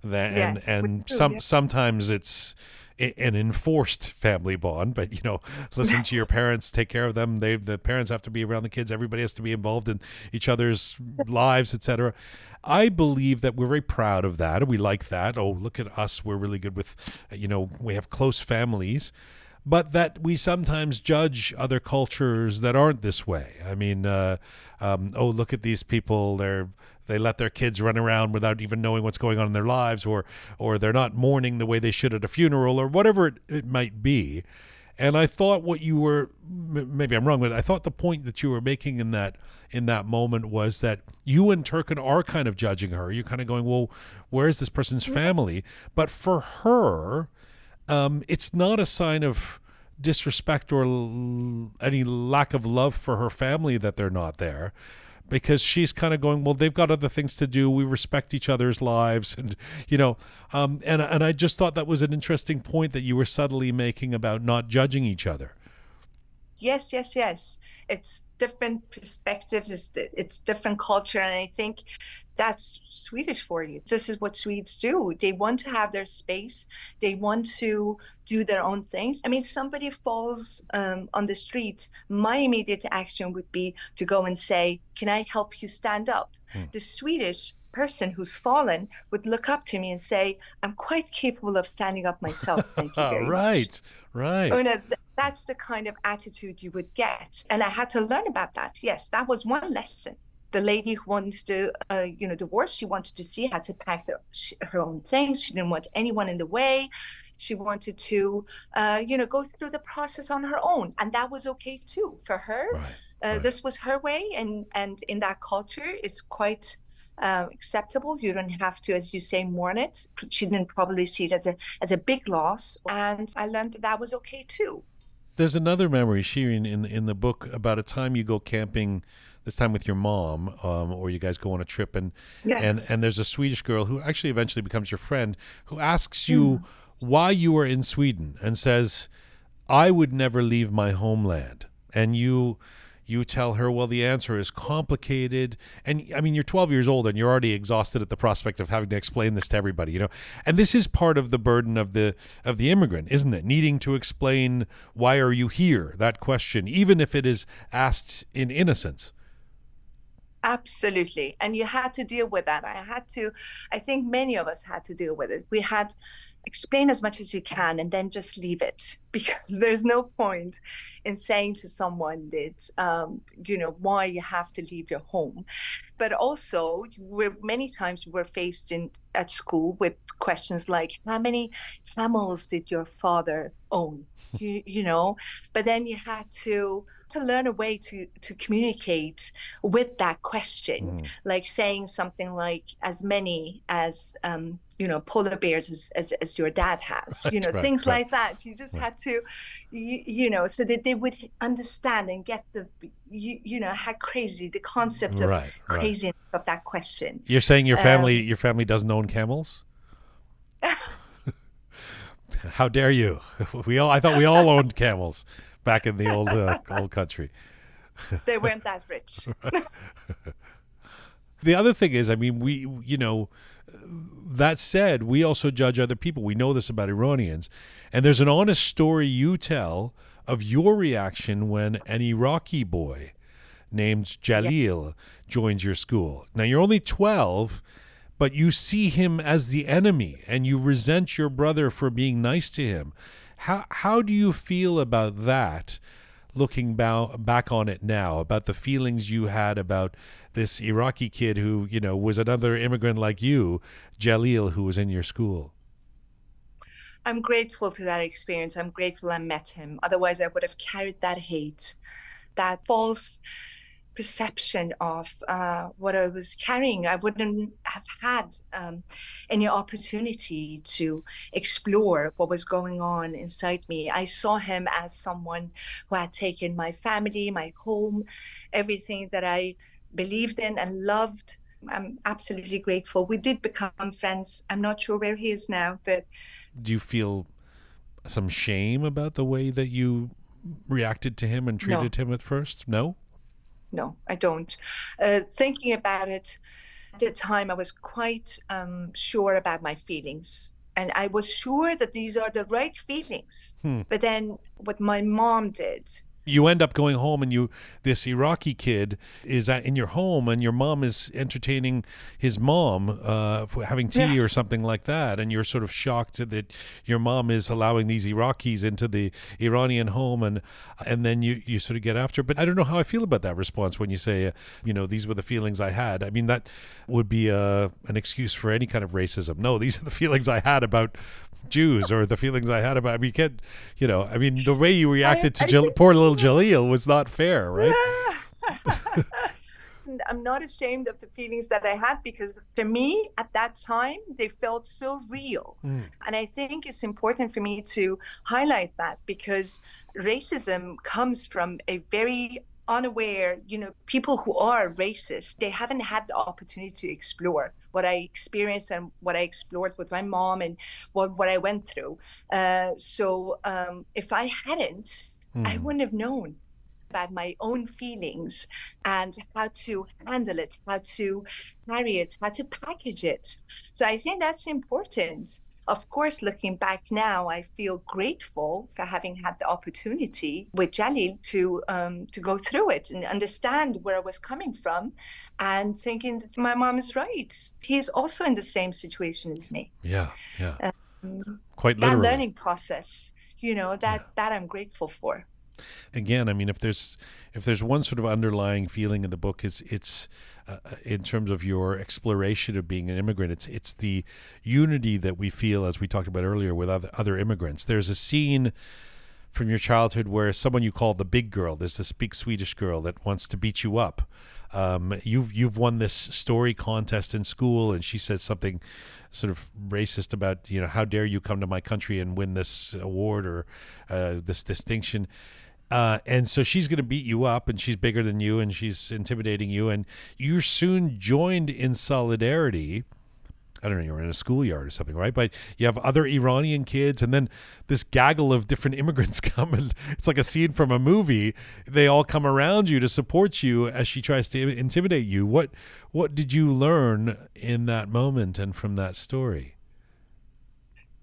that and Yes, and we do, some yeah. sometimes it's an enforced family bond but you know listen to your parents take care of them. They the parents have to be around the kids. Everybody has to be involved in each other's lives etc i believe that we're very proud of that we like that. Oh look at us. We're really good with you know we have close families but that we sometimes judge other cultures that aren't this way. I mean, uh, um, oh, look at these people; they're they let their kids run around without even knowing what's going on in their lives, or or they're not mourning the way they should at a funeral, or whatever it, it might be. And I thought what you were maybe I'm wrong, but I thought the point that you were making in that in that moment was that you and Turkan are kind of judging her. You're kind of going, well, where's this person's family? But for her, um, it's not a sign of disrespect or l- any lack of love for her family that they're not there because she's kind of going well they've got other things to do. We respect each other's lives and you know um, and and I just thought that was an interesting point that you were subtly making about not judging each other. Yes yes yes. It's different perspectives. It's, it's different culture and i think that's swedish for you this is what swedes do they want to have their space they want to do their own things i mean somebody falls um, on the street my immediate action would be to go and say can i help you stand up Hmm. the swedish person who's fallen would look up to me and say i'm quite capable of standing up myself thank you very much." right right Oh, no, th- that's the kind of attitude you would get. And I had to learn about that. Yes, that was one lesson. The lady who wanted to, uh, you know, divorce, she wanted to see how to pack the, sh- her own things. She didn't want anyone in the way. She wanted to, uh, you know, go through the process on her own, and that was okay too for her. right Uh, right. This was her way, and and in that culture, it's quite uh, acceptable. You don't have to, as you say, mourn it. She didn't probably see it as a as a big loss, and I learned that that was okay too. There's another memory, Shirin, in in the book about a time you go camping, this time with your mom, um, or you guys go on a trip, and and Yes. and there's a Swedish girl who actually eventually becomes your friend, who asks you why you are in Sweden, and says, "I would never leave my homeland," and you. You tell her, well, the answer is complicated. And I mean, you're 12 years old and you're already exhausted at the prospect of having to explain this to everybody, you know. And this is part of the burden of the of the immigrant, isn't it? Needing to explain why are you here? That question, even if it is asked in innocence. Absolutely. And you had to deal with that. I had to, I think many of us had to deal with it. We had explain as much as you can and then just leave it because there's no point in saying to someone that, um, you know, why you have to leave your home. But also, we're many times we're faced in at school with questions like, how many camels did your father own? You, you know, but then you had to to learn a way to to communicate with that question Mm. like saying something like as many as um you know polar bears as, as, as your dad has you know right, things right. like that you just Right. had to you, you know so that they would understand and get the you, you know how crazy the concept of Right, right. craziness of that question You're saying your Um, family your family doesn't own camels? How dare you? We all I thought we all owned camels back in the old uh, old country. they weren't that rich The other thing is, I mean, we, you know, that said, we also judge other people. We know this about Iranians. And there's an honest story you tell of your reaction when an Iraqi boy named Jalil joins your school. Now, you're only 12, but you see him as the enemy and you resent your brother for being nice to him. How, how do you feel about that? Looking ba- back on it now about the feelings you had about this Iraqi kid who, you know, was another immigrant like you, Jalil, who was in your school? I'm grateful to that experience. I'm grateful I met him. Otherwise, I would have carried that hate, that false perception of uh, what I was carrying. I wouldn't have had um, any opportunity to explore what was going on inside me. I saw him as someone who had taken my family, my home, everything that I believed in and loved. I'm absolutely grateful. We did become friends. I'm not sure where he is now, but. Do you feel some shame about the way that you reacted to him and treated no. him at first? No? No, I don't. Uh, thinking about it at the time, I was quite um, sure about my feelings. And I was sure that these are the right feelings. Hmm. But then what my mom did you end up going home and you this Iraqi kid is in your home and your mom is entertaining his mom uh, having tea or something like that. And you're sort of shocked that your mom is allowing these Iraqis into the Iranian home and and then you you sort of get after. But I don't know how I feel about that response when you say uh, you know these were the feelings I had. I mean that would be uh, an excuse for any kind of racism. No these are the feelings I had about Jews or the feelings I had about. I mean, you can't, you know. I mean, the way you reacted I, to I poor little Jalil was not fair, right? I'm not ashamed of the feelings that I had because for me at that time they felt so real. Mm. And I think it's important for me to highlight that because racism comes from a very unaware, you know, people who are racist, they haven't had the opportunity to explore what I experienced and what I explored with my mom and what, what I went through. Uh, so um, if I hadn't, mm. I hmm. wouldn't have known about my own feelings and how to handle it, how to carry it, how to package it. So I think that's important of course, looking back now, I feel grateful for having had the opportunity with Jalil to um, to go through it and understand where I was coming from, and thinking that my mom is right. He's also in the same situation as me. Yeah, yeah. Um, Quite literally. That learning process, you know, that yeah. that I'm grateful for. Again, I mean, if there's if there's one sort of underlying feeling in the book, is it's uh, in terms of your exploration of being an immigrant. It's it's the unity that we feel, as we talked about earlier, with other, other immigrants. There's a scene from your childhood where someone you call the big girl, there's this big Swedish girl that wants to beat you up. Um, you've you've won this story contest in school, and she says something sort of racist about you know how dare you come to my country and win this award or uh, this distinction uh, and so she's going to beat you up, and she's bigger than you, and she's intimidating you, and you're soon joined in solidarity. I don't know, you're in a schoolyard or something, right? But you have other Iranian kids, and then this gaggle of different immigrants come, and it's like a scene from a movie. They all come around you to support you as she tries to intimidate you. What what did you learn in that moment and from that story?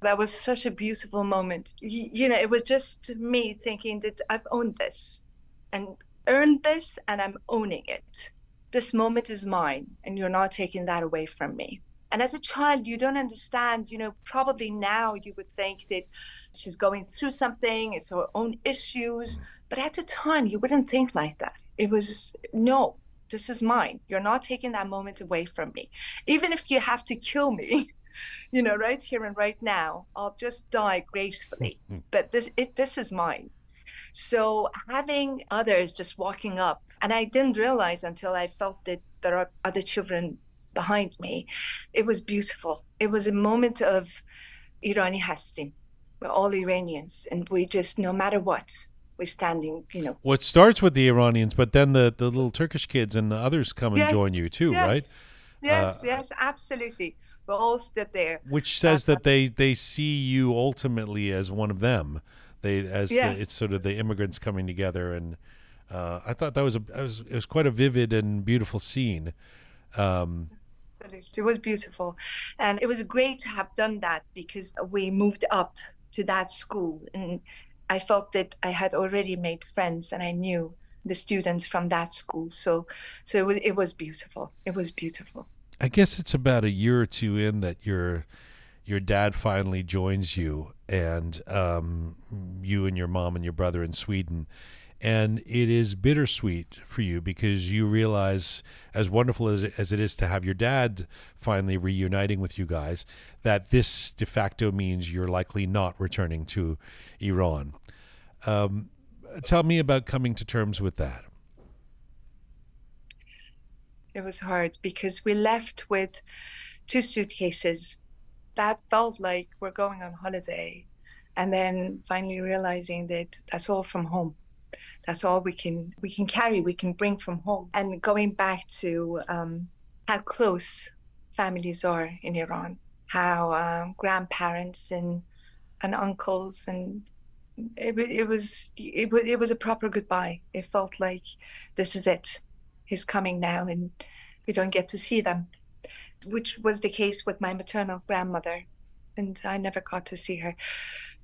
That was such a beautiful moment. You, know, it was just me thinking that I've owned this and earned this and I'm owning it. This moment is mine and you're not taking that away from me. And as a child, you don't understand, you know, probably now you would think that she's going through something, it's her own issues. But at the time, you wouldn't think like that. It was, no, this is mine. You're not taking that moment away from me. Even if you have to kill me, you know, right here and right now, I'll just die gracefully. but this it this is mine. So having others just walking up, and I didn't realize until I felt that there are other children behind me. It was beautiful. It was a moment of Irani Hastim. We're all Iranians, and we just, no matter what, we're standing, you know. Well, it starts with the Iranians, but then the, the little Turkish kids and the others come and yes, join you too, yes, right? Yes, uh, yes, absolutely all stood there. Which says that they they see you ultimately as one of them. They as yes. the, it's sort of the immigrants coming together, and uh, I thought that was a it was it was quite a vivid and beautiful scene. Um, it was beautiful, and it was great to have done that because we moved up to that school, and I felt that I had already made friends, and I knew the students from that school. So, so it was, it was beautiful. It was beautiful. I guess it's about a year or two in that your your dad finally joins you, and um, you and your mom and your brother in Sweden, and it is bittersweet for you because you realize, as wonderful as as it is to have your dad finally reuniting with you guys, that this de facto means you're likely not returning to Iran. Um, tell me about coming to terms with that. It was hard because we left with two suitcases. That felt like we're going on holiday. And then finally realizing that that's all from home. That's all we can we can carry, we can bring from home. And going back to um, how close families are in Iran, how um, grandparents and and uncles and it, it was it, it was a proper goodbye. It felt like this is it. He's coming now, and we don't get to see them, which was the case with my maternal grandmother, and I never got to see her.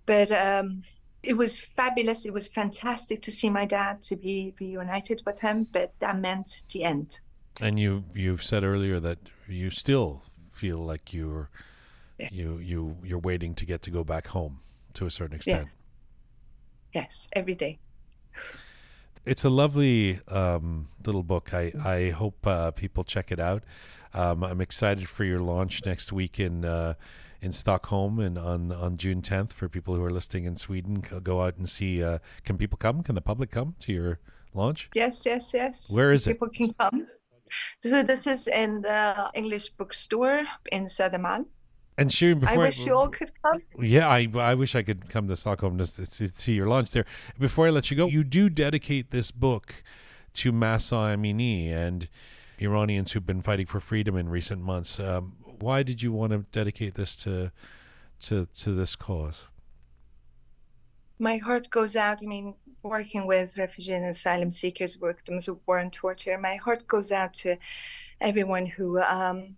But um, it was fabulous. It was fantastic to see my dad, to be reunited with him. But that meant the end. And you you've said earlier that you still feel like you're, you, you, you're waiting to get to go back home to a certain extent. Yes, yes every day. It's a lovely um, little book. I I hope uh, people check it out. Um, I'm excited for your launch next week in. Uh, in Stockholm and on on June 10th for people who are listening in Sweden. Go out and see. Uh, can people come? Can the public come to your launch? Yes, yes, yes. Where is people it? People can come. So this is in the English bookstore in Södermalm. And Shirin, before I wish I, you all could come. Yeah, I I wish I could come to Stockholm to, to see your launch there. Before I let you go, you do dedicate this book to Mahsa Amini and Iranians who've been fighting for freedom in recent months. Um, why did you want to dedicate this to to to this cause? My heart goes out. I mean, working with refugee and asylum seekers, victims of war and torture. My heart goes out to everyone who, um,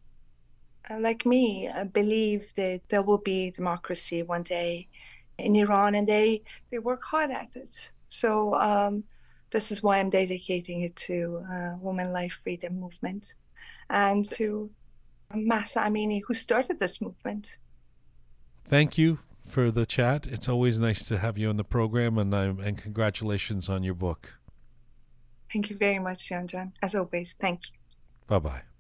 like me, uh, believe that there will be democracy one day in Iran, and they they work hard at it. So um, this is why I'm dedicating it to uh, Women Life Freedom Movement and to Mahsa Amini, who started this movement. Thank you for the chat. It's always nice to have you on the program, and I'm, and congratulations on your book. Thank you very much, Jian Jian. As always, thank you. Bye bye.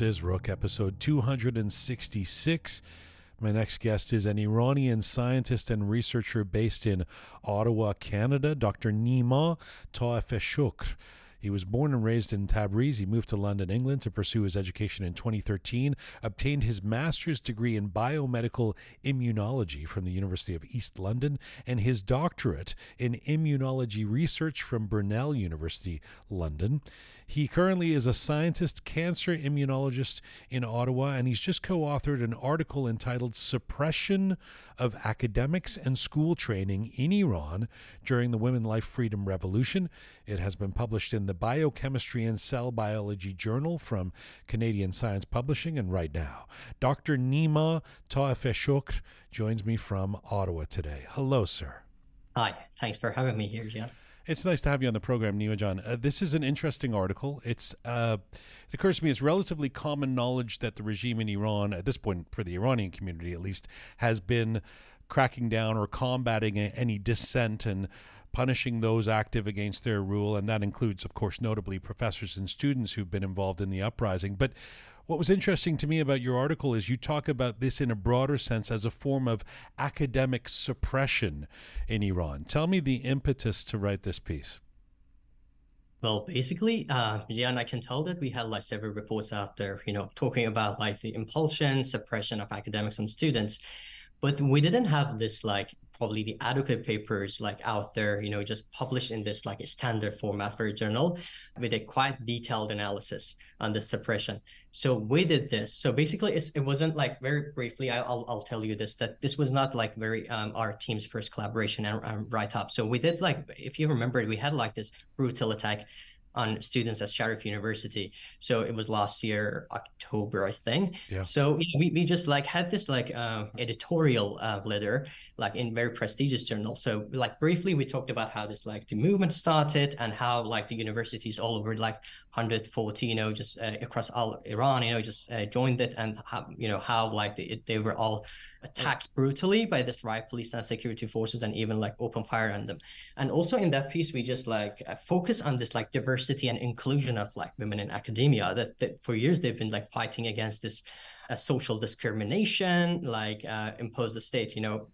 Is Roqe episode 266. My next guest is an Iranian scientist and researcher based in Ottawa, Canada, Dr. Nima Taefeshokhr. He was born and raised in Tabriz. He moved to London, England to pursue his education in 2013, obtained his master's degree in biomedical immunology from the University of East London, and his doctorate in immunology research from Brunel University, London. He currently is a scientist, cancer immunologist in Ottawa, and he's just co authored an article entitled Suppression of Academics and School Training in Iran During the Women Life Freedom Revolution. It has been published in the Biochemistry and Cell Biology Journal from Canadian Science Publishing. And right now, Dr. Nima Taefeshokhr joins me from Ottawa today. Hello, sir. Hi, thanks for having me here, Jian. It's nice to have you on the program, Jian. Uh, this is an interesting article. It's uh, it occurs to me it's relatively common knowledge that the regime in Iran, at this point for the Iranian community at least, has been cracking down or combating any dissent and punishing those active against their rule, and that includes, of course, notably professors and students who've been involved in the uprising. But what was interesting to me about your article is you talk about this in a broader sense as a form of academic suppression in Iran. Tell me the impetus to write this piece. Well, basically, uh, yeah, and I can tell that we had like several reports out there, you know, talking about like the impulsion, suppression of academics and students but we didn't have this like probably the adequate papers like out there you know just published in this like a standard format for a journal with a quite detailed analysis on the suppression. So we did this. So basically it wasn't like very briefly I'll, I'll tell you this that this was not like very um, our team's first collaboration and um, write up so we did like if you remember we had like this brutal attack on students at Sharif University. So it was last year, October, I think. Yeah. So you know, we, we just like had this like uh, editorial uh, letter, like in very prestigious journal. So like briefly, we talked about how this like the movement started and how like the universities all over like 140, you know, just uh, across all Iran, you know, just uh, joined it and how, you know, how like they, they were all attacked brutally by this riot police and security forces and even like open fire on them. And also in that piece we just like uh, focus on this like diversity and inclusion of like women in academia that, that for years they've been like fighting against this uh, social discrimination like uh, imposed the state you know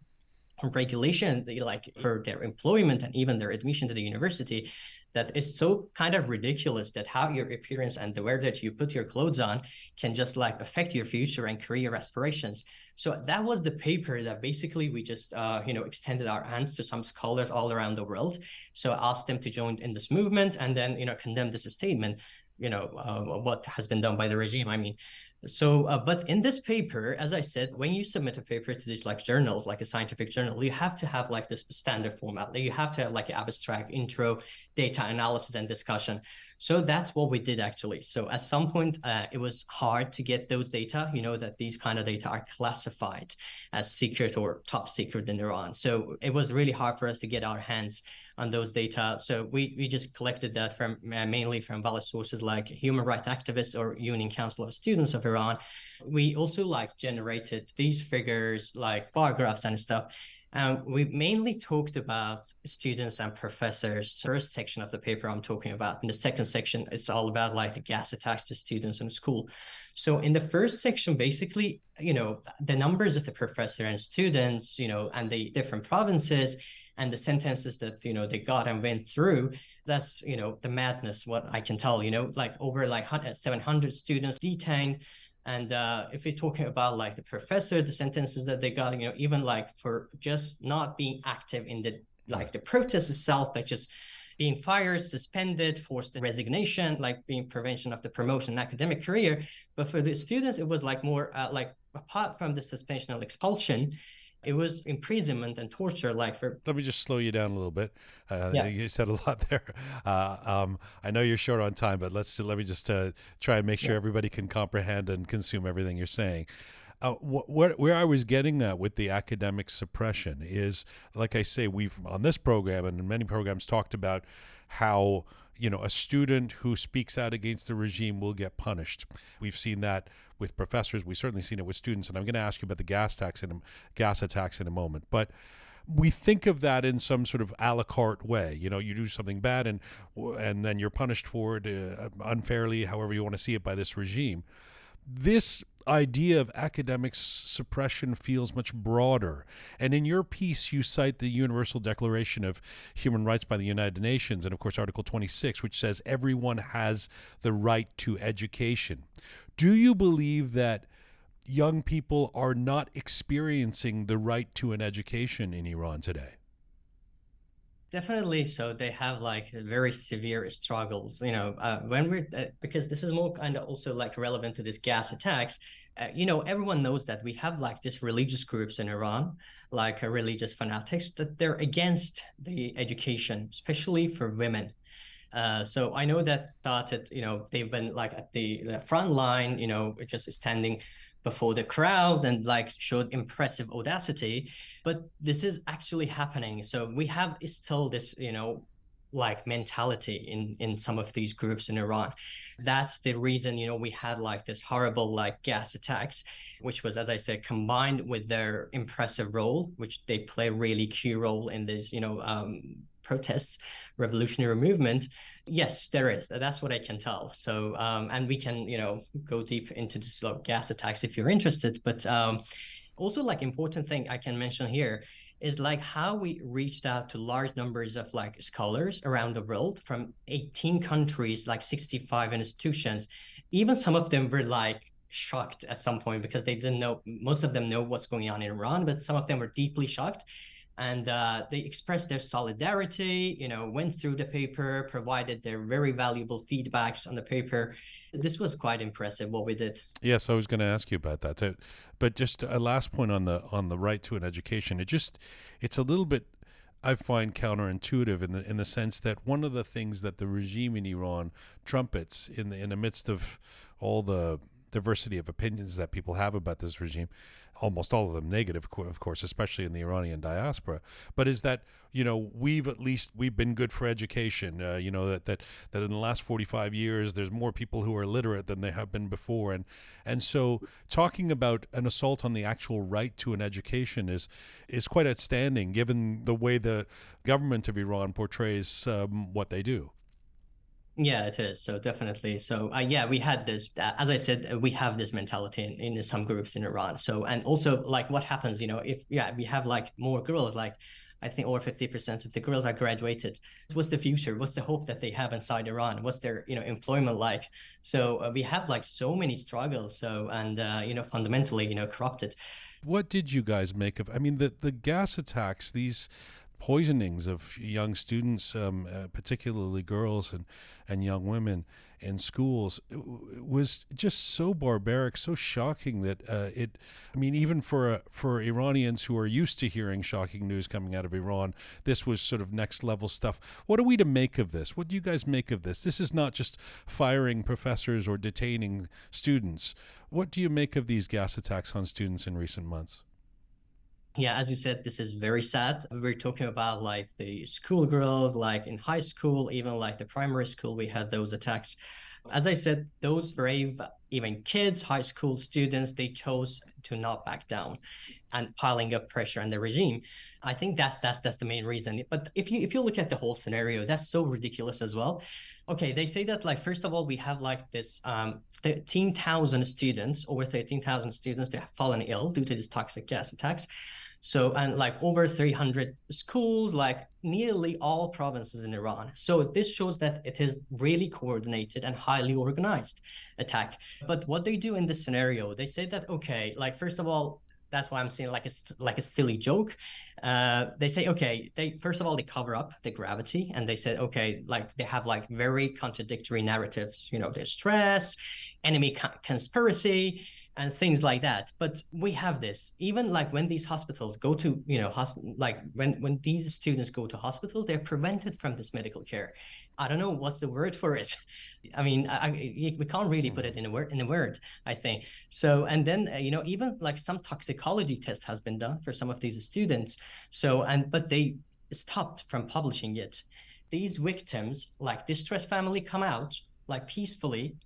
regulation like for their employment and even their admission to the university that is so kind of ridiculous that how your appearance and the way that you put your clothes on can just like affect your future and career aspirations. So that was the paper that basically we just uh, you know extended our hands to some scholars all around the world. So asked them to join in this movement and then you know condemn this statement you know uh, what has been done by the regime i mean so uh, but in this paper as i said when you submit a paper to these like journals like a scientific journal you have to have like this standard format. You have to have like abstract intro data analysis and discussion. So that's what we did actually. So at some point uh, it was hard to get those data. You know that these kind of data are classified as secret or top secret in iran. So it was really hard for us to get our hands on those data. So we, we just collected that from uh, mainly from valid sources like human rights activists or Union Council of Students of Iran. We also like generated these figures like bar graphs and stuff. Um, we mainly talked about students and professors. First section of the paper I'm talking about. In the second section, it's all about like the gas attacks to students in school. So in the first section, basically, you know, the numbers of the professor and students, you know, and the different provinces and the sentences that you know they got and went through that's you know the madness what i can tell you know like over like 700 students detained. And uh, if you're talking about like the professor the sentences that they got you know even like for just not being active in the like the protest itself but just being fired suspended forced resignation like being prevention of the promotion academic career. But for the students it was like more uh, like apart from the suspension and expulsion it was imprisonment and torture like for let me just slow you down a little bit uh, Yeah. you said a lot there uh, um, i know you're short on time but let's let me just uh, try and make sure Yeah. everybody can comprehend and consume everything you're saying uh, wh- where, where I was getting at with the academic suppression is, like I say, we've on this program and in many programs talked about how you know a student who speaks out against the regime will get punished. We've seen that with professors. We've certainly seen it with students, and I'm going to ask you about the gas tax in a, gas attacks in a moment. But we think of that in some sort of a la carte way. You know, you do something bad, and and then you're punished for it uh, unfairly, however you want to see it, by this regime. This idea of academic suppression feels much broader. And in your piece, you cite the Universal Declaration of Human Rights by the United Nations, and of course, Article 26, which says everyone has the right to education. Do you believe that young people are not experiencing the right to an education in Iran today? Definitely. So they have like very severe struggles, you know, uh, when we're, uh, because this is more kind of also like relevant to this gas attacks. Uh, you know, everyone knows that we have like these religious groups in Iran, like uh, religious fanatics, that they're against the education, especially for women. Uh, so I know that started, you know, they've been like at the, the front line, you know, just standing before the crowd and like showed impressive audacity. But this is actually happening. So we have still this you know like mentality in in some of these groups in iran. That's the reason you know we had like this horrible like gas attacks which was as i said combined with their impressive role which they play really key role in this you know um protests revolutionary movement yes there is. That's what i can tell. So um and we can you know go deep into this like, gas attacks if you're interested. But um also like important thing i can mention here is like how we reached out to large numbers of like scholars around the world from 18 countries like 65 institutions. Even some of them were like shocked at some point because they didn't know most of them know what's going on in iran but some of them were deeply shocked and uh, they expressed their solidarity you know went through the paper provided their very valuable feedbacks on the paper this was quite impressive what we did Yes, I was going to ask you about that. But just a last point on the on the right to an education. It just it's a little bit I find counterintuitive in the in the sense that one of the things that the regime in Iran trumpets in the in the midst of all the diversity of opinions that people have about this regime, almost all of them negative, of course, especially in the Iranian diaspora. But is that you know we've at least we've been good for education. Uh, you know that that that in the last 45 years, there's more people who are literate than there have been before, and and so talking about an assault on the actual right to an education is is quite outstanding, given the way the government of Iran portrays um, what they do. Yeah, it is. So definitely. So uh, yeah, we had this. Uh, as I said, we have this mentality in, in some groups in Iran. So and also like what happens, you know, if yeah, we have like more girls, like I think over fifty percent of the girls are graduated. What's the future? What's the hope that they have inside Iran? What's their you know employment like? So uh, we have like so many struggles. So and uh, you know fundamentally you know corrupted. What did you guys make of? I mean, the the gas attacks. These poisonings of young students, um, uh, particularly girls and, and young women in schools was just so barbaric, so shocking that uh, it. I mean, even for uh, for Iranians who are used to hearing shocking news coming out of Iran, this was sort of next level stuff. What are we to make of this? What do you guys make of this? This is not just firing professors or detaining students. What do you make of these gas attacks on students in recent months? Yeah as you said this is very sad. We're talking about like the schoolgirls like in high school even like the primary school we had those attacks. As i said those brave even kids high school students they chose to not back down and piling up pressure on the regime. I think that's that's that's the main reason. But if you if you look at the whole scenario that's so ridiculous as well. Okay they say that like first of all we have like this um 13,000 students over 13,000 students that have fallen ill due to these toxic gas attacks so, and like over 300 schools, like nearly all provinces in Iran. So this shows that it is really coordinated and highly organized attack. But what they do in this scenario, they say that, okay, like, first of all, that's why I'm saying like a like a silly joke. Uh, they say okay. They first of all they cover up the gravity, and they said okay, like they have like very contradictory narratives. You know, there's stress, enemy co- conspiracy, and things like that. But we have this. Even like when these hospitals go to you know hospital like when when these students go to hospital they're prevented from this medical care. I don't know what's the word for it. I mean I, I, we can't really put it in a word in a word i think. So and then uh, you know even like some toxicology test has been done for some of these students. So and but they stopped from publishing it. These victims like distressed family come out like peacefully.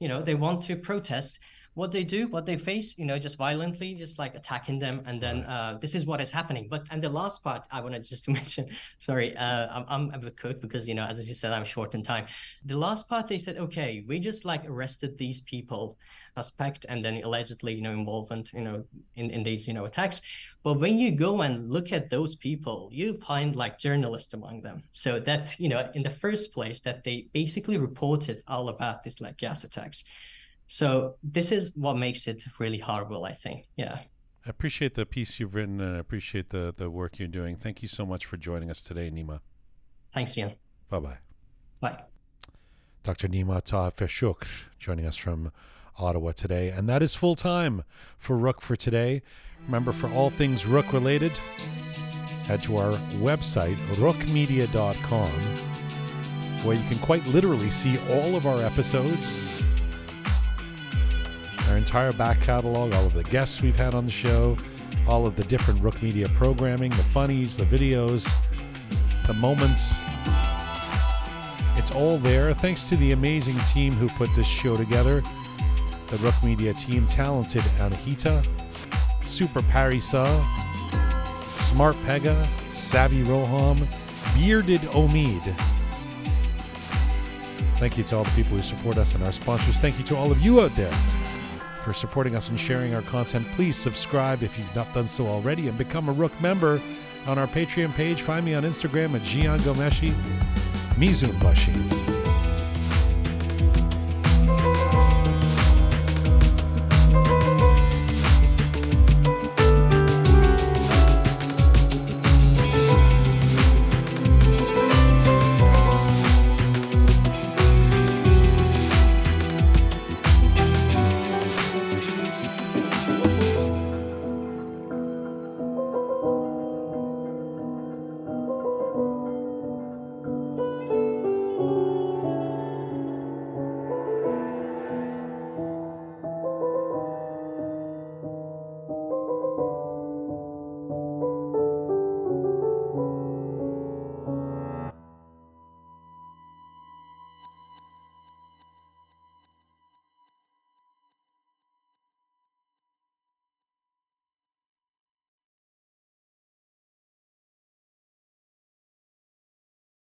You know they want to protest what they do, what they face, you know, just violently, just like attacking them, and then uh, this is what is happening. But and the last part I wanted just to mention, sorry, uh, I'm, I'm a cook because you know, as you said, I'm short in time. The last part they said, okay, we just like arrested these people, suspect, and then allegedly, you know, involvement, you know, in in these you know attacks. But when you go and look at those people, you find like journalists among them. So that you know, in the first place, that they basically reported all about this like gas attacks. So this is what makes it really horrible, I think. Yeah. I appreciate the piece you've written and I appreciate the, the work you're doing. Thank you so much for joining us today, Nima. Thanks, Jian. Bye-bye. Bye. Dr. Nima Taha joining us from Ottawa today. And that is full time for Roqe for today. Remember, for all things Roqe related, head to our website, roqemedia.com, where you can quite literally see all of our episodes our entire back catalog, all of the guests we've had on the show, all of the different Roqe Media programming, the funnies, the videos, the moments. It's all there. Thanks to the amazing team who put this show together. The Roqe Media team, talented Anahita, Super Parisa, Smart Pegah, Savvy Roham, Bearded Omid. Thank you to all the people who support us and our sponsors. Thank you to all of you out there for supporting us and sharing our content. Please subscribe if you've not done so already and become a Roqe member on our Patreon page. Find me on Instagram at. Mizun Bashi.